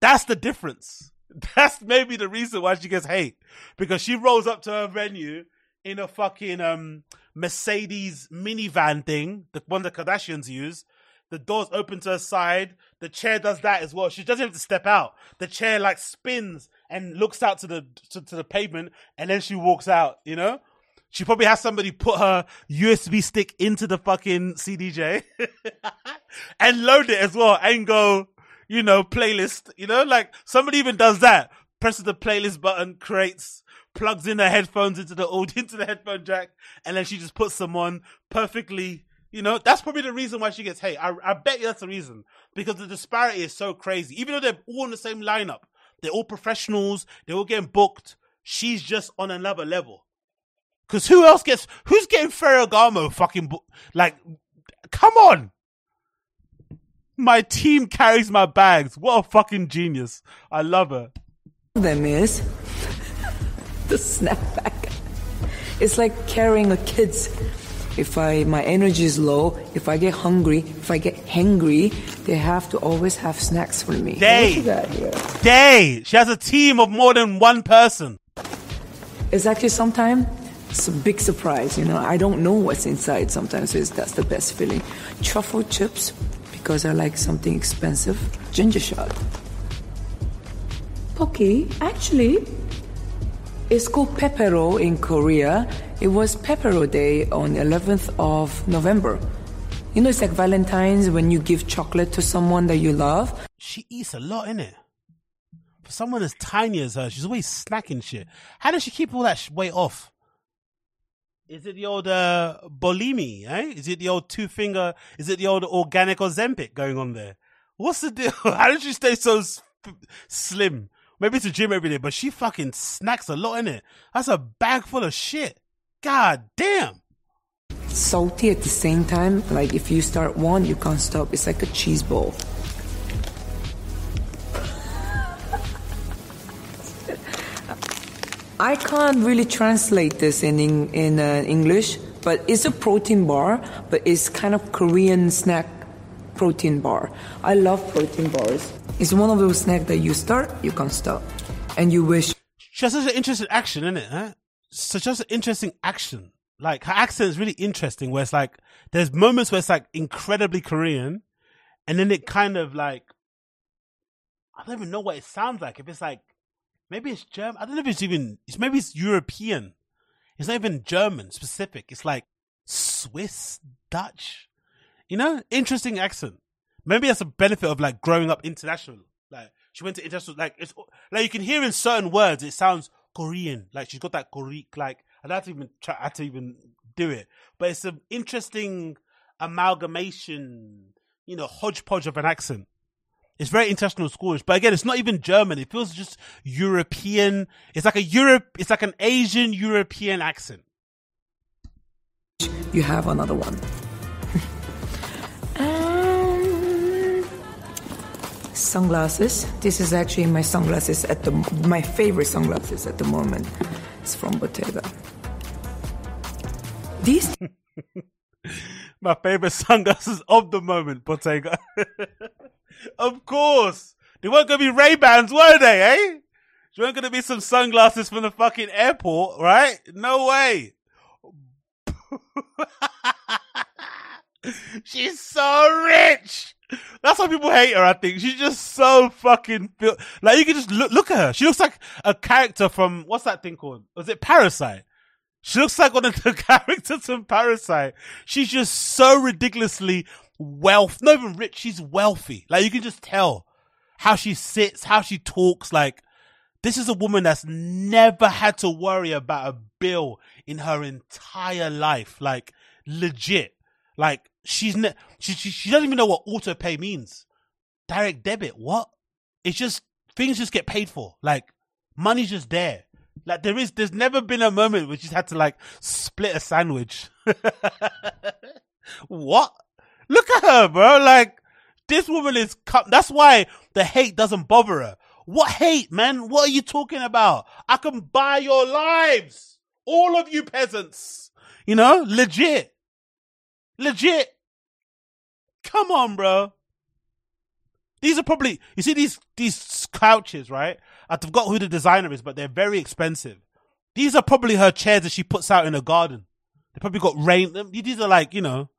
That's the difference. That's maybe the reason why she gets hate because she rolls up to her venue in a fucking um Mercedes minivan thing, the one the Kardashians use. The doors open to her side. The chair does that as well. She doesn't have to step out. The chair like spins and looks out to the to, to the pavement, and then she walks out. You know, she probably has somebody put her USB stick into the fucking CDJ and load it as well, and go, you know, playlist. You know, like somebody even does that. Presses the playlist button, creates, plugs in the headphones into the old into the headphone jack, and then she just puts them on perfectly. You know, that's probably the reason why she gets hate. I, I bet you that's the reason because the disparity is so crazy. Even though they're all in the same lineup, they're all professionals, they're all getting booked. She's just on another level. Cause who else gets, who's getting Ferragamo fucking, bo- like, come on. My team carries my bags. What a fucking genius. I love her. them is the snapback. It's like carrying a kid's. If I my energy is low, if I get hungry, if I get hangry, they have to always have snacks for me. Day. Look at that here. Day. She has a team of more than one person. It's actually sometimes it's a big surprise. You know, I don't know what's inside. Sometimes it's, that's the best feeling. Truffle chips because I like something expensive. Ginger shot. Pocky, actually, it's called Pepero in Korea. It was Pepero Day on 11th of November. You know, it's like Valentine's when you give chocolate to someone that you love. She eats a lot, innit? For someone as tiny as her, she's always snacking shit. How does she keep all that weight off? Is it the old uh, Bolimi, eh? Is it the old two finger? Is it the old organic or Ozempic going on there? What's the deal? How does she stay so slim? Maybe it's a gym every day, but she fucking snacks a lot in it. That's a bag full of shit. God damn. Salty at the same time. Like if you start one, you can't stop. It's like a cheese ball. I can't really translate this in in, in uh, English, but it's a protein bar, but it's kind of Korean snack protein bar. I love protein bars. It's one of those snacks that you start, you can't stop, and you wish She has such an interesting action, isn't it? Huh? Such an interesting action. Like her accent is really interesting. Where it's like there's moments where it's like incredibly Korean, and then it kind of like I don't even know what it sounds like. If it's like maybe it's German. I don't know if it's even. It's maybe it's European. It's not even German specific. It's like Swiss, Dutch. You know, interesting accent. Maybe that's a benefit of like growing up international. Like she went to international. Like it's like you can hear in certain words it sounds Korean. Like she's got that Korean. Like I don't to even try. I have to even do it. But it's an interesting amalgamation. You know, hodgepodge of an accent. It's very international schoolish, but again, it's not even German. It feels just European. It's like a Europe. It's like an Asian European accent. you have another one. Sunglasses. This is actually my sunglasses at the my favorite sunglasses at the moment. It's from Bottega. These My favorite sunglasses of the moment, Bottega. of course. They weren't to be Ray-Bans, were they, eh? They weren't to be some sunglasses from the fucking airport, right? No way. She's so rich. That's why people hate her, I think. She's just so fucking fil- like you can just look look at her. She looks like a character from what's that thing called? Was it Parasite? She looks like one of the characters from Parasite. She's just so ridiculously wealth, not even rich, she's wealthy. Like you can just tell. how she sits, how she talks. Like, this is a woman that's never had to worry about a bill in her entire life. Like, legit. Like, she's ne- she, she she doesn't even know what auto pay means. Direct debit, what? It's just things just get paid for. Like, money's just there. Like there is, there's never been a moment where she's had to like split a sandwich. what? Look at her, bro. Like this woman is. cu- That's why the hate doesn't bother her. What hate, man? What are you talking about? I can buy your lives, all of you peasants. You know, legit, legit. Come on, bro. These are probably you see these these couches, right? I forgot who the designer is, but they're very expensive. These are probably her chairs that she puts out in her garden. They probably got rain. These are like you know,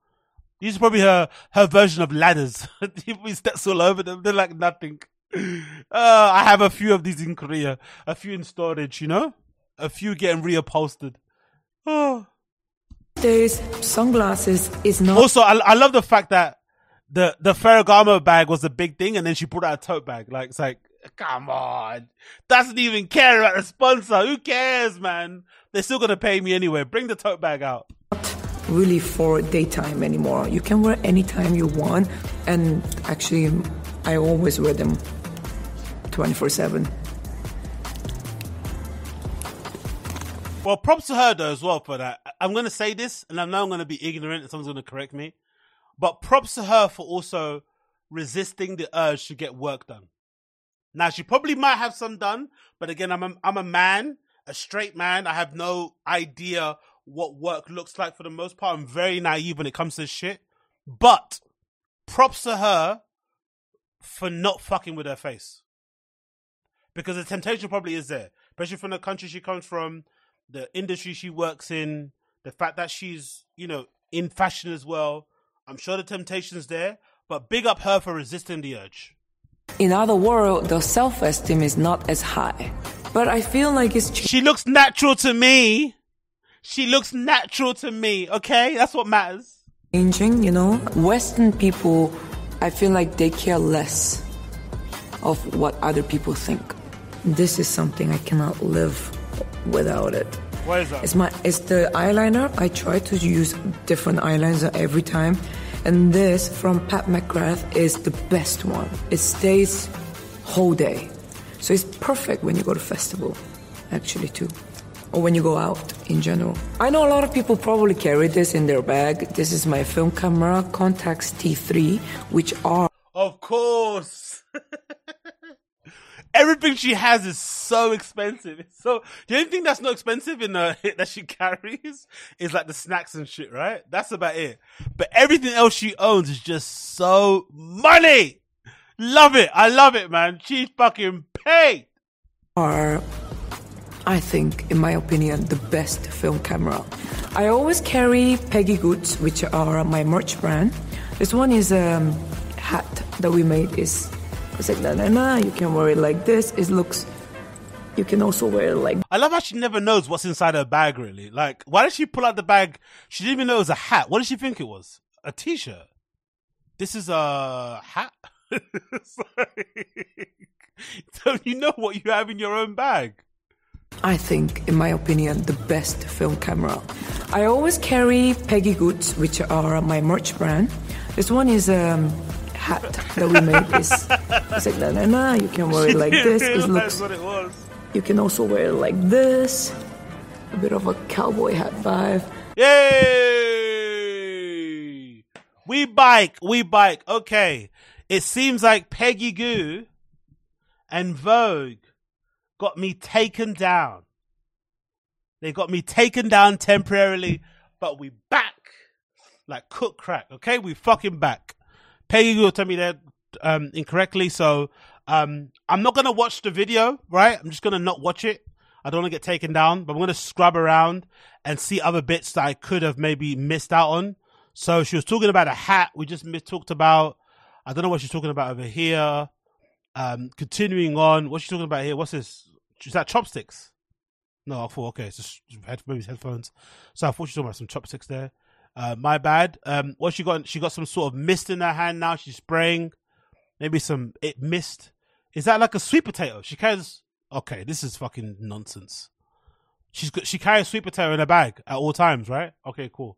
these are probably her her version of ladders. he steps all over them. They're like nothing. Uh, I have a few of these in Korea, a few in storage. You know, a few getting reupholstered. Oh. Days sunglasses is not Also, I, I love the fact that the the Ferragamo bag was a big thing, and then she brought out a tote bag. Like it's like, come on, doesn't even care about the sponsor. Who cares, man? They're still gonna pay me anyway. Bring the tote bag out. really for daytime anymore. You can wear anytime you want, and actually, I always wear them 24 7. Well, props to her though as well for that. I'm gonna say this, and I know I'm gonna be ignorant, and someone's gonna correct me, but props to her for also resisting the urge to get work done. Now she probably might have some done, but again, I'm a, I'm a man, a straight man. I have no idea what work looks like for the most part. I'm very naive when it comes to shit. But props to her for not fucking with her face. Because the temptation probably is there, especially from the country she comes from, the industry she works in, the fact that she's, you know, in fashion as well. I'm sure the temptation's there, but big up her for resisting the urge. In other words, the self esteem is not as high. But I feel like it's She looks natural to me. She looks natural to me, okay? That's what matters. changing, you know? Western people, I feel like they care less of what other people think. This is something I cannot live without it. What is that? It's my it's the eyeliner. I try to use different eyeliner every time. And this from Pat McGrath is the best one. It stays whole day. So it's perfect when you go to festival, actually too. Or when you go out in general. I know a lot of people probably carry this in their bag. This is my film camera Contax T3, which are Of course. Everything she has is so expensive. So the only thing that's not expensive in the that she carries is like the snacks and shit, right? That's about it. But everything else she owns is just so money. Love it. I love it, man. She's fucking paid. are, I think, in my opinion, the best film camera. I always carry Peggy Goods, which are my merch brand. This one is a um, hat that we made. is It's like na na na. You can wear it like this. It looks. You can also wear it like I love how she never knows what's inside her bag, really. Like, why did she pull out the bag? She didn't even know it was a hat. What did she think it was? A t shirt. This is a hat? Like- Don't you know what you have in your own bag? I think, in my opinion, the best film camera. I always carry Peggy Goods, which are my merch brand. This one is a um, hat that we made. It's like na na na. You can wear it like this. It That's looks. what it was. You can also wear it like this. A bit of a cowboy hat vibe. Yay! We bike, we bike. Okay. It seems like Peggy Gou and Vogue got me taken down. They got me taken down temporarily, but we back like cook crack. Okay, we fucking back. Peggy Gou told me that um, incorrectly, so um, I'm not gonna watch the video. Right, I'm just gonna not watch it. I don't want to get taken down, but I'm gonna scrub around and see other bits that I could have maybe missed out on. So she was talking about a hat we just talked about. I don't know what she's talking about over here. Um, continuing on, what's she talking about here? What's this? Is that chopsticks? No, I thought okay, it's just head, maybe it's headphones. So I thought she was talking about some chopsticks there. Uh, my bad. Um, what she got? She got some sort of mist in her hand now. She's spraying. Maybe some it mist. Is that like a sweet potato? She carries. Okay, this is fucking nonsense. She's got, she carries sweet potato in her bag at all times, right? Okay, cool.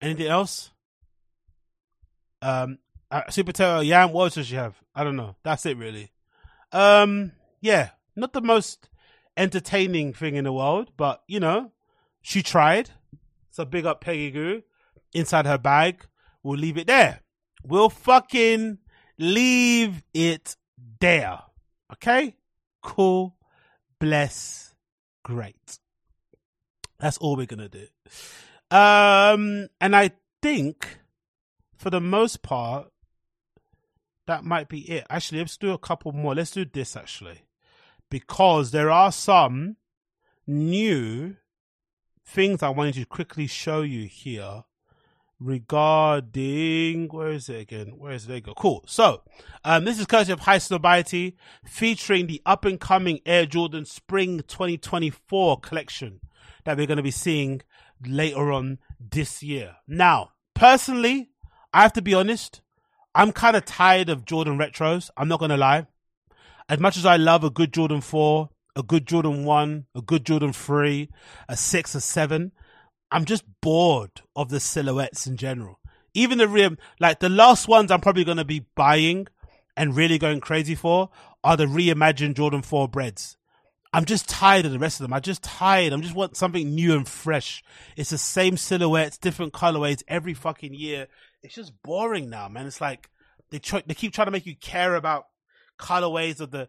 Anything else? Um, uh, sweet potato, yam. What else does she have? I don't know. That's it, really. Um, yeah, not the most entertaining thing in the world, but you know, she tried. So big up Peggy Gou. Inside her bag, we'll leave it there. We'll fucking leave it there. Okay? Cool. Bless. Great. That's all we're gonna do. Um, and I think for the most part, that might be it. Actually, let's do a couple more. Let's do this actually, because there are some new things I wanted to quickly show you here regarding where is it again? Where is it? go. Cool. So, um, this is courtesy of Highsnobiety, featuring the up and coming Air Jordan Spring 2024 collection that we're going to be seeing later on this year. Now, personally, I have to be honest. I'm kind of tired of Jordan retros. I'm not going to lie. As much as I love a good Jordan 4, a good Jordan 1, a good Jordan 3, a 6, a 7, I'm just bored of the silhouettes in general. Even the real, like the last ones I'm probably going to be buying and really going crazy for are the reimagined Jordan 4 breads. I'm just tired of the rest of them. I'm just tired. I just want something new and fresh. It's the same silhouettes, different colorways every fucking year. It's just boring now, man. It's like they try, they keep trying to make you care about colorways of the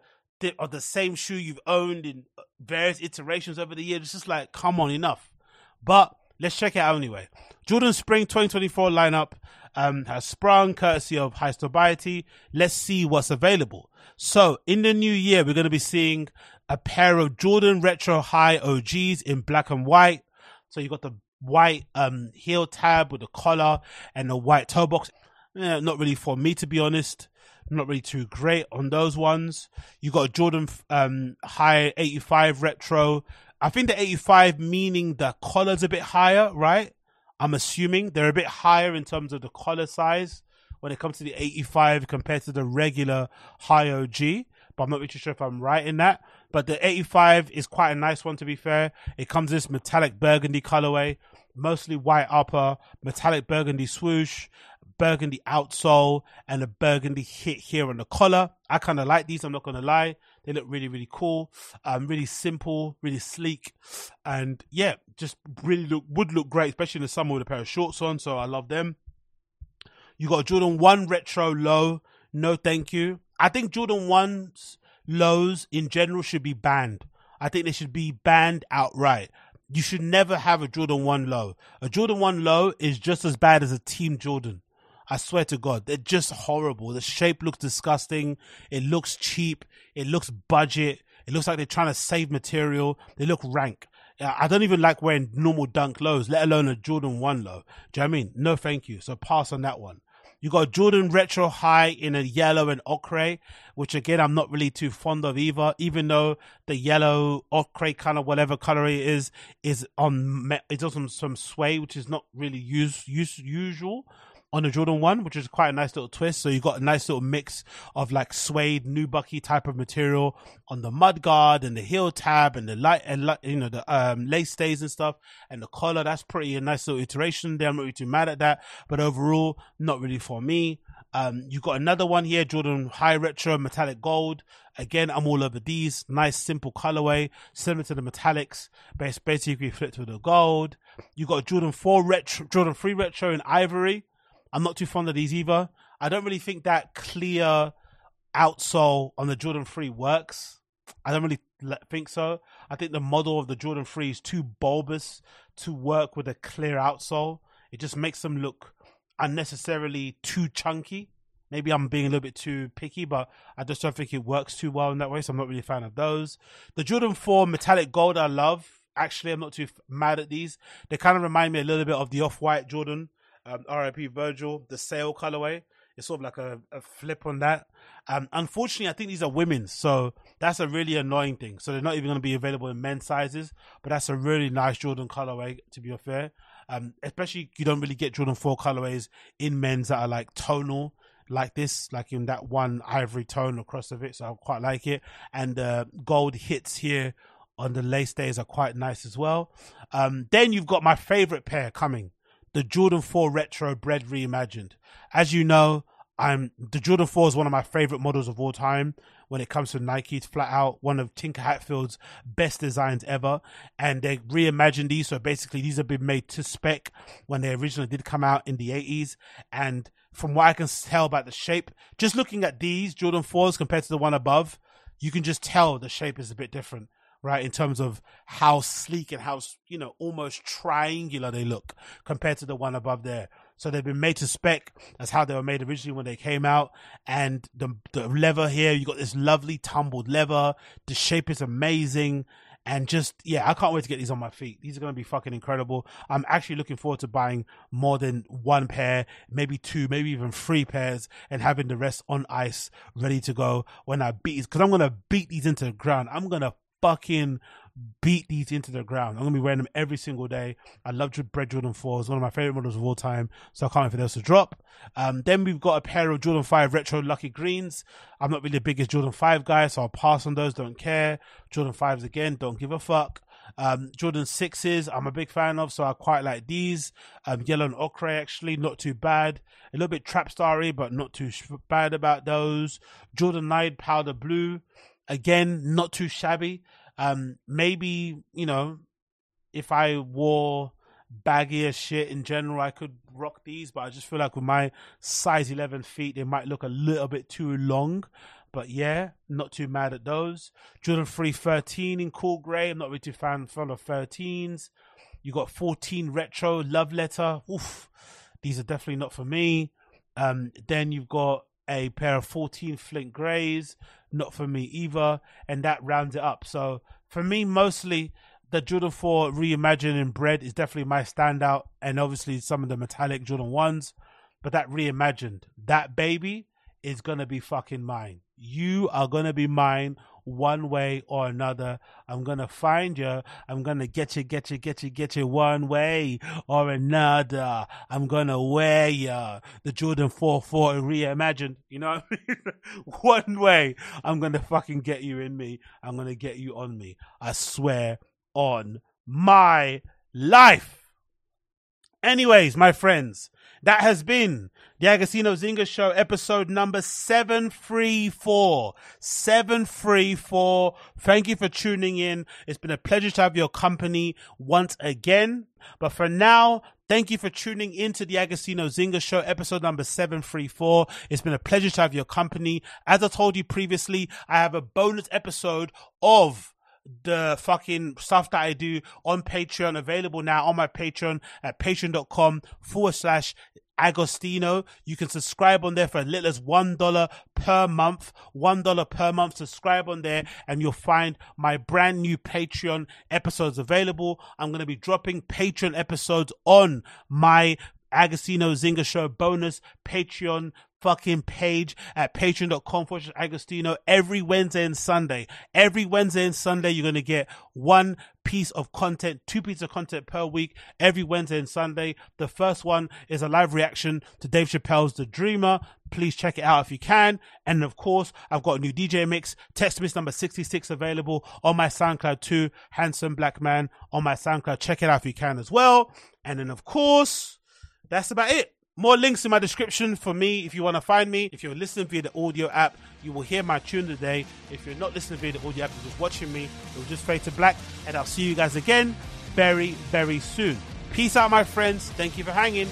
of the same shoe you've owned in various iterations over the years. It's just like, come on, enough. But let's check it out anyway. Jordan Spring 2024 lineup um, has sprung courtesy of Highsnobiety. Let's see what's available. So in the new year, we're going to be seeing a pair of Jordan Retro High OGs in black and white. So you've got the white um, heel tab with the collar and the white toe box. Not really for me to be honest. Not really too great on those ones. You got a Jordan um, High 85 Retro. I think the 85 meaning the collar's a bit higher, right? I'm assuming they're a bit higher in terms of the collar size when it comes to the 85 compared to the regular high OG but I'm not really sure if I'm right in that. But the 85 is quite a nice one to be fair. It comes in this metallic burgundy colorway, mostly white upper, metallic burgundy swoosh, burgundy outsole, and a burgundy hit here on the collar. I kind of like these. I'm not gonna lie. They look really, really cool. Um, really simple, really sleek, and yeah, just really look would look great, especially in the summer with a pair of shorts on. So I love them. You got Jordan One Retro Low. No, thank you. I think Jordan 1's lows in general should be banned. I think they should be banned outright. You should never have a Jordan 1 low. A Jordan 1 low is just as bad as a Team Jordan. I swear to God, they're just horrible. The shape looks disgusting. It looks cheap. It looks budget. It looks like they're trying to save material. They look rank. I don't even like wearing normal dunk lows, let alone a Jordan 1 low. Do you know I mean? No, thank you. So pass on that one. You got Jordan Retro High in a yellow and ochre, which again I'm not really too fond of either. Even though the yellow ochre kind of whatever color it is is on it does some some sway, which is not really use, use usual on the Jordan one, which is quite a nice little twist. So you got a nice little mix of like suede nubucky type of material on the mudguard and the heel tab and the light and you know the um, lace stays and stuff and the collar. That's pretty a nice little iteration there. I'm not really too mad at that, but overall, not really for me. Um, you got another one here, Jordan High Retro Metallic Gold. Again, I'm all over these. Nice, simple colorway, similar to the metallics, but it's basically flipped with the gold. You got Jordan 4 Retro, Jordan 3 Retro in Ivory. I'm not too fond of these either. I don't really think that clear outsole on the Jordan 3 works. I don't really think so. I think the model of the Jordan 3 is too bulbous to work with a clear outsole. It just makes them look unnecessarily too chunky. Maybe I'm being a little bit too picky, but I just don't think it works too well in that way. So I'm not really a fan of those. The Jordan 4 metallic gold I love. Actually, I'm not too mad at these. They kind of remind me a little bit of the off white Jordan um, RIP Virgil, the Sail colorway. It's sort of like a, a flip on that. Um, unfortunately, I think these are women's, so that's a really annoying thing. So they're not even going to be available in men's sizes, but that's a really nice Jordan colorway, to be fair. Um, especially you don't really get Jordan 4 colorways in men's that are like tonal like this, like in that one ivory tone across of it. So I quite like it. And uh, gold hits here on the lace days are quite nice as well. Um, then you've got my favorite pair coming, the Jordan 4 Retro Bread Reimagined. As you know, I'm the Jordan 4 is one of my favorite models of all time when it comes to Nike. It's flat out one of Tinker Hatfield's best designs ever. And they reimagined these. So basically, these have been made to spec when they originally did come out in the 80s. And from what I can tell about the shape, just looking at these Jordan 4s compared to the one above, you can just tell the shape is a bit different right? In terms of how sleek and how, you know, almost triangular they look compared to the one above there. So they've been made to spec. That's how they were made originally when they came out. And the, the leather here, you got this lovely tumbled leather. The shape is amazing. And just, yeah, I can't wait to get these on my feet. These are going to be fucking incredible. I'm actually looking forward to buying more than one pair, maybe two, maybe even three pairs and having the rest on ice ready to go when I beat these. Cause I'm going to beat these into the ground. I'm going to fucking beat these into the ground. I'm gonna be wearing them every single day. I love Bread Jordan 4. It's one of my favorite models of all time, so I can't wait for those to drop. Um, then we've got a pair of Jordan 5 Retro Lucky Greens. I'm not really the biggest Jordan 5 guy, so I'll pass on those, don't care. Jordan 5s again, don't give a fuck. Um, Jordan 6s, I'm a big fan of, so I quite like these. Um, yellow and ochre, actually, not too bad. A little bit trap starry, but not too bad about those. Jordan 9 powder blue, again, not too shabby. Um, maybe you know, if I wore baggier shit in general, I could rock these, but I just feel like with my size 11 feet, they might look a little bit too long. But yeah, not too mad at those. Jordan 3 13 in cool grey. I'm not really too fan, fan of 13s. You got 14 retro love letter. Oof, these are definitely not for me. Um, then you've got a pair of 14 flint greys, not for me either, and that rounds it up. So for me, mostly the Jordan 4 reimagining bread is definitely my standout, and obviously some of the metallic Jordan 1s, but that reimagined, that baby is gonna be fucking mine. You are gonna be mine one way or another. I'm gonna find you. I'm gonna get you, get you, get you, get you one way or another. I'm gonna wear you. The Jordan 4 4 reimagined, you know? one way. I'm gonna fucking get you in me. I'm gonna get you on me. I swear on my life. Anyways, my friends, that has been the Agostinho Zinga Show, episode number 734. 734. Thank you for tuning in. It's been a pleasure to have your company once again. But for now, thank you for tuning into the Agostinho Zinga Show, episode number 734. It's been a pleasure to have your company. As I told you previously, I have a bonus episode of the fucking stuff that I do on Patreon available now on my Patreon at patreon.com forward slash Agostinho. You can subscribe on there for as little as $1 per month. $1 per month. Subscribe on there and you'll find my brand new Patreon episodes available. I'm going to be dropping Patreon episodes on my Agostinho Zinga Show bonus Patreon fucking page at patreon.com for Agostinho every Wednesday and Sunday. Every Wednesday and Sunday, you're going to get one piece of content, two pieces of content per week, every Wednesday and Sunday. The first one is a live reaction to Dave Chappelle's The Dreamer. Please check it out if you can. And of course, I've got a new DJ mix, text miss number 66 available on my SoundCloud too. Handsome Black Man on my SoundCloud. Check it out if you can as well. And then of course, that's about it. More links in my description for me if you want to find me. If you're listening via the audio app, you will hear my tune today. If you're not listening via the audio app, you're just watching me, it will just fade to black. And I'll see you guys again very, very soon. Peace out, my friends. Thank you for hanging.